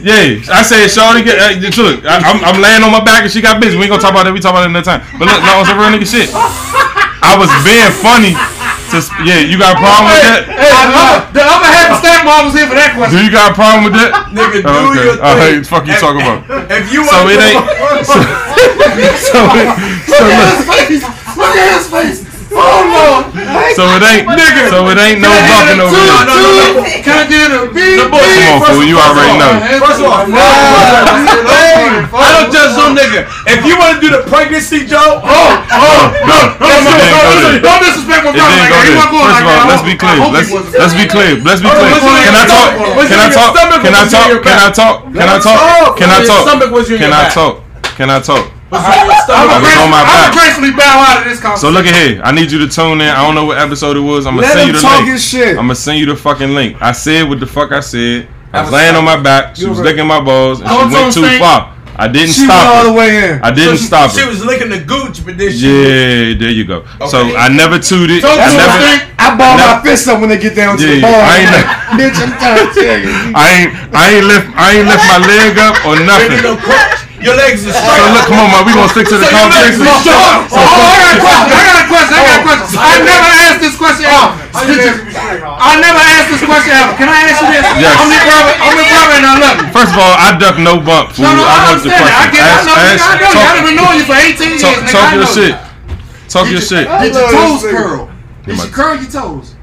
Yeah, I said, Shorty, get, uh, look, I, I'm, I'm laying on my back and she got busy. We ain't gonna talk about that. We talk about it another time. But look, no, it's a real nigga shit. I was being funny. To, yeah, you got a problem with that? Hey, I'm, the other half of stepmom was here for that question. Do you got a problem with that? Nigga, do Oh, okay. your oh, All right, thing. fuck you If- talking about. If you So wanna it ain't. So, so, it, so, look, Look at his face. Oh lord. so it ain't. So it ain't no bucking over Two, here. no, no, no. Can I get a B? The bullshit. Come on, fool. You already know. First of all, I don't judge no nigga. If you want to do the pregnancy joke, Oh, oh, No, no, it didn't go there. Don't disrespect my It brother didn't like go that. He there. wasn't going First of like all, that. let's be I clear. hope he Let's wasn't. let's be clear. Let's be Hold on, clear. what's in Can I your talk? stomach? What's Can in I your talk? stomach? Can I What's in talk? your Can I back? talk? Can I Let's talk? talk. Can I What's in your talk? stomach? What's in Can your I back? talk? Can I talk? What's in your I'm stomach? On my gonna gracefully bow out of this conversation. So look at here. I need you to tune in. I don't know what episode it was. I'm gonna Let send you the talk link. his shit. I'm gonna send you the fucking link. I said what the fuck I said. I was laying on my back. She was licking my balls, and Don't she went too far. I didn't She stop all the way in. I didn't So she- stop She was licking the gooch, but then she. Yeah, there you go. So I never tooted. Don't I never. I ball Never- my fist up when they get down to the Yeah, ball. I ain't- Bitch, I'm trying to tell you. I ain't. I ain't lift. I ain't lift my leg up or nothing. Your legs are straight. So look, come on, man. We gonna stick to the So your legs conversation. are straight. Oh, I got a question. I got a question. I got a oh. question. I never asked this question ever. I never asked this question ever. Can I ask you this? Yes. I'm your brother. I'm your brother, and I love you. First of all, I duck no bump, fool. No, no, I I heard the understand. I get it. I know you. I ask, know you. talk, I've been knowing you for 18 years. talk, nigga. talk your shit. you. Talk your shit. Did your toes this nigga. curl? Did my- you curl your toes?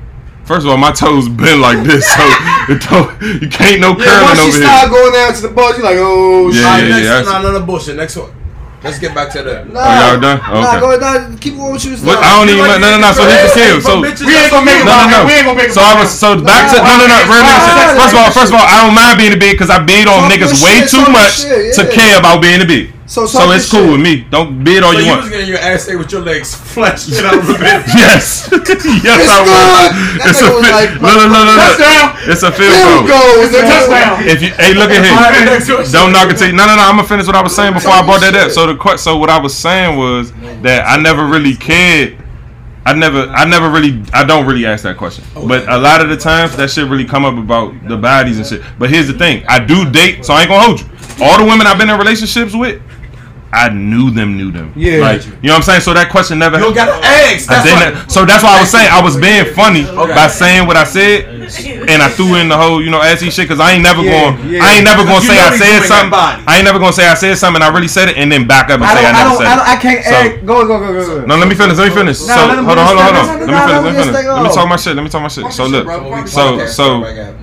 First of all, my toes been like this, so it don't, you can't no Yeah, curling once over she here. start going down to the ball, you like, oh, Yeah, shit. Alright, yeah, next, yeah, that's- no, no, no bullshit. Next one. Let's get back to the. Nah, Oh, y'all done? Nah, go ahead. Keep on what you was What, saying. I don't even. like No, no, no. So you- here's the kill. So We ain't gonna make it No, no, no. We ain't gonna make it So I was so back to no, no, no. Real. First of all, first of all, I don't mind being a big because I bid on niggas way too much to care about being a big. So, So it's cool shit. with me. Don't bid all So you you want. was getting your ass stay with your legs flexed out of the bed. Yes, yes, It's I good. was. That It's a nigga was fi- like, no, no, no, no, no. Touchdown. It's a field Field goal. goal. It's a touchdown. If you, hey, look at here. Don't knock it till you. No, no, no. I'm gonna finish what I was saying before I brought that up. So the so what I was saying was that I never really cared. I never, I never really, I don't really ask that question. But a lot of the times that shit really come up about the bodies and shit. But here's the thing: I do date, so I ain't gonna hold you. All the women I've been in relationships with, I knew them, knew them. Yeah. like you know what I'm saying. So that question never. You don't got. I That's didn't. So that's why I was saying I was being funny Okay. by saying what I said, and I threw in the whole you know assy shit because I ain't never Yeah, going. yeah. I ain't never gonna say I said something. I ain't never gonna say I said something. and I really said it, and then back up and I say I I never said I, don't, it. I can't So- add. Go, go, go, go, go. No, let me finish. Let me finish. Nah, so hold on, hold on, hold on. Let me finish. let me finish. Let me talk my shit. Let me talk my shit. So look. So so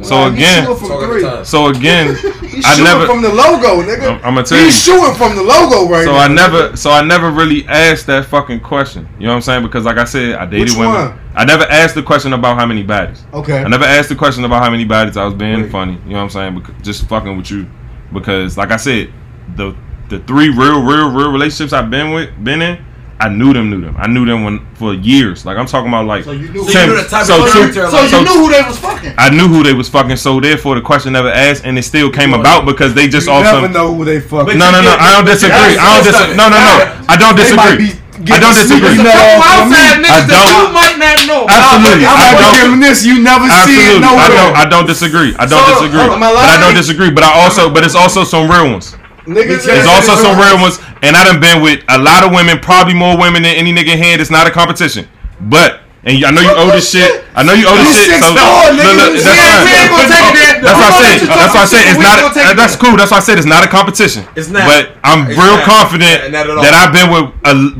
so again. shooting from Talk at three. the time. So again. He's I shooting never. from the logo, nigga. I'm, I'm gonna tell you. He's shooting from the logo right So now. I never, so I never really asked that fucking question. You know what I'm saying? Because like I said, I dated Which women. one? I never asked the question about how many bodies. Okay. I never asked the question about how many bodies. I was being Right. funny. You know what I'm saying? Because just fucking with you. Because like I said, the the three real, real, real relationships I've been with, been in, I knew them, knew them. I knew them when for years. Like I'm talking about like. So you knew- So you knew the type so of Tim- character. So like, you knew who they was fucking. I knew who they was fucking, so therefore the question never asked, and it still came about because they just You also. never know who they fucking. No, no, no. I don't disagree. I don't disagree. No, no, no. I don't disagree. I don't disagree. sneaky There's a nut couple off on me. outside I niggas that don't- you might not know. Absolutely. I I might don't- give them this. You never see it Absolutely, I don't. I don't disagree. I don't disagree. hold on, am I But I don't disagree. But I also, but it's also some real ones. Niggas There's also some real ones, and I done been with a lot of women, probably more women than any nigga in here. It's not a competition, but. And I know you owe this shit. I know you owe this shit. So, four, look, nigga. that's ain't- fine. we ain't gonna take it there. That's We why I gonna said. let you talk That's why I said it's not. ain't gonna take it That's cool. That's why I said it's not a competition. It's not. But I'm It's real not. confident Not that I've been with a l-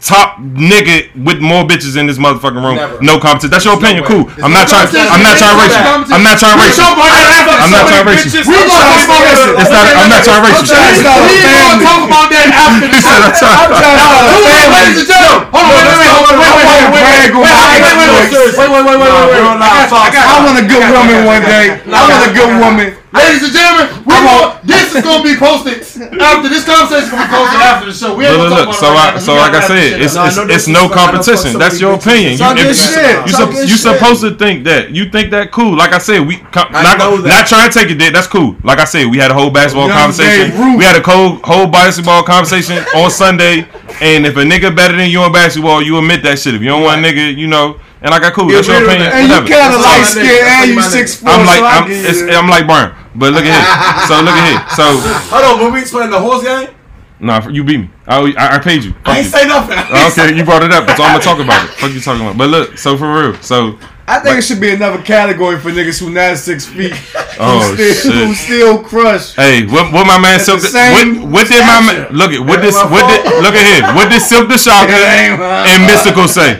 top nigga with more bitches in this motherfucking room. Never. No competition. That's your opinion. way. Cool. I'm not trying. I'm not trying to race you. Competition. I'm not trying to We race you. talk about that after I'm not trying to race you. We gonna talk about that. It's not. I'm not trying to race you. trying to start a We gonna family. talk about that after the He said, show. I'm trying- I'm trying to start a Hold on, family. ladies and gentlemen. Hold on, wait, wait, wait, hold on, wait, wait, wait, wait, wait, wait, wait, wait, wait, wait, wait, wait, wait, wait, wait, wait. I got- I got- I want a good woman one day. I want a good woman. Ladies and gentlemen, we gonna, this is gonna be posted after this conversation. is Gonna be posted after the show. We ain't Look, look, look. So it I, right now, 'cause we so like I gotta wrap this said, it's. No, it's, no it's no I know fuck competition. That's your opinion. You, Talk if- shit. you, Talk sup- you shit. supposed to think that. You think that cool. Like I said, we co- I not know that. not trying to take it there. That's cool. Like I said, we had a whole basketball Young conversation. We had a whole whole basketball conversation on Sunday. And if a nigga better than you in basketball, you admit that shit. If you don't want a nigga, you know. And I got cool. That's your agree with opinion. that. And you Whatever. kind of That's light my skinned and you six nigga. four. I'm like so I I'm, it's. I'm like Burn, But look at here. So look at here. So Hold on, when we explain the horse game, nah, you beat me. I I, I paid you. Fuck I ain't you. say nothing. Okay, you brought it up, so I'm gonna talk about it. Fuck you talking about. But look, so for real, so I think it should be another category for niggas who not six feet. Oh, who still, shit. Who still crush. hey, what what my man At Silkk? the What, same what did my man look at? What this? What did look at here? What did Silkk the Shocker It ain't my and Mystikal say?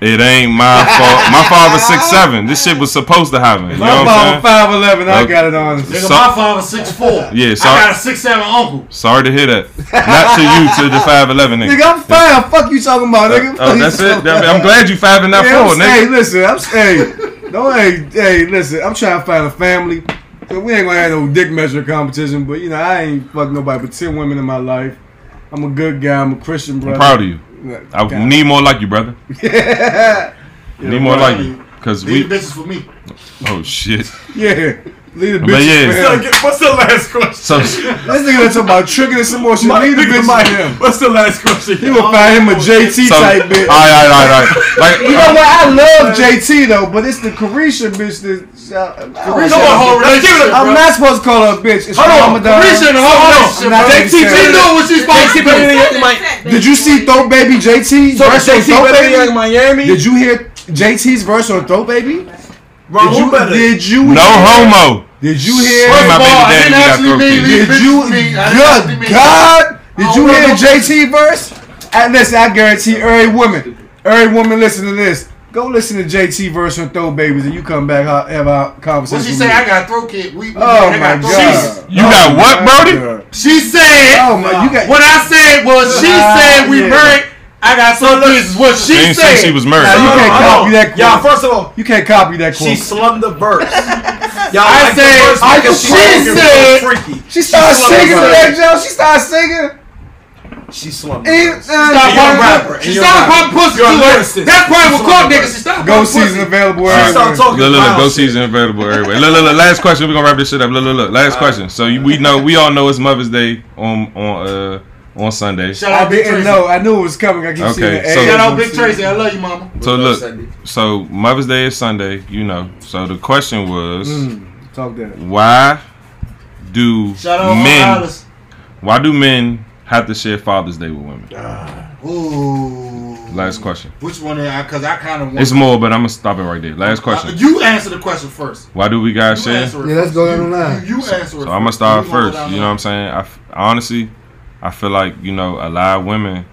It ain't my fault. My father's six seven. This shit was supposed to happen. You My what mama five eleven. I got it on. Nigga, So- my father's six four. Yeah, I got a six seven uncle. Sorry to hear that. Not to you, to the five eleven nigga. Nigga, I'm fine. Fuck you talking about, nigga. Oh, that's it. I'm glad you five and not Yeah, four, I'm, hey, nigga. listen, I'm hey, no, hey, hey, listen. I'm trying to find a family. So we ain't gonna have no dick measure competition, but you know I ain't fuck nobody but ten women in my life. I'm a good guy. I'm a Christian bro. I'm proud of you. I God. need more like you, brother. Need more like you, cause These we. bitches for me. Oh shit. Yeah, leave the But bitch. yeah. for him. What's the last question? So This nigga done talking about tricking and some more shit. Leave the bitch for him. What's the last question? You will find him a JT so. Type right, bitch. all right, all right. Like You know what? I love JT though, but it's the Caresha bitch that. Uh, Caresha, Come on, whole relationship, I'm not supposed to call her a bitch. It's Hold on, Caresha in the whole relationship, I'm not bro. gonna JT, say she that. know what she's supposed to do. Did you see Throat Baby JT verse on JT Throw better than Miami. Did you hear JT's verse on Throat Baby? Bro, Did who you, better? did you no hear, homo. Did you Wait, hear? my First of baby daddy didn't got actually throat mean Did you? bitches for me. I didn't actually Good God! Did you hear the. JT verse? And listen, I guarantee every woman, every woman listen to this. Go listen to JT verse on Throat Babies, and you come back have a conversation. What she with say? me. I got throat kid. We, we Oh I my got throat God! cancer. You got oh what, Brody? God. She said. Oh my! You got What I said was she said we yeah. married. I got some kids. What she She said. say she was murdered. Nah, you can't copy that quote. Y'all, first of all, You can't copy that Quote. she quote. slummed the verse. Y'all I like the said- verse I because she fucking said- freaky. She started slummed the singing to that Joe. She started singing. She slummed the And, uh, Stop you're a rapper, and She you're started rapper. popping pussy You're a too. lyricist. That's probably You what slummed caught niggas. verse. She started Go season pussy. available She started talking Look, look, look, go wild season available everywhere. Look, look, look. Last question. We're gonna wrap this shit up. Look, look, look. Last question. So you, we know, we all know it's Mother's Day on on uh on Sunday. Shout I out Big didn't Tracy. know. I knew it was coming. I keep Okay, seeing the so- ads Shout out Big Tracy. I love you, mama. So shit. look, Sunday. so Mother's Day is Sunday. You know. So the question was, Mm, talk that. why do Shout out men? Alice. Why do men have to share Father's Day with women? Ooh. Last question. Which one? Because I kind of want. It's more, but I'm gonna stop it right there. Last question. You answer the question first. Why do we guys You share? answer it Yeah, let's first. go down the line. You, you answer it. So I'm gonna start You first. You know what I'm saying? I f- honestly, I feel like you know a lot of women,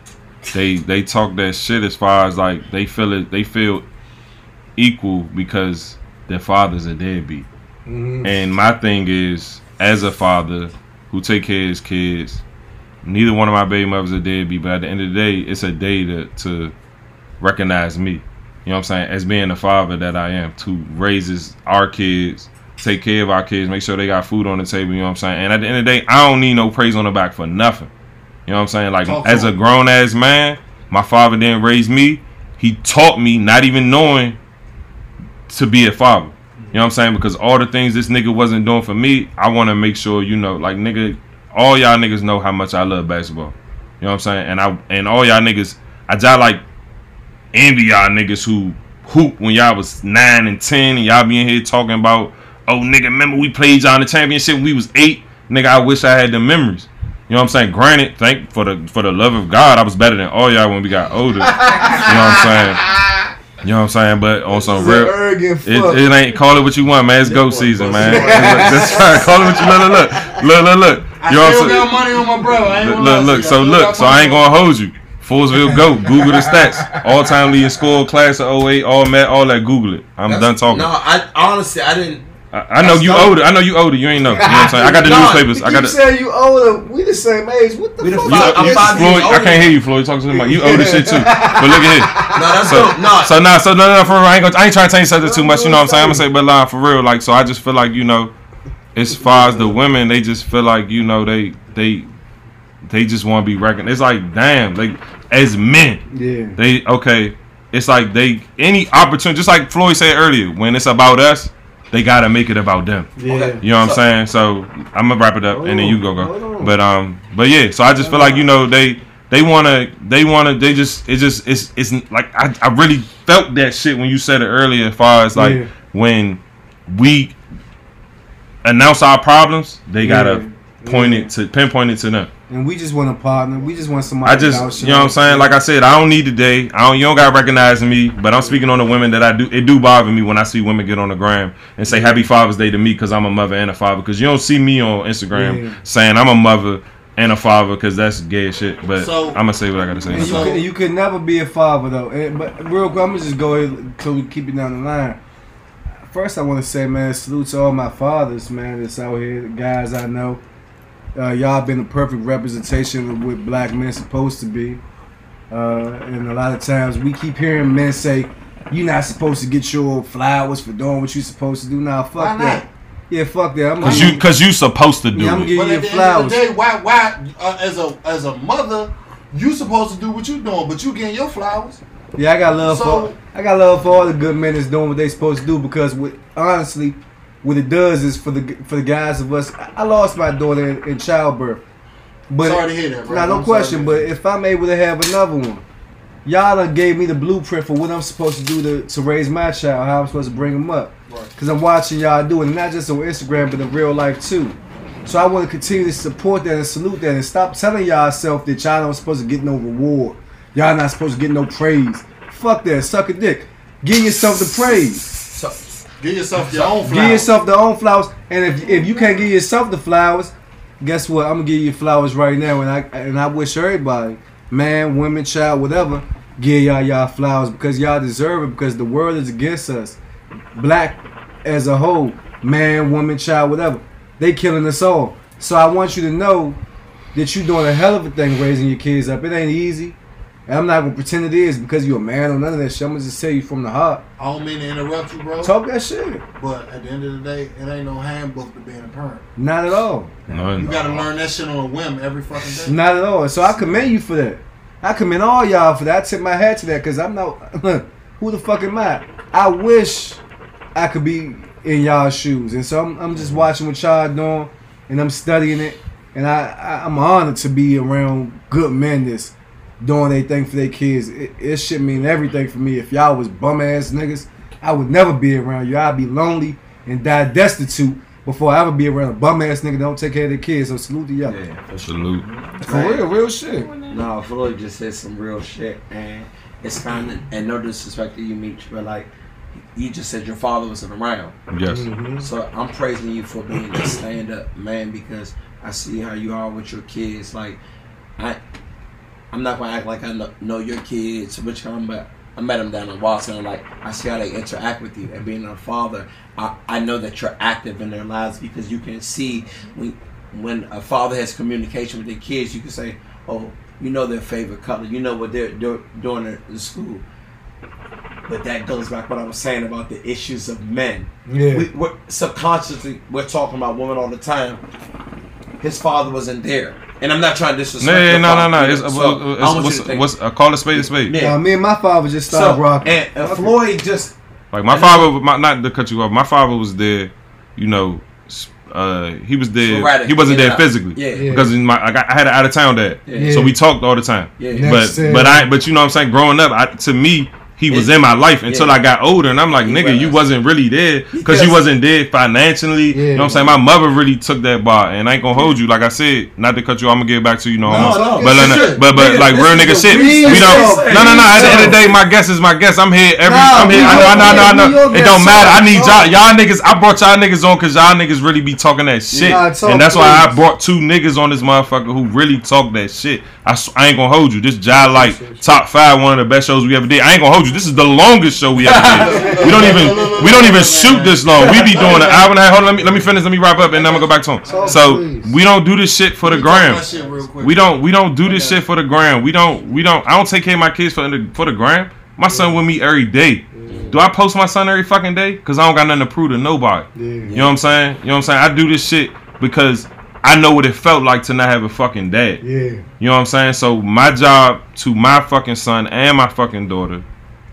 they they talk that shit as far as like they feel it. They feel equal because their father's a deadbeat. Mm-hmm. And my thing is, as a father who take care of his kids, neither one of my baby mothers are deadbeat. But at the end of the day, it's a day to to recognize me. You know what I'm saying? As being the father that I am, to raises our kids, take care of our kids, make sure they got food on the table. You know what I'm saying? And at the end of the day, I don't need no praise on the back for nothing. You know what I'm saying? Like Talk as a grown ass man, my father didn't raise me. He taught me, not even knowing, to be a father. You know what I'm saying? Because all the things this nigga wasn't doing for me, I want to make sure you know, like nigga, all y'all niggas know how much I love basketball. You know what I'm saying? And I and all y'all niggas, I just like envy y'all niggas who hoop when y'all was nine and ten, and y'all be in here talking about, oh nigga, remember we played y'all in the championship when we was eight. Nigga, I wish I had the memories. You know what I'm saying? Granted, thank for the for the love of God, I was better than all y'all when we got older. you know what I'm saying? You know what I'm saying? But on some real, it, it ain't call it what you want, man. It's go season, man. That's right. Call it what you look, look, look, look, look, look. I You know I'm still got money on my brother. I ain't Look, look, to look. you. So look, so I ain't gonna hold you. Fullsville go. Google the stats. All time leading score, class of 08, all met, all that. Google it. I'm That's- done talking. No, I honestly I didn't. I, I know that's you dope. older. I know you older. You ain't know. You know what I'm saying? I got the No, newspapers. I got keep the. saying you older. We the same age. What the We fuck? You, five- I'm you- five years Floyd, I can't hear you, Floyd. Talking to somebody. You older shit too. But look at here. No, that's So, dope. No, so now, so no, no, for real. I ain't, gonna, I ain't trying to change subject too much. You know what I'm saying? I'm gonna say, but line for real. Like, so I just feel like you know, as far as the women, they just feel like you know they they they just want to be recognized. It's like damn, like as men, Yeah. they okay. It's like they any opportunity, just like Floyd said earlier, when it's about us, they gotta make it about them. Yeah. You know what I'm saying? So I'm gonna wrap it up, and then you go Hold go. on. But um, but yeah. So I just feel like you know they they wanna they wanna they just it just it's it's like I, I really felt that shit when you said it earlier. As far as like Yeah. when we announce our problems, they gotta Yeah. It to pinpoint it to them. And we just want a partner. We just want somebody. I just, you know what I'm saying? Like I said, I don't need today. I don't, you don't got to recognize me, but I'm speaking on the women that I do. It do bother me when I see women get on the gram and say Happy Father's Day to me because I'm a mother and a father. Because you don't see me on Instagram Yeah. saying I'm a mother and a father because that's gay shit. But So- I'm gonna say what I gotta say. You, So- could, you could never be a father though. And, but real quick, I'm gonna just go ahead till we keep it down the line. First, I want to say, man, salute to all my fathers, man, that's out here, the guys I know. Uh, y'all been a perfect representation of what black men supposed to be. Uh, and a lot of times we keep hearing men say, "You're not supposed to get your flowers for doing what you're supposed to do." Now, fuck Why that. not? Yeah, fuck that. I'm Cause I'm- you, cause you supposed to do Yeah, I'm it. giving But you at the flowers. end of the day, why, why, uh, as a as a mother, you supposed to do what you're doing, but you getting your flowers. Yeah, I got love So- for I got love for all the good men that's doing what they supposed to do because with, honestly, what it does is for the for the guys of us. I lost my daughter in, in childbirth, but Sorry to hear that, bro. Nah, no I'm question. But if I'm able to have another one, y'all done gave me the blueprint for what I'm supposed to do to, to raise my child, how I'm supposed to bring him up. Right. Because I'm watching y'all do it, not just on Instagram, but in real life too. So I want to continue to support that and salute that and stop telling y'all self that y'all not supposed to get no reward. Y'all not supposed to get no praise. Fuck that. Suck a dick. Give yourself the praise. Give yourself your own flowers. Give yourself the own flowers. And if if you can't give yourself the flowers, guess what? I'm gonna give you flowers right now. And I and I wish everybody, man, women, child, whatever, give y'all y'all flowers because y'all deserve it. Because the world is against us. Black as a whole, man, woman, child, whatever, they killing us all. So I want you to know that you're doing a hell of a thing raising your kids up. It ain't easy. And I'm not gonna pretend it is because you're a man or none of that shit. I'm gonna just tell you from the heart. I don't mean to interrupt you, bro. Talk that shit. But at the end of the day, it ain't no handbook to being a parent. Not at all. No, You gotta learn that shit on a whim every fucking day. Not at all. So I commend you for that. I commend all y'all for that. I tip my hat to that because I'm not. who the fuck am I? I wish I could be in y'all shoes, and so I'm, I'm just watching what y'all doing, and I'm studying it, and I, I I'm honored to be around good men that's doing their thing for their kids. It, it should mean everything for me. If y'all was bum ass niggas, I would never be around you. I'd be lonely and die destitute before I ever be around a bum ass nigga that don't take care of their kids. So salute to y'all. yeah, for salute. For real, real shit. No, Floyd just said some real shit, and it's kind of and no disrespect to you, Meech, but like you just said, your father wasn't around. Yes. Mm-hmm. So I'm praising you for being a stand up man because I see how you are with your kids. Like I, I'm not gonna act like I know, know your kids, which come, but I met them down in Watson. Like I see how they interact with you, and being a father, I, I know that you're active in their lives because you can see when when a father has communication with their kids, you can say, "Oh, you know their favorite color, you know what they're do, doing at the school." But that goes back to what I was saying about the issues of men. Yeah. We, we're subconsciously we're talking about women all the time. His father wasn't there. And I'm not trying to disrespect. No, your no, no, no. father, It's, so it's, I want what's, what's, uh, call a spade a spade. Yeah. Nah, me and my father just stopped So, rocking. and, and Floyd just Like my father, my, not to cut you off. My father was there, you know. Uh, he was there. Sporadic, he wasn't in there and physically. Yeah. Yeah. Because in my, I, got, I had an out of town dad, Yeah. so we talked all the time. Yeah. Next But said- but I but you know what I'm saying. Growing up, I, to me, he was in my life until yeah. I got older, and I'm like, nigga, you wasn't really there because you wasn't there financially. You know what I'm saying? My mother really took that bar, and I ain't gonna hold you. Like I said, not to cut you, I'm gonna get back to you. No, No, no, but like, shit. but but like real nigga shit. We don't. No, no, no. At the end of the day, my guess is my guess. I'm here every. I'm here. I know. I know. I know. I know. It don't matter. I need y'all. Y'all niggas. I brought y'all niggas on because y'all niggas really be talking that shit, and that's why I brought two niggas on this motherfucker who really talk that shit. I, s- I ain't gonna hold you. This Jai like top five, one of the best shows we ever did. I ain't gonna hold you. This is the longest show we ever did. we don't even we don't even shoot this long. We be doing an hour and a half. Hold on, let me let me finish. Let me wrap up, and then I'm gonna go back to him. So we don't do this shit for the Let me talk gram. my shit real quick. We don't we don't do this shit for the gram. We don't we don't. I don't take care of my kids for the for the gram. My son with me every day. Do I post my son every fucking day? Cause I don't got nothing to prove to nobody. You know what I'm saying? You know what I'm saying? I do this shit because I know what it felt like to not have a fucking dad. Yeah. You know what I'm saying? So my job to my fucking son and my fucking daughter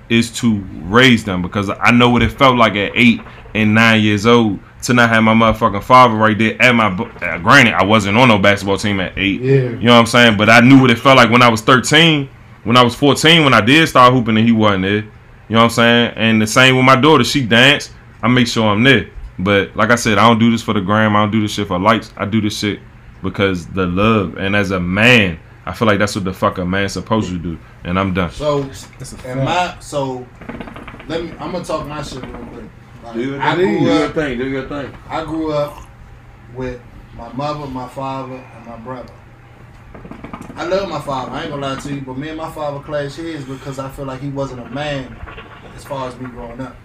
is to raise them because I know what it felt like at eight and nine years old to not have my motherfucking father right there at my. Uh, granted, I wasn't on no basketball team at eight. Yeah. You know what I'm saying? But I knew what it felt like when I was 13, when I was 14, when I did start hooping and he wasn't there. You know what I'm saying? And the same with my daughter. She danced. I make sure I'm there. But like I said, I don't do this for the gram. I don't do this shit for likes. I do this shit because the love. And as a man, I feel like that's what the fuck a man's supposed to do. And I'm done. So, and my so let me. I'm gonna talk my shit real quick. Like, Do your, I do grew your thing. Do your thing. I grew up with my mother, my father, and my brother. I love my father. I ain't gonna lie to you, but me and my father clash heads because I feel like he wasn't a man as far as me growing up.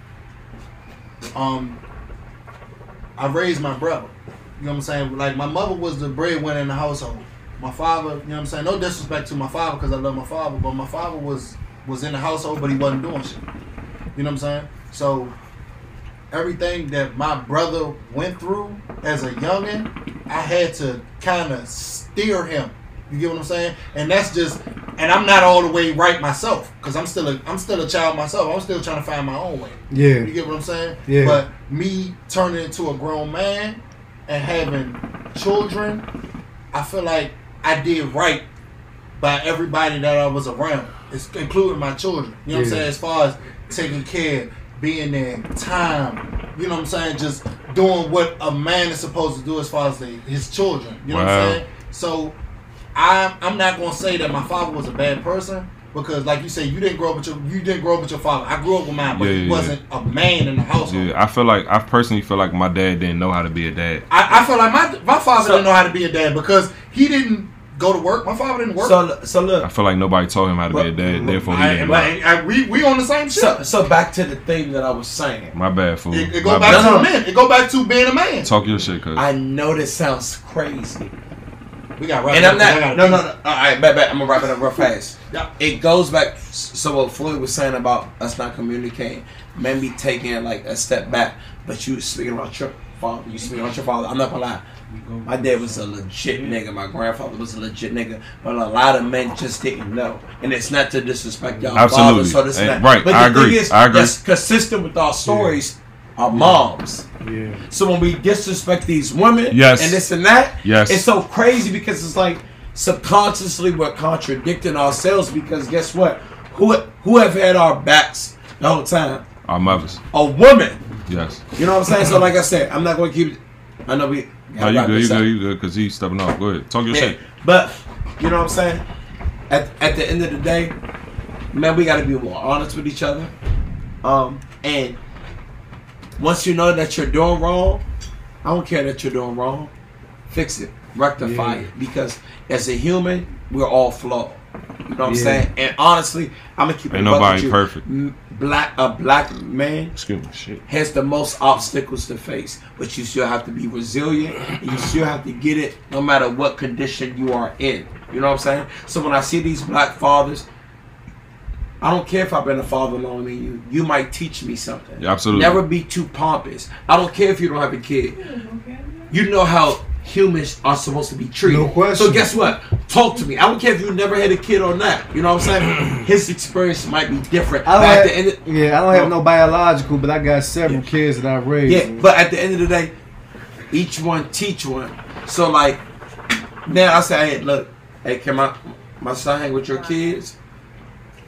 Um, I raised my brother. You know what I'm saying? Like my mother was the breadwinner in the household. My father, you know what I'm saying? No disrespect to my father because I love my father, but my father was was in the household, but he wasn't doing shit. You know what I'm saying? So everything that my brother went through as a youngin, I had to kind of steer him. You get what I'm saying? And that's just, and I'm not all the way right myself because I'm still a I'm still a child myself. I'm still trying to find my own way. Yeah. You get what I'm saying? Yeah. But me turning into a grown man and having children, I feel like I did right by everybody that I was around, it's including my children. You know what I'm saying? As far as taking care, being there, time. You know what I'm saying? Just doing what a man is supposed to do as far as the, his children. You know what I'm saying? So I'm I'm not gonna say that my father was a bad person because, like you said, you didn't grow up with your you didn't grow up with your father. I grew up with mine, but Yeah, he yeah, yeah. wasn't a man in the household. Yeah, I feel like I personally feel like my dad didn't know how to be a dad. I, I feel like my my father So- didn't know how to be a dad because he didn't go to work. My father didn't work. So, so I feel like nobody told him how to be a But- dad. Therefore, he I, didn't know. I- I- we we on the same shit. So, so back to the thing that I was saying. My bad, fool. it, it My back bad. to No, no. man. It go back to being a man. Talk your shit, cuz. I know this sounds crazy, We got right. and I'm not. No, no, no. All right, bet, bet. I'm gonna wrap it up real fast. Yeah. It goes back. So what Floyd was saying about us not communicating, maybe taking like a step back. But you speaking about your father. You speaking about your father. I'm not gonna lie. My dad was a legit nigga. My grandfather was a legit nigga. But a lot of men just didn't know. And it's not to disrespect y'all Absolutely. fathers. So this and And- that. right, But I the agree. thing is, I agree. that's consistent with our stories. Our moms. Yeah. So when we disrespect these women Yes. and this and that, Yes. it's so crazy because it's like subconsciously we're contradicting ourselves because guess what? Who who have had our backs the whole time? Our mothers. A woman. Yes. You know what I'm saying? So like I said, I'm not going to keep. I know we. No, you good, you good, you good, because he's stepping off. Go ahead. Talk your Yeah. shit. But you know what I'm saying? At at the end of the day, man, we got to be more honest with each other. Um, and once you know that you're doing wrong, I don't care that you're doing wrong. Fix it, rectify Yeah. it, because as a human, we're all flawed. You know what I'm saying? And honestly, I'm gonna keep Ain't it a buck nobody perfect. Black a black man Excuse me. Shit. has the most obstacles to face, but you still have to be resilient. And you still have to get it no matter what condition you are in. You know what I'm saying? So when I see these black fathers, I don't care if I've been a father longer than you. You might teach me something. Yeah, absolutely. Never be too pompous. I don't care if you don't have a kid. You know how humans are supposed to be treated. No question. So guess what? Talk to me. I don't care if you never had a kid or not. You know what I'm saying? His experience might be different. I don't at have, the end of, yeah, I don't have no biological, but I got several kids that I raised. yeah, but at the end of the day, each one teach one. So like now I say, hey, look, hey, can my my son hang with your kids?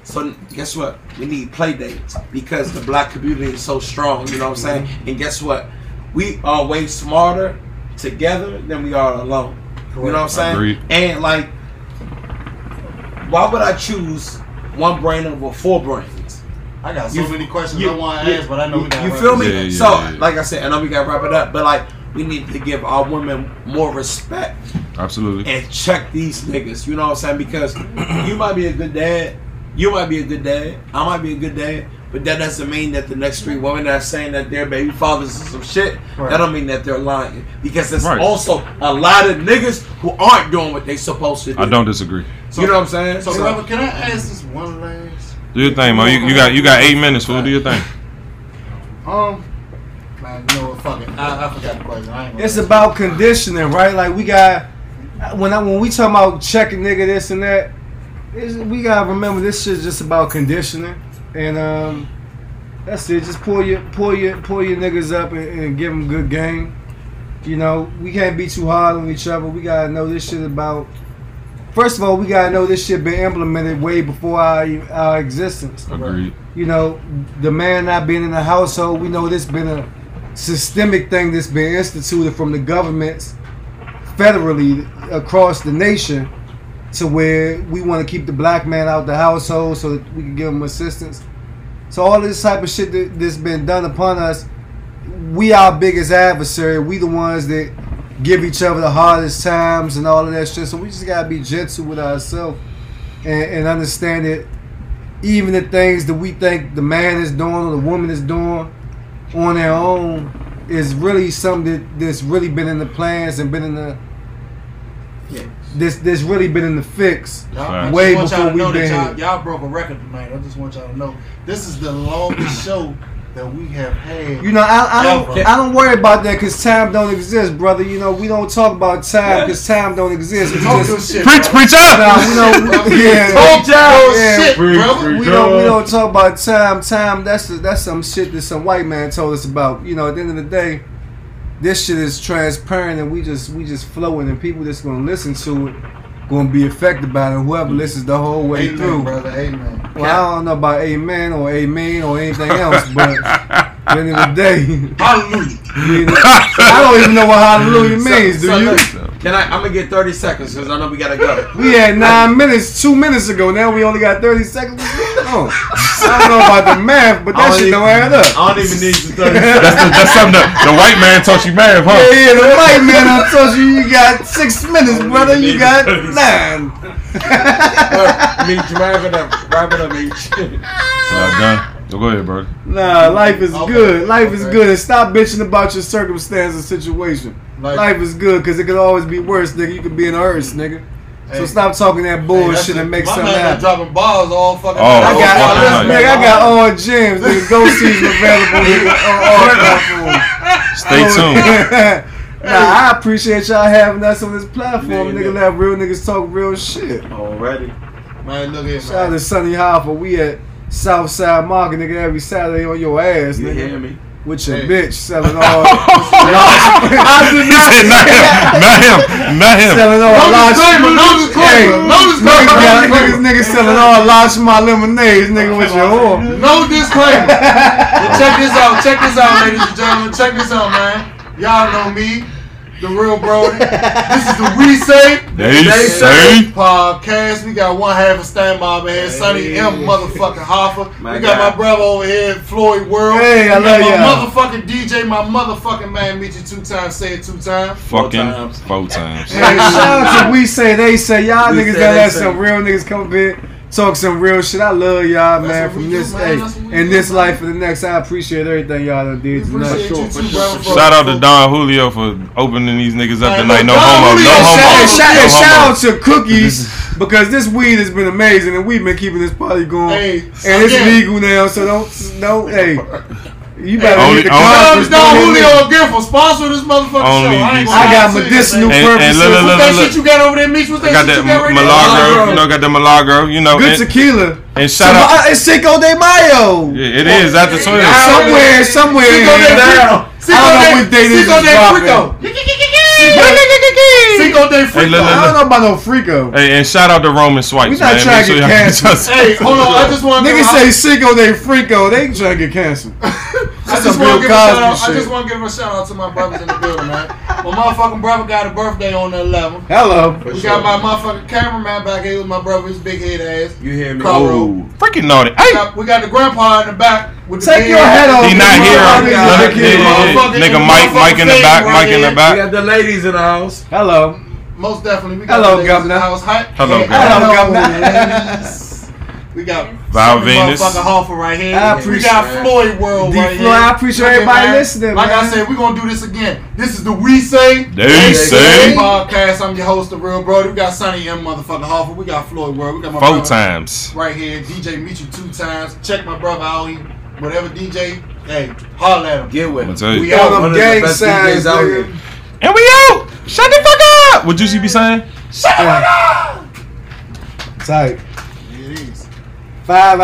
So guess what? We need play dates because the black community is so strong. You know what I'm saying? Mm-hmm. And guess what? We are way smarter together than we are alone. You know what I'm saying? Agreed. And like, why would I choose one brain over four brains? I got so You- many questions you- I want to ask, but I know we got. You feel me? Yeah, yeah, so, yeah, yeah. like I said, I know we got to wrap it up, but like, we need to give our women more respect Absolutely. and check these niggas. You know what I'm saying? Because you might be a good dad, you might be a good dad, I might be a good dad, but that doesn't mean that the next three women that are saying that their baby fathers is some shit. That don't mean that they're lying. Because there's Right. also a lot of niggas who aren't doing what they supposed to do. I don't disagree. You know what I'm saying? So, Robert, can I ask this one last? Do your thing, man. You, you got you got eight minutes, fool. Do your thing. Um, man, you know what? Fuck it. I, I forgot the question. I It's about conditioning, right? Like we got when I when we talk about checking nigga this and that, it's, we gotta remember this shit's just about conditioning, and um, that's it. Just pull your pull your pull your niggas up and, and give them good game. You know, we can't be too hard on each other. We gotta know this shit about. First of all, we gotta know this shit been implemented way before our our existence. Agreed. You know, the man not being in the household, we know this been a systemic thing that's been instituted from the governments federally across the nation to where we want to keep the black man out the household so that we can give him assistance. So all this type of shit that, that's been done upon us, we our biggest adversary. We the ones that give each other the hardest times and all of that shit. So we just gotta be gentle with ourselves and, and understand that even the things that we think the man is doing or the woman is doing on their own is really something that, that's really been in the plans and been in the Yeah. This this really been in the fix. Y'all, Right. I Way just want y'all before know we that been y'all, y'all broke a record tonight. I just want y'all to know this is the longest show that we have had. You know, I, I don't Yeah. I don't worry about that because time don't exist, brother. You know, we don't talk about time because time don't exist. We Talk your just, shit. Preach, bro. preach up. nah, we don't. Yeah, Talk your Yeah, shit, free, brother. free. we don't we don't talk about time. Time that's that's some shit that some white man told us about. You know, at the end of the day, this shit is transparent and we just we just flowing and people that's gonna listen to it gonna be affected by it. Whoever listens the whole way Amen, through. brother. Amen. Well, I don't know about amen or amen or anything else, but at the end of the day, Hallelujah. you know, I don't even know what hallelujah means. So- Do so you? look, Can I? I'm gonna get 30 seconds because I know we gotta go. We had nine minutes two minutes ago. Now we only got thirty seconds. Oh, I don't know about the math, but that I shit don't don't add up. I don't even need to 30 seconds. That's, the, that's something the, the white man taught you math, huh? Yeah, yeah, the white man I told you you got six minutes, brother. You got nine. Meech, wrap it up. Wrap it up, Meech. So y'all done? So go ahead, bro. Nah, life is Okay, good. Life is good. And stop bitching about your circumstance and situation. Like- Life is good because it could always be worse, nigga. You could be in a hearse, nigga. So stop talking that bullshit that's and it. make My something happen. dropping bars all fucking Oh, night. I oh, got, fucking listen, night. nigga, I got all gems. Nigga, go season available nigga, on all platforms. Stay tuned. nah, I appreciate y'all having us on this platform, Yeah, nigga. yeah. Let real niggas talk real shit. Already. Man, look at Shout out to Sonny Hoffa. We at Southside Market, nigga, every Saturday on your ass, You nigga. hear me? With your Hey. bitch selling all He said, not him, not him, not him. selling all No large disclaimer, no disclaimer, niggas, niggas, niggas selling all large my lemonades, nigga, with your whore. No disclaimer. But check this out. Check this out, ladies and gentlemen. Check this out, man. Y'all know me, the real Brody. This is the We Say They Say say. podcast. We got one half of standby over here, Sonny M. Motherfucking Hoffa. My we got guy. my brother over here, Floyd World. Hey, I we got love my motherfucking DJ, my motherfucking man, meet you two times, say it two times. Fucking times. four times. Hey, shout out to We Say They Say. Y'all We niggas Say that let some real niggas come up here, talk some real shit. I love y'all, man. From this do, man. hey, That's what we in do, this man. life for the next, I appreciate everything y'all done did tonight. appreciate you too, Shout out to Don Julio for opening these niggas up tonight. No homo, no homo. shout, and shout, No and shout homo. out to Cookies because this weed has been amazing and we've been keeping this party going. Hey, and it's legal now, so don't don't hey. You better Only- get the only- Dubs conference. Don don't hit me. Julio again for sponsor this motherfucking Only show. I, ain't I got lie to you, medicinal man. And- and purposes. look, look, What's that look. shit you got over there, Mitch? What's I that got shit that you got right Milagro, there? you know, got the Milagro, you know, Good and, tequila. and shout out. Some- uh, It's Cinco de Mayo. Yeah, it is at the twins. Somewhere, somewhere in Cinco de here. Frico. I don't know what day this Cinco is de dropping. Frico. Hey, look, look, I don't know about no Frico. Hey, and shout out to Roman Swipes, We not man. trying Make to sure get canceled. Hey, hold on. I just want to Niggas say Cinco de Frico. They trying to get canceled. I just want to give a shout Cosby out. I just want to give a shout out to my brothers in the building, man. My motherfucking brother got a birthday on the 11th. Hello. We got my motherfucking cameraman back here with my brother, his big head ass. You hear me? Carl. Oh, freaking naughty. We got, we got the grandpa in the back with Take your head off. he not here. Yeah, yeah, Nigga, Mike, Mike in the back, fade Mike in right the We got the ladies in the house. Hello. Most definitely. We got Hello, the ladies in the house. Hi. Hello, Hey, Governor. Hello, ladies. We got Val Sonny Venus. motherfucking Hoffa right here. I we appreciate got. Floyd World D right Floyd, here. I appreciate Look everybody man. listening, Like I said, we're gonna do this again. This is the We Say They Say. podcast. I'm your host, the Real Bro. We got Sonny M. motherfucker Hoffa. We got Floyd World. We got my Four brother times. right here. DJ meet you two times. Check my brother out. He whatever DJ. Hey, holla at him. Get with I'm it. gonna tell you. We All out. them One of the gang best signs DJs out here. And we out. Shut the fuck up. What Juicy be saying? Shut up. Tight. It is. Five